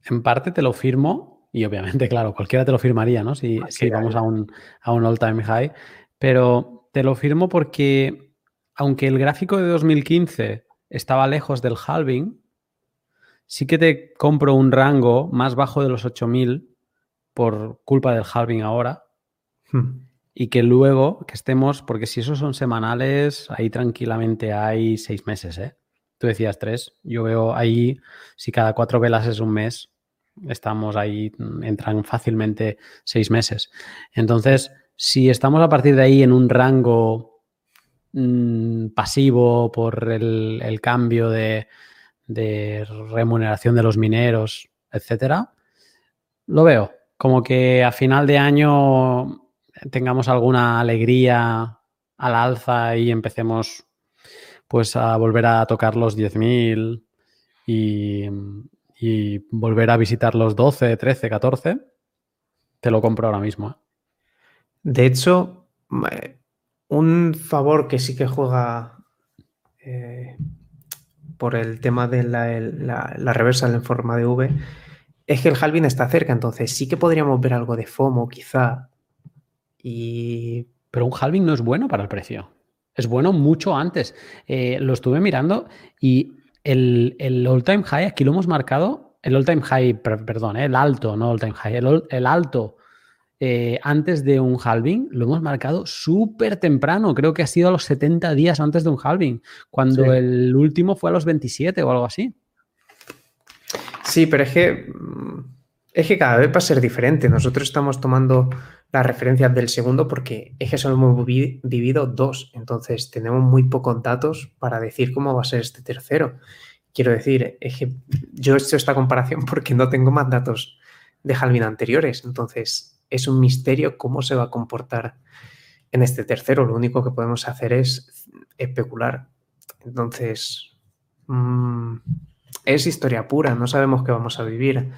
en parte, te lo firmo. Y obviamente, claro, cualquiera te lo firmaría, ¿no? Si, si vamos a un, a un all-time high. Pero te lo firmo porque, aunque el gráfico de 2015 estaba lejos del halving, sí que te compro un rango más bajo de los 8000 por culpa del halving ahora. Hmm. Y que luego que estemos, porque si esos son semanales, ahí tranquilamente hay seis meses, ¿eh? Tú decías tres. Yo veo ahí, si cada cuatro velas es un mes, estamos ahí, entran fácilmente seis meses. Entonces, si estamos a partir de ahí en un rango mm, pasivo por el, cambio de, remuneración de los mineros, etcétera, lo veo. Como que a final de año tengamos alguna alegría al alza y empecemos pues a volver a tocar los 10.000 y, y volver a visitar los 12, 13, 14, te lo compro ahora mismo. ¿eh? De hecho, un favor que sí que juega eh, por el tema de la, reversa en forma de V es que el halving está cerca, entonces sí que podríamos ver algo de FOMO quizá. Y... Pero un halving no es bueno para el precio. Es bueno mucho antes. Eh, lo estuve mirando y el, el all-time high, aquí lo hemos marcado, el all-time high, perdón, eh, el alto, no all-time high, el, alto eh, antes de un halving lo hemos marcado súper temprano. Creo que ha sido a los 70 días antes de un halving, cuando el último fue a los 27 o algo así. Sí, pero es que, es que cada vez va a ser diferente. Nosotros estamos tomando las referencias del segundo porque es que solo hemos vivido dos, entonces tenemos muy pocos datos para decir cómo va a ser este tercero. Quiero decir, es que yo he hecho esta comparación porque no tengo más datos de Halvin anteriores, entonces es un misterio cómo se va a comportar en este tercero. Lo único que podemos hacer es especular. Entonces, mmm, es historia pura, no sabemos qué vamos a vivir.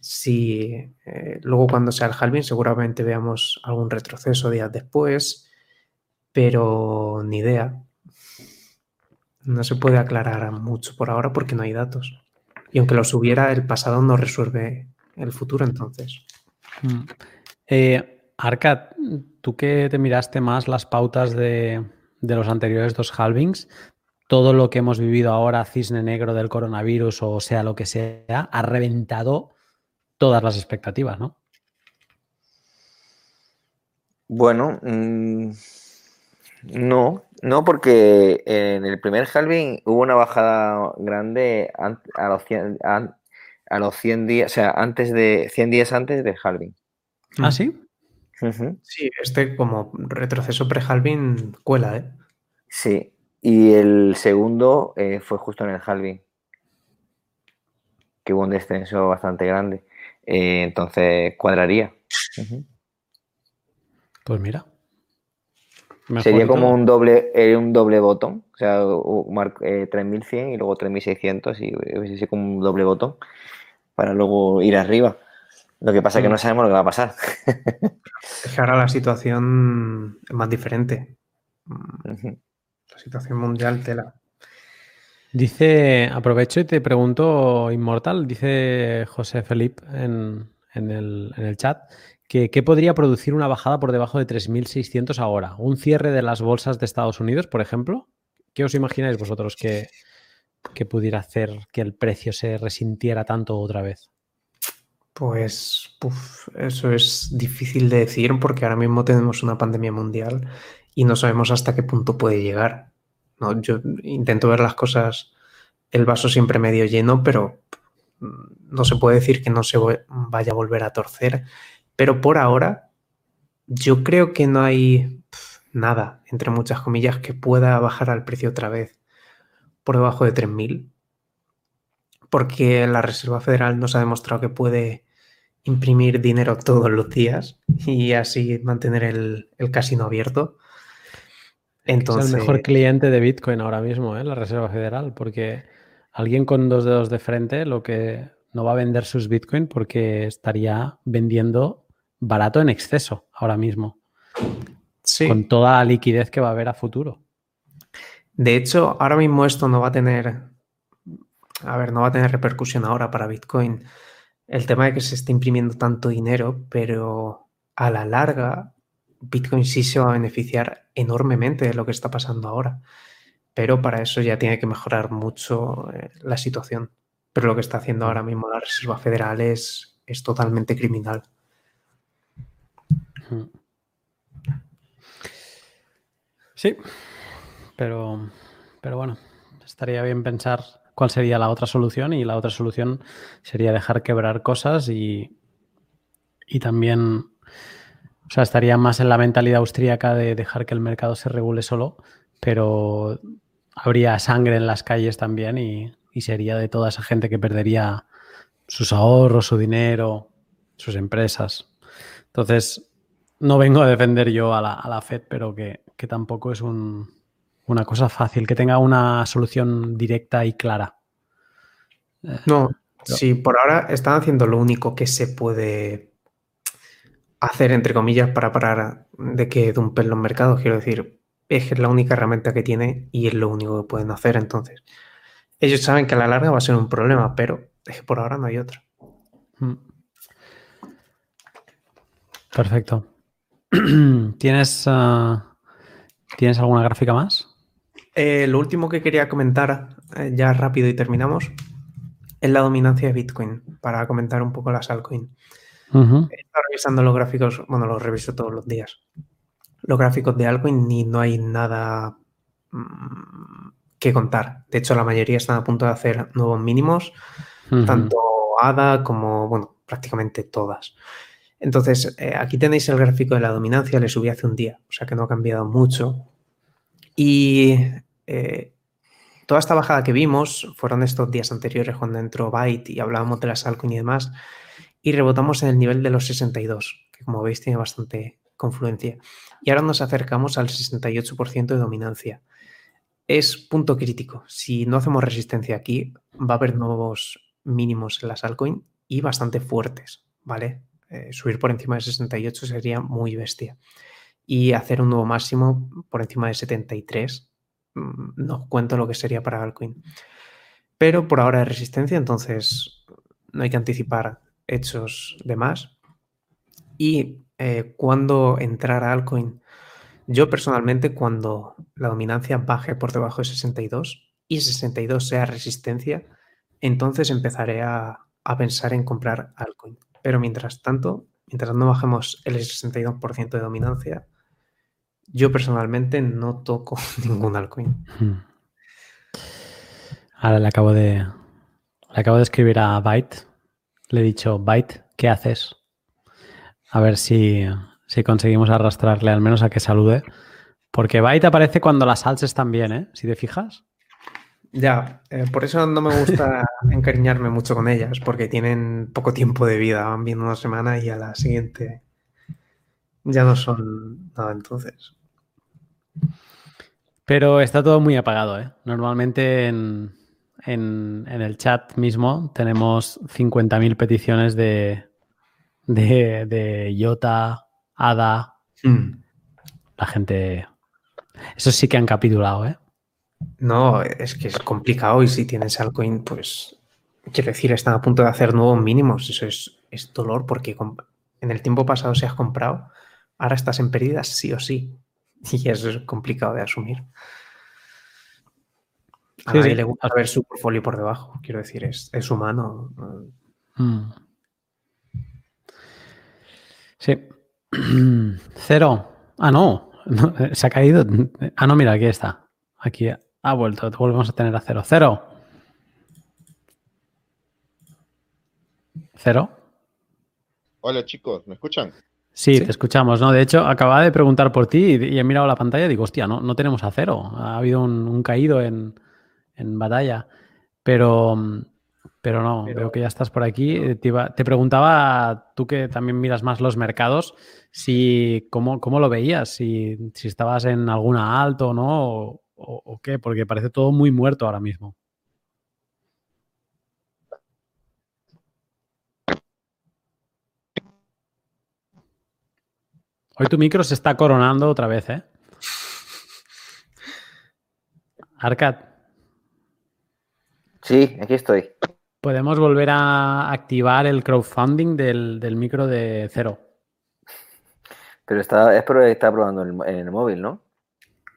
Si eh, luego cuando sea el halving seguramente veamos algún retroceso días después, pero ni idea. No se puede aclarar mucho por ahora porque no hay datos. Y aunque los hubiera, el pasado no resuelve el futuro entonces. Mm. Eh, Arca, tú que te miraste más las pautas de, de los anteriores dos halvings, todo lo que hemos vivido ahora, cisne negro del coronavirus o sea lo que sea, ha reventado todas las expectativas, ¿no? Bueno, mm, no, no, porque en el primer halving hubo una bajada grande a los 100, a, los 100 días, o sea, antes de 100 días antes del halving. ¿Ah, sí? Sí, este como retroceso pre-halving cuela, ¿eh? Sí, y el segundo eh, fue justo en el halving, que hubo un descenso bastante grande. Eh, entonces cuadraría. Pues mira. Sería como un doble, eh, un doble botón, o sea, 3100 y luego 3600 y hubiese como un doble botón para luego ir arriba. Lo que pasa es que mm. no sabemos lo que va a pasar. Es que ahora la situación es más diferente. La situación mundial tela. Dice, aprovecho y te pregunto, Inmortal, dice José Felipe en, el, chat, que ¿qué podría producir una bajada por debajo de 3.600 ahora? ¿Un cierre de las bolsas de Estados Unidos, por ejemplo? ¿Qué os imagináis vosotros que, que pudiera hacer que el precio se resintiera tanto otra vez? Pues eso es difícil de decir porque ahora mismo tenemos una pandemia mundial y no sabemos hasta qué punto puede llegar. ¿No? Yo intento ver las cosas, el vaso siempre medio lleno, pero no se puede decir que no se vaya a volver a torcer. Pero por ahora, yo creo que no hay nada, entre muchas comillas, que pueda bajar al precio otra vez por debajo de 3.000. Porque la Reserva Federal nos ha demostrado que puede imprimir dinero todos los días y así mantener el, el casino abierto. Entonces, es el mejor cliente de Bitcoin ahora mismo, ¿eh? la Reserva Federal, porque alguien con dos dedos de frente lo que no va a vender sus Bitcoin porque estaría vendiendo barato en exceso ahora mismo. Sí. Con toda la liquidez que va a haber a futuro. De hecho, ahora mismo esto no va a tener, a ver, no va a tener repercusión ahora para Bitcoin. El tema de que se esté imprimiendo tanto dinero, pero a la larga Bitcoin sí se va a beneficiar enormemente de lo que está pasando ahora. Pero para eso ya tiene que mejorar mucho eh, la situación. Pero lo que está haciendo ahora mismo la Reserva Federal es, es totalmente criminal. Sí, pero, pero bueno, estaría bien pensar cuál sería la otra solución y la otra solución sería dejar quebrar cosas y, y también o sea, estaría más en la mentalidad austríaca de dejar que el mercado se regule solo, pero habría sangre en las calles también y, sería de toda esa gente que perdería sus ahorros, su dinero, sus empresas. Entonces, no vengo a defender yo a la, Fed, pero que, tampoco es una cosa fácil, que tenga una solución directa y clara. No, sí, por ahora están haciendo lo único que se puede hacer, entre comillas, para parar de que dumpen los mercados. Quiero decir, es que es la única herramienta que tiene y es lo único que pueden hacer. Entonces, ellos saben que a la larga va a ser un problema, pero es que por ahora no hay otra. Mm. Perfecto. ¿Tienes, ah, ¿Tienes alguna gráfica más? Eh, lo último que quería comentar, eh, ya rápido y terminamos, es la dominancia de Bitcoin, para comentar un poco las altcoins. He estado revisando los gráficos, bueno, los reviso todos los días. Los gráficos de altcoin y no hay nada mm, que contar. De hecho, la mayoría están a punto de hacer nuevos mínimos, Ujú. tanto ADA como, bueno, prácticamente todas. Entonces, eh, aquí tenéis el gráfico de la dominancia, le subí hace un día, o sea que no ha cambiado mucho. Y eh, toda esta bajada que vimos fueron estos días anteriores cuando entró Byte y hablábamos de las altcoins y demás, y rebotamos en el nivel de los 62, que como veis tiene bastante confluencia. Y ahora nos acercamos al 68% de dominancia. Es punto crítico. Si no hacemos resistencia aquí, va a haber nuevos mínimos en las altcoins y bastante fuertes, ¿vale? Eh, subir por encima de 68 sería muy bestia. Y hacer un nuevo máximo por encima de 73, mm, no cuento lo que sería para altcoin. Pero por ahora hay resistencia, entonces no hay que anticipar hechos de más. Y eh, cuando entrar a altcoin, yo personalmente cuando la dominancia baje por debajo de 62 y 62 sea resistencia, entonces empezaré a, a pensar en comprar altcoin. Pero mientras tanto, mientras no bajemos el 62% de dominancia, yo personalmente no toco ningún altcoin. Mm. Ahora le acabo de. Le acabo de escribir a Byte. Le he dicho, Byte, ¿qué haces? A ver si, si conseguimos arrastrarle al menos a que salude. Porque Byte aparece cuando las alts están bien, ¿eh? Si te fijas. Ya, eh, por eso no me gusta encariñarme mucho con ellas, porque tienen poco tiempo de vida, van bien una semana y a la siguiente ya no son nada entonces. Pero está todo muy apagado, ¿eh? Normalmente en, en- en el chat mismo tenemos 50.000 peticiones de, de, de IOTA, ADA. La gente. Eso sí que han capitulado, ¿eh? No, es que es complicado y si tienes altcoin, pues quiero decir, están a punto de hacer nuevos mínimos. Eso es, es dolor porque en el tiempo pasado se has comprado, ahora estás en pérdidas sí o sí. Y eso es complicado de asumir. A Sí, nadie sí. le gusta ver su portfolio por debajo. Quiero decir, es, es humano. Mm. Sí. Cero. Ah, no. No, eh, Se ha caído. Ah, no, mira, aquí está. Aquí ha vuelto. Volvemos a tener a cero. Cero. Cero. Hola chicos, ¿me escuchan? Sí, Sí. te escuchamos, ¿no? De hecho, acababa de preguntar por ti y, y he mirado la pantalla y digo, hostia, no, no tenemos a cero. Ha habido un, un caído en, en batalla. Pero, pero no, veo que ya estás por aquí. Eh, Te, iba- te preguntaba, tú que también miras más los mercados, si cómo, cómo lo veías, si, si estabas en alguna alto o no, o qué, porque parece todo muy muerto ahora mismo. Hoy tu micro se está coronando otra vez, ¿eh? Arcad, Sí, aquí estoy. podemos volver a activar el crowdfunding del, del micro de cero. Pero está, es porque está probando en el, en el móvil, ¿no?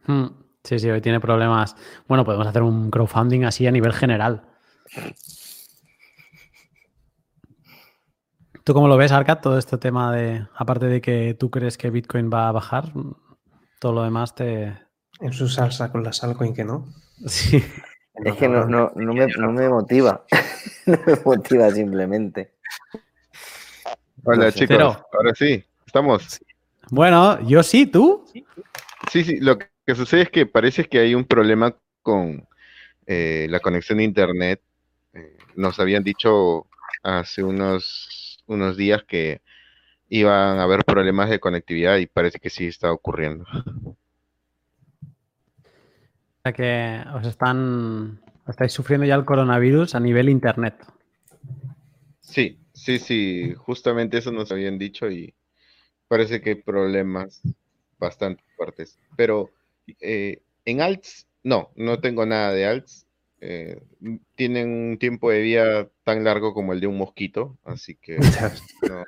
Hmm, Sí, sí, hoy tiene problemas. Bueno, podemos hacer un crowdfunding así a nivel general. ¿Tú cómo lo ves, Arcad, todo este tema de, aparte de que tú crees que Bitcoin va a bajar, todo lo demás te... En su salsa con las altcoin que no. Sí. Es que no, no, no me, no me motiva. no me motiva simplemente. Hola No sé. chicos, Cero. ahora sí, estamos. Bueno, yo sí, ¿tú? Sí, sí, lo que sucede es que parece que hay un problema con eh, la conexión a internet. Eh, nos habían dicho hace unos, unos días que iban a haber problemas de conectividad y parece que sí está ocurriendo. O sea que os están... Estáis sufriendo ya el coronavirus a nivel internet. Sí, sí, sí, justamente eso nos habían dicho y parece que hay problemas bastante fuertes. Pero eh, en alts, no, no tengo nada de alts. eh, tienen un tiempo de vida tan largo como el de un mosquito, así que no.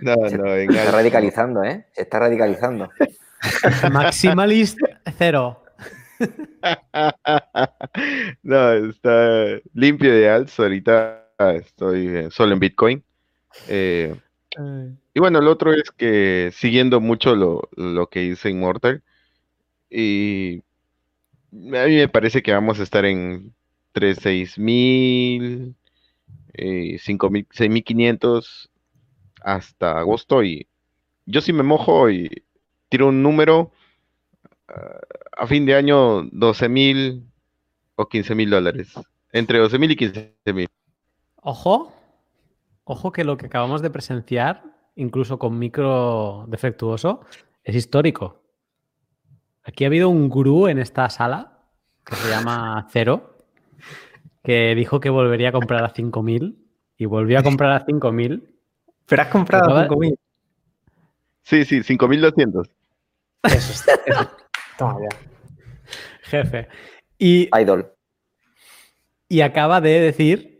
no, no, Se está radicalizando, ¿eh? Se está radicalizando. Maximalist cero. no, está limpio de alts. Ahorita estoy solo en Bitcoin. Eh, y bueno, lo otro es que siguiendo mucho lo, lo que dice Immortal, y a mí me parece que vamos a estar en 3, mil, eh, 6.500 hasta agosto y yo sí me mojo y tiro un número ah, a fin de año 12 mil o 15 mil dólares. Entre 12 mil y 15 mil. Ojo, ojo que lo que acabamos de presenciar, incluso con micro defectuoso, es histórico. Aquí ha habido un gurú en esta sala que se llama Cero, que dijo que volvería a comprar a 5.000 y volvió a comprar a 5.000. ¿Pero has comprado a 5.000? Sí, sí, 5.200. Eso está. Toma ya. Jefe. Y, Idol. Y acaba de decir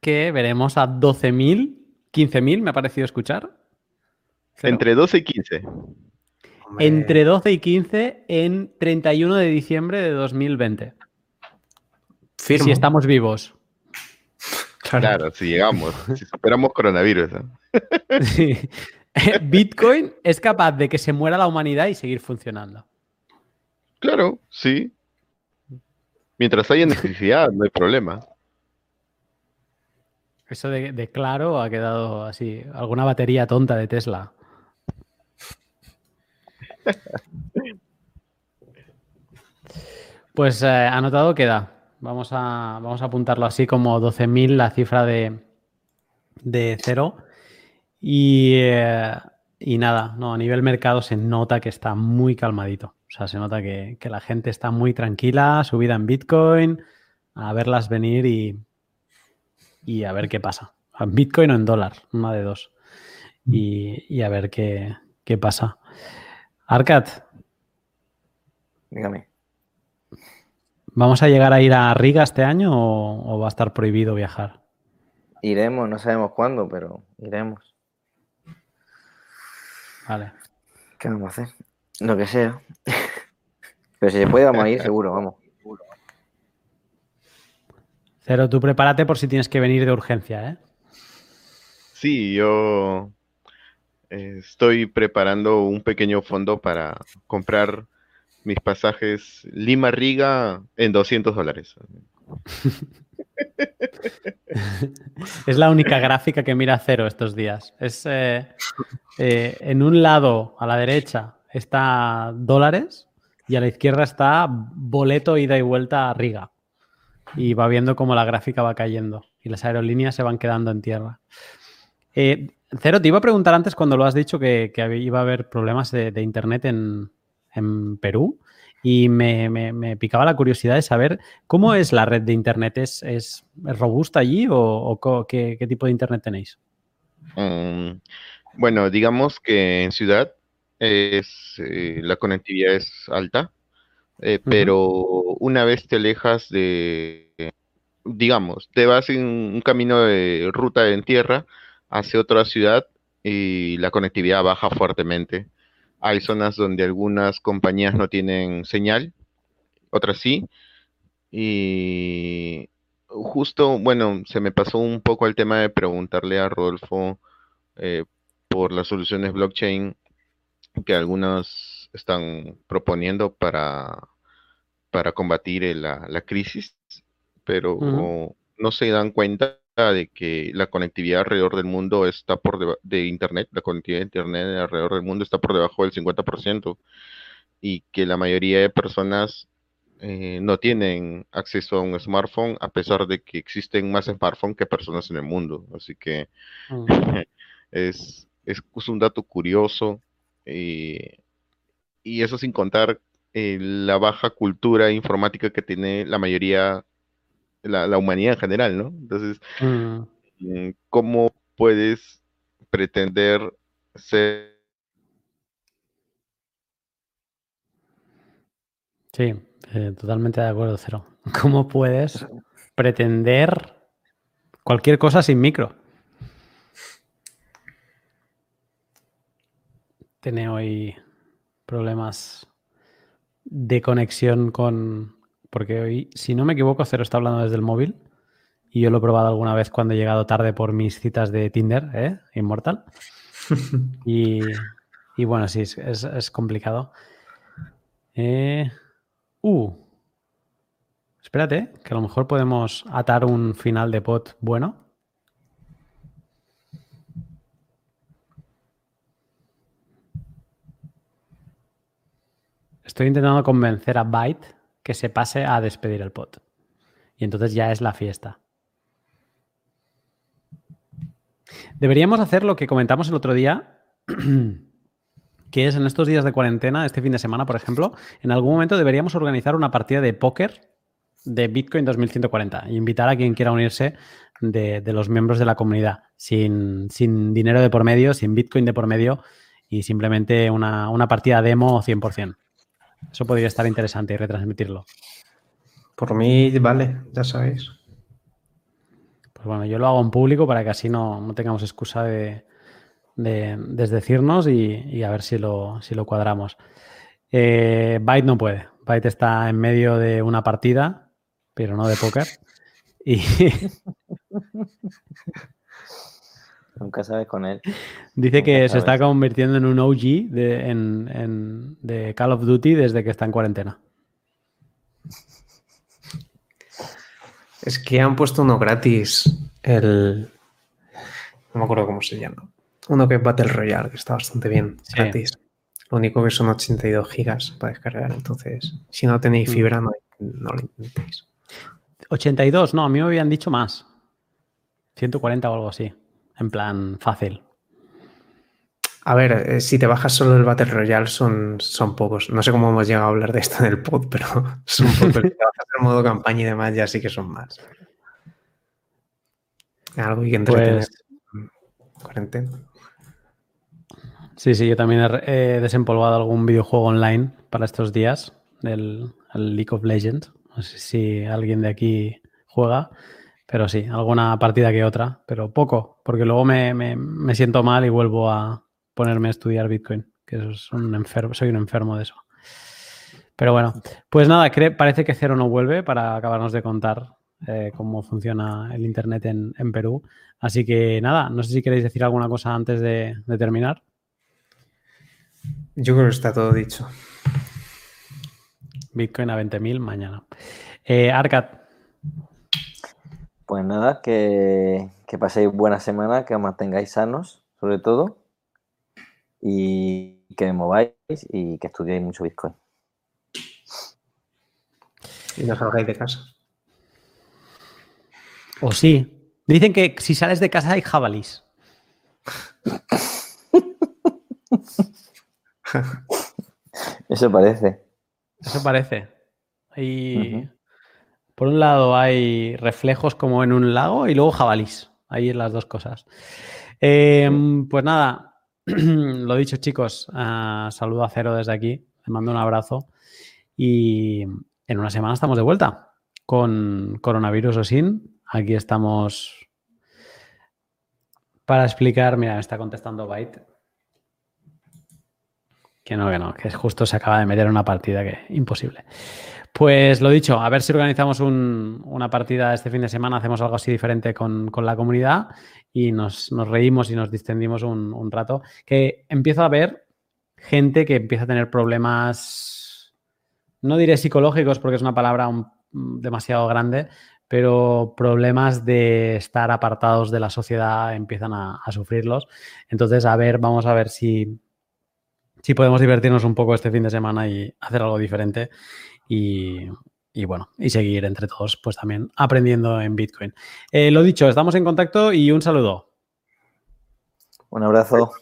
que veremos a 12.000, 15.000, me ha parecido escuchar. Entre 12 y 15. Entre 12 y 15 en 31 de diciembre de 2020. Si estamos vivos. Claro, si llegamos, si superamos coronavirus. Bitcoin es capaz de que se muera la humanidad y seguir funcionando. Claro, sí. Mientras haya necesidad, no hay problema. Eso de, claro ha quedado así. Alguna batería tonta de Tesla. Pues eh, anotado queda. Vamos a, vamos a apuntarlo así como 12.000 la cifra de, de cero. Y, eh, y, nada, no, a nivel mercado se nota que está muy calmadito. O sea, se nota que, la gente está muy tranquila, subida en Bitcoin, a verlas venir y, y a ver qué pasa. En Bitcoin o en dólar, una de dos. Y, y a ver qué, qué pasa. Arcat. Dígame. ¿Vamos a llegar a ir a Riga este año o, va a estar prohibido viajar? Iremos, no sabemos cuándo, pero iremos. Vale. ¿Qué vamos a hacer? Lo que sea. pero si se puede, vamos a ir, seguro, vamos. Cero, tú prepárate por si tienes que venir de urgencia, ¿eh? Sí, yo estoy preparando un pequeño fondo para comprar mis pasajes Lima-Riga en 200 dólares. es la única gráfica que mira cero estos días. Es eh, eh, en un lado, a la derecha, está dólares y a la izquierda está boleto ida y vuelta a Riga. Y va viendo cómo la gráfica va cayendo y las aerolíneas se van quedando en tierra. Eh, cero, te iba a preguntar antes cuando lo has dicho que, iba a haber problemas de internet en, en Perú y me, picaba la curiosidad de saber cómo es la red de Internet. ¿Es, robusta allí o, qué, tipo de Internet tenéis? Mm, bueno, digamos que en ciudad es, eh, la conectividad es alta, eh, pero una vez te alejas de, digamos, te vas en un camino de ruta en tierra hacia otra ciudad y la conectividad baja fuertemente. Hay zonas donde algunas compañías no tienen señal, otras sí. Y justo, bueno, se me pasó un poco el tema de preguntarle a Rodolfo eh, por las soluciones blockchain que algunos están proponiendo para, para combatir la, crisis, pero no se dan cuenta de que la conectividad alrededor del mundo está por de Internet, la conectividad de Internet alrededor del mundo está por debajo del 50% y que la mayoría de personas eh, no tienen acceso a un smartphone a pesar de que existen más smartphones que personas en el mundo. Así que mm. es, es, un dato curioso eh, y eso sin contar eh, la baja cultura informática que tiene la mayoría la, humanidad en general, ¿no? Entonces, mm. Mm, ¿cómo puedes pretender ser Sí, eh, totalmente de acuerdo, Cero. ¿Cómo puedes pretender cualquier cosa sin micro? Tiene hoy problemas de conexión con... Porque hoy, si no me equivoco, Cero está hablando desde el móvil. Y yo lo he probado alguna vez cuando he llegado tarde por mis citas de Tinder, ¿eh? Inmortal. y, y bueno, sí, es, es- es complicado. Eh, uh. Espérate, que a lo mejor podemos atar un final de pot bueno. Estoy intentando convencer a Byte que se pase a despedir el pot. Y entonces ya es la fiesta. Deberíamos hacer lo que comentamos el otro día, que es en estos días de cuarentena, este fin de semana, por ejemplo, en algún momento deberíamos organizar una partida de póker de Bitcoin 2140 e invitar a quien quiera unirse de, de los miembros de la comunidad, sin, sin dinero de por medio, sin Bitcoin de por medio y simplemente una, una partida demo 100%. Eso podría estar interesante y retransmitirlo. Por mí, vale, ya sabéis. Pues bueno, yo lo hago en público para que así no, no tengamos excusa de, de desdecirnos y, y a ver si lo, si lo cuadramos. Eh, Byte no puede. Byte está en medio de una partida, pero no de póker. Y Nunca sabes con él. dice que se está convirtiendo en un OG de, en- en- de Call of Duty desde que está en cuarentena. Es que han puesto uno gratis, el... No me acuerdo cómo se llama. Uno que es Battle Royale, que está bastante bien, Sí. gratis. Lo único que son 82 gigas para descargar, entonces si no tenéis Mm. fibra no, no lo intentéis. 82, no, a mí me habían dicho más. 140 o algo así. En plan, fácil. A ver, eh, si te bajas solo el Battle Royale son, son pocos. No sé cómo hemos llegado a hablar de esto en el pod, pero son pocos. si te bajas el modo campaña y demás ya sí que son más. Algo hay que entretener Pues en cuarentena. Sí, sí, yo también he desempolvado algún videojuego online para estos días, el, el League of Legends. No sé si alguien de aquí juega, pero sí, alguna partida que otra, pero poco, porque luego me, me- me siento mal y vuelvo a ponerme a estudiar Bitcoin, que es un enfermo, soy un enfermo de eso. Pero bueno, pues nada, parece que Cero no vuelve para acabarnos de contar eh, cómo funciona el Internet en, en Perú. Así que nada, no sé si queréis decir alguna cosa antes de- de terminar. Yo creo que está todo dicho. Bitcoin a 20.000 mañana. Eh, Arcad, Pues nada, que, que paséis buena semana, que os mantengáis sanos, sobre todo, y que mováis y que estudiéis mucho Bitcoin. Y no salgáis de casa. o sí. Dicen que si sales de casa hay jabalís. Eso parece. Eso parece. Y. por un lado hay reflejos como en un lago y luego jabalís. Ahí las dos cosas. Eh, pues nada, lo dicho chicos, ah, saludo a Cero desde aquí, le mando un abrazo y en una semana estamos de vuelta con coronavirus o sin. Aquí estamos para explicar, mira, me está contestando Byte. Que no, que no, que justo se acaba de meter una partida que imposible. Pues lo dicho, a ver si organizamos un- una partida este fin de semana, hacemos algo así diferente con, con la comunidad y nos, nos reímos y nos distendimos un, un rato. Que empiezo a ver gente que empieza a tener problemas, no diré psicológicos porque es una palabra demasiado grande, pero problemas de estar apartados de la sociedad empiezan a, a sufrirlos. Entonces, a ver, vamos a ver si, si podemos divertirnos un poco este fin de semana y hacer algo diferente y, bueno, y seguir entre todos pues también aprendiendo en Bitcoin. Eh, lo dicho, estamos en contacto y un saludo. Un abrazo.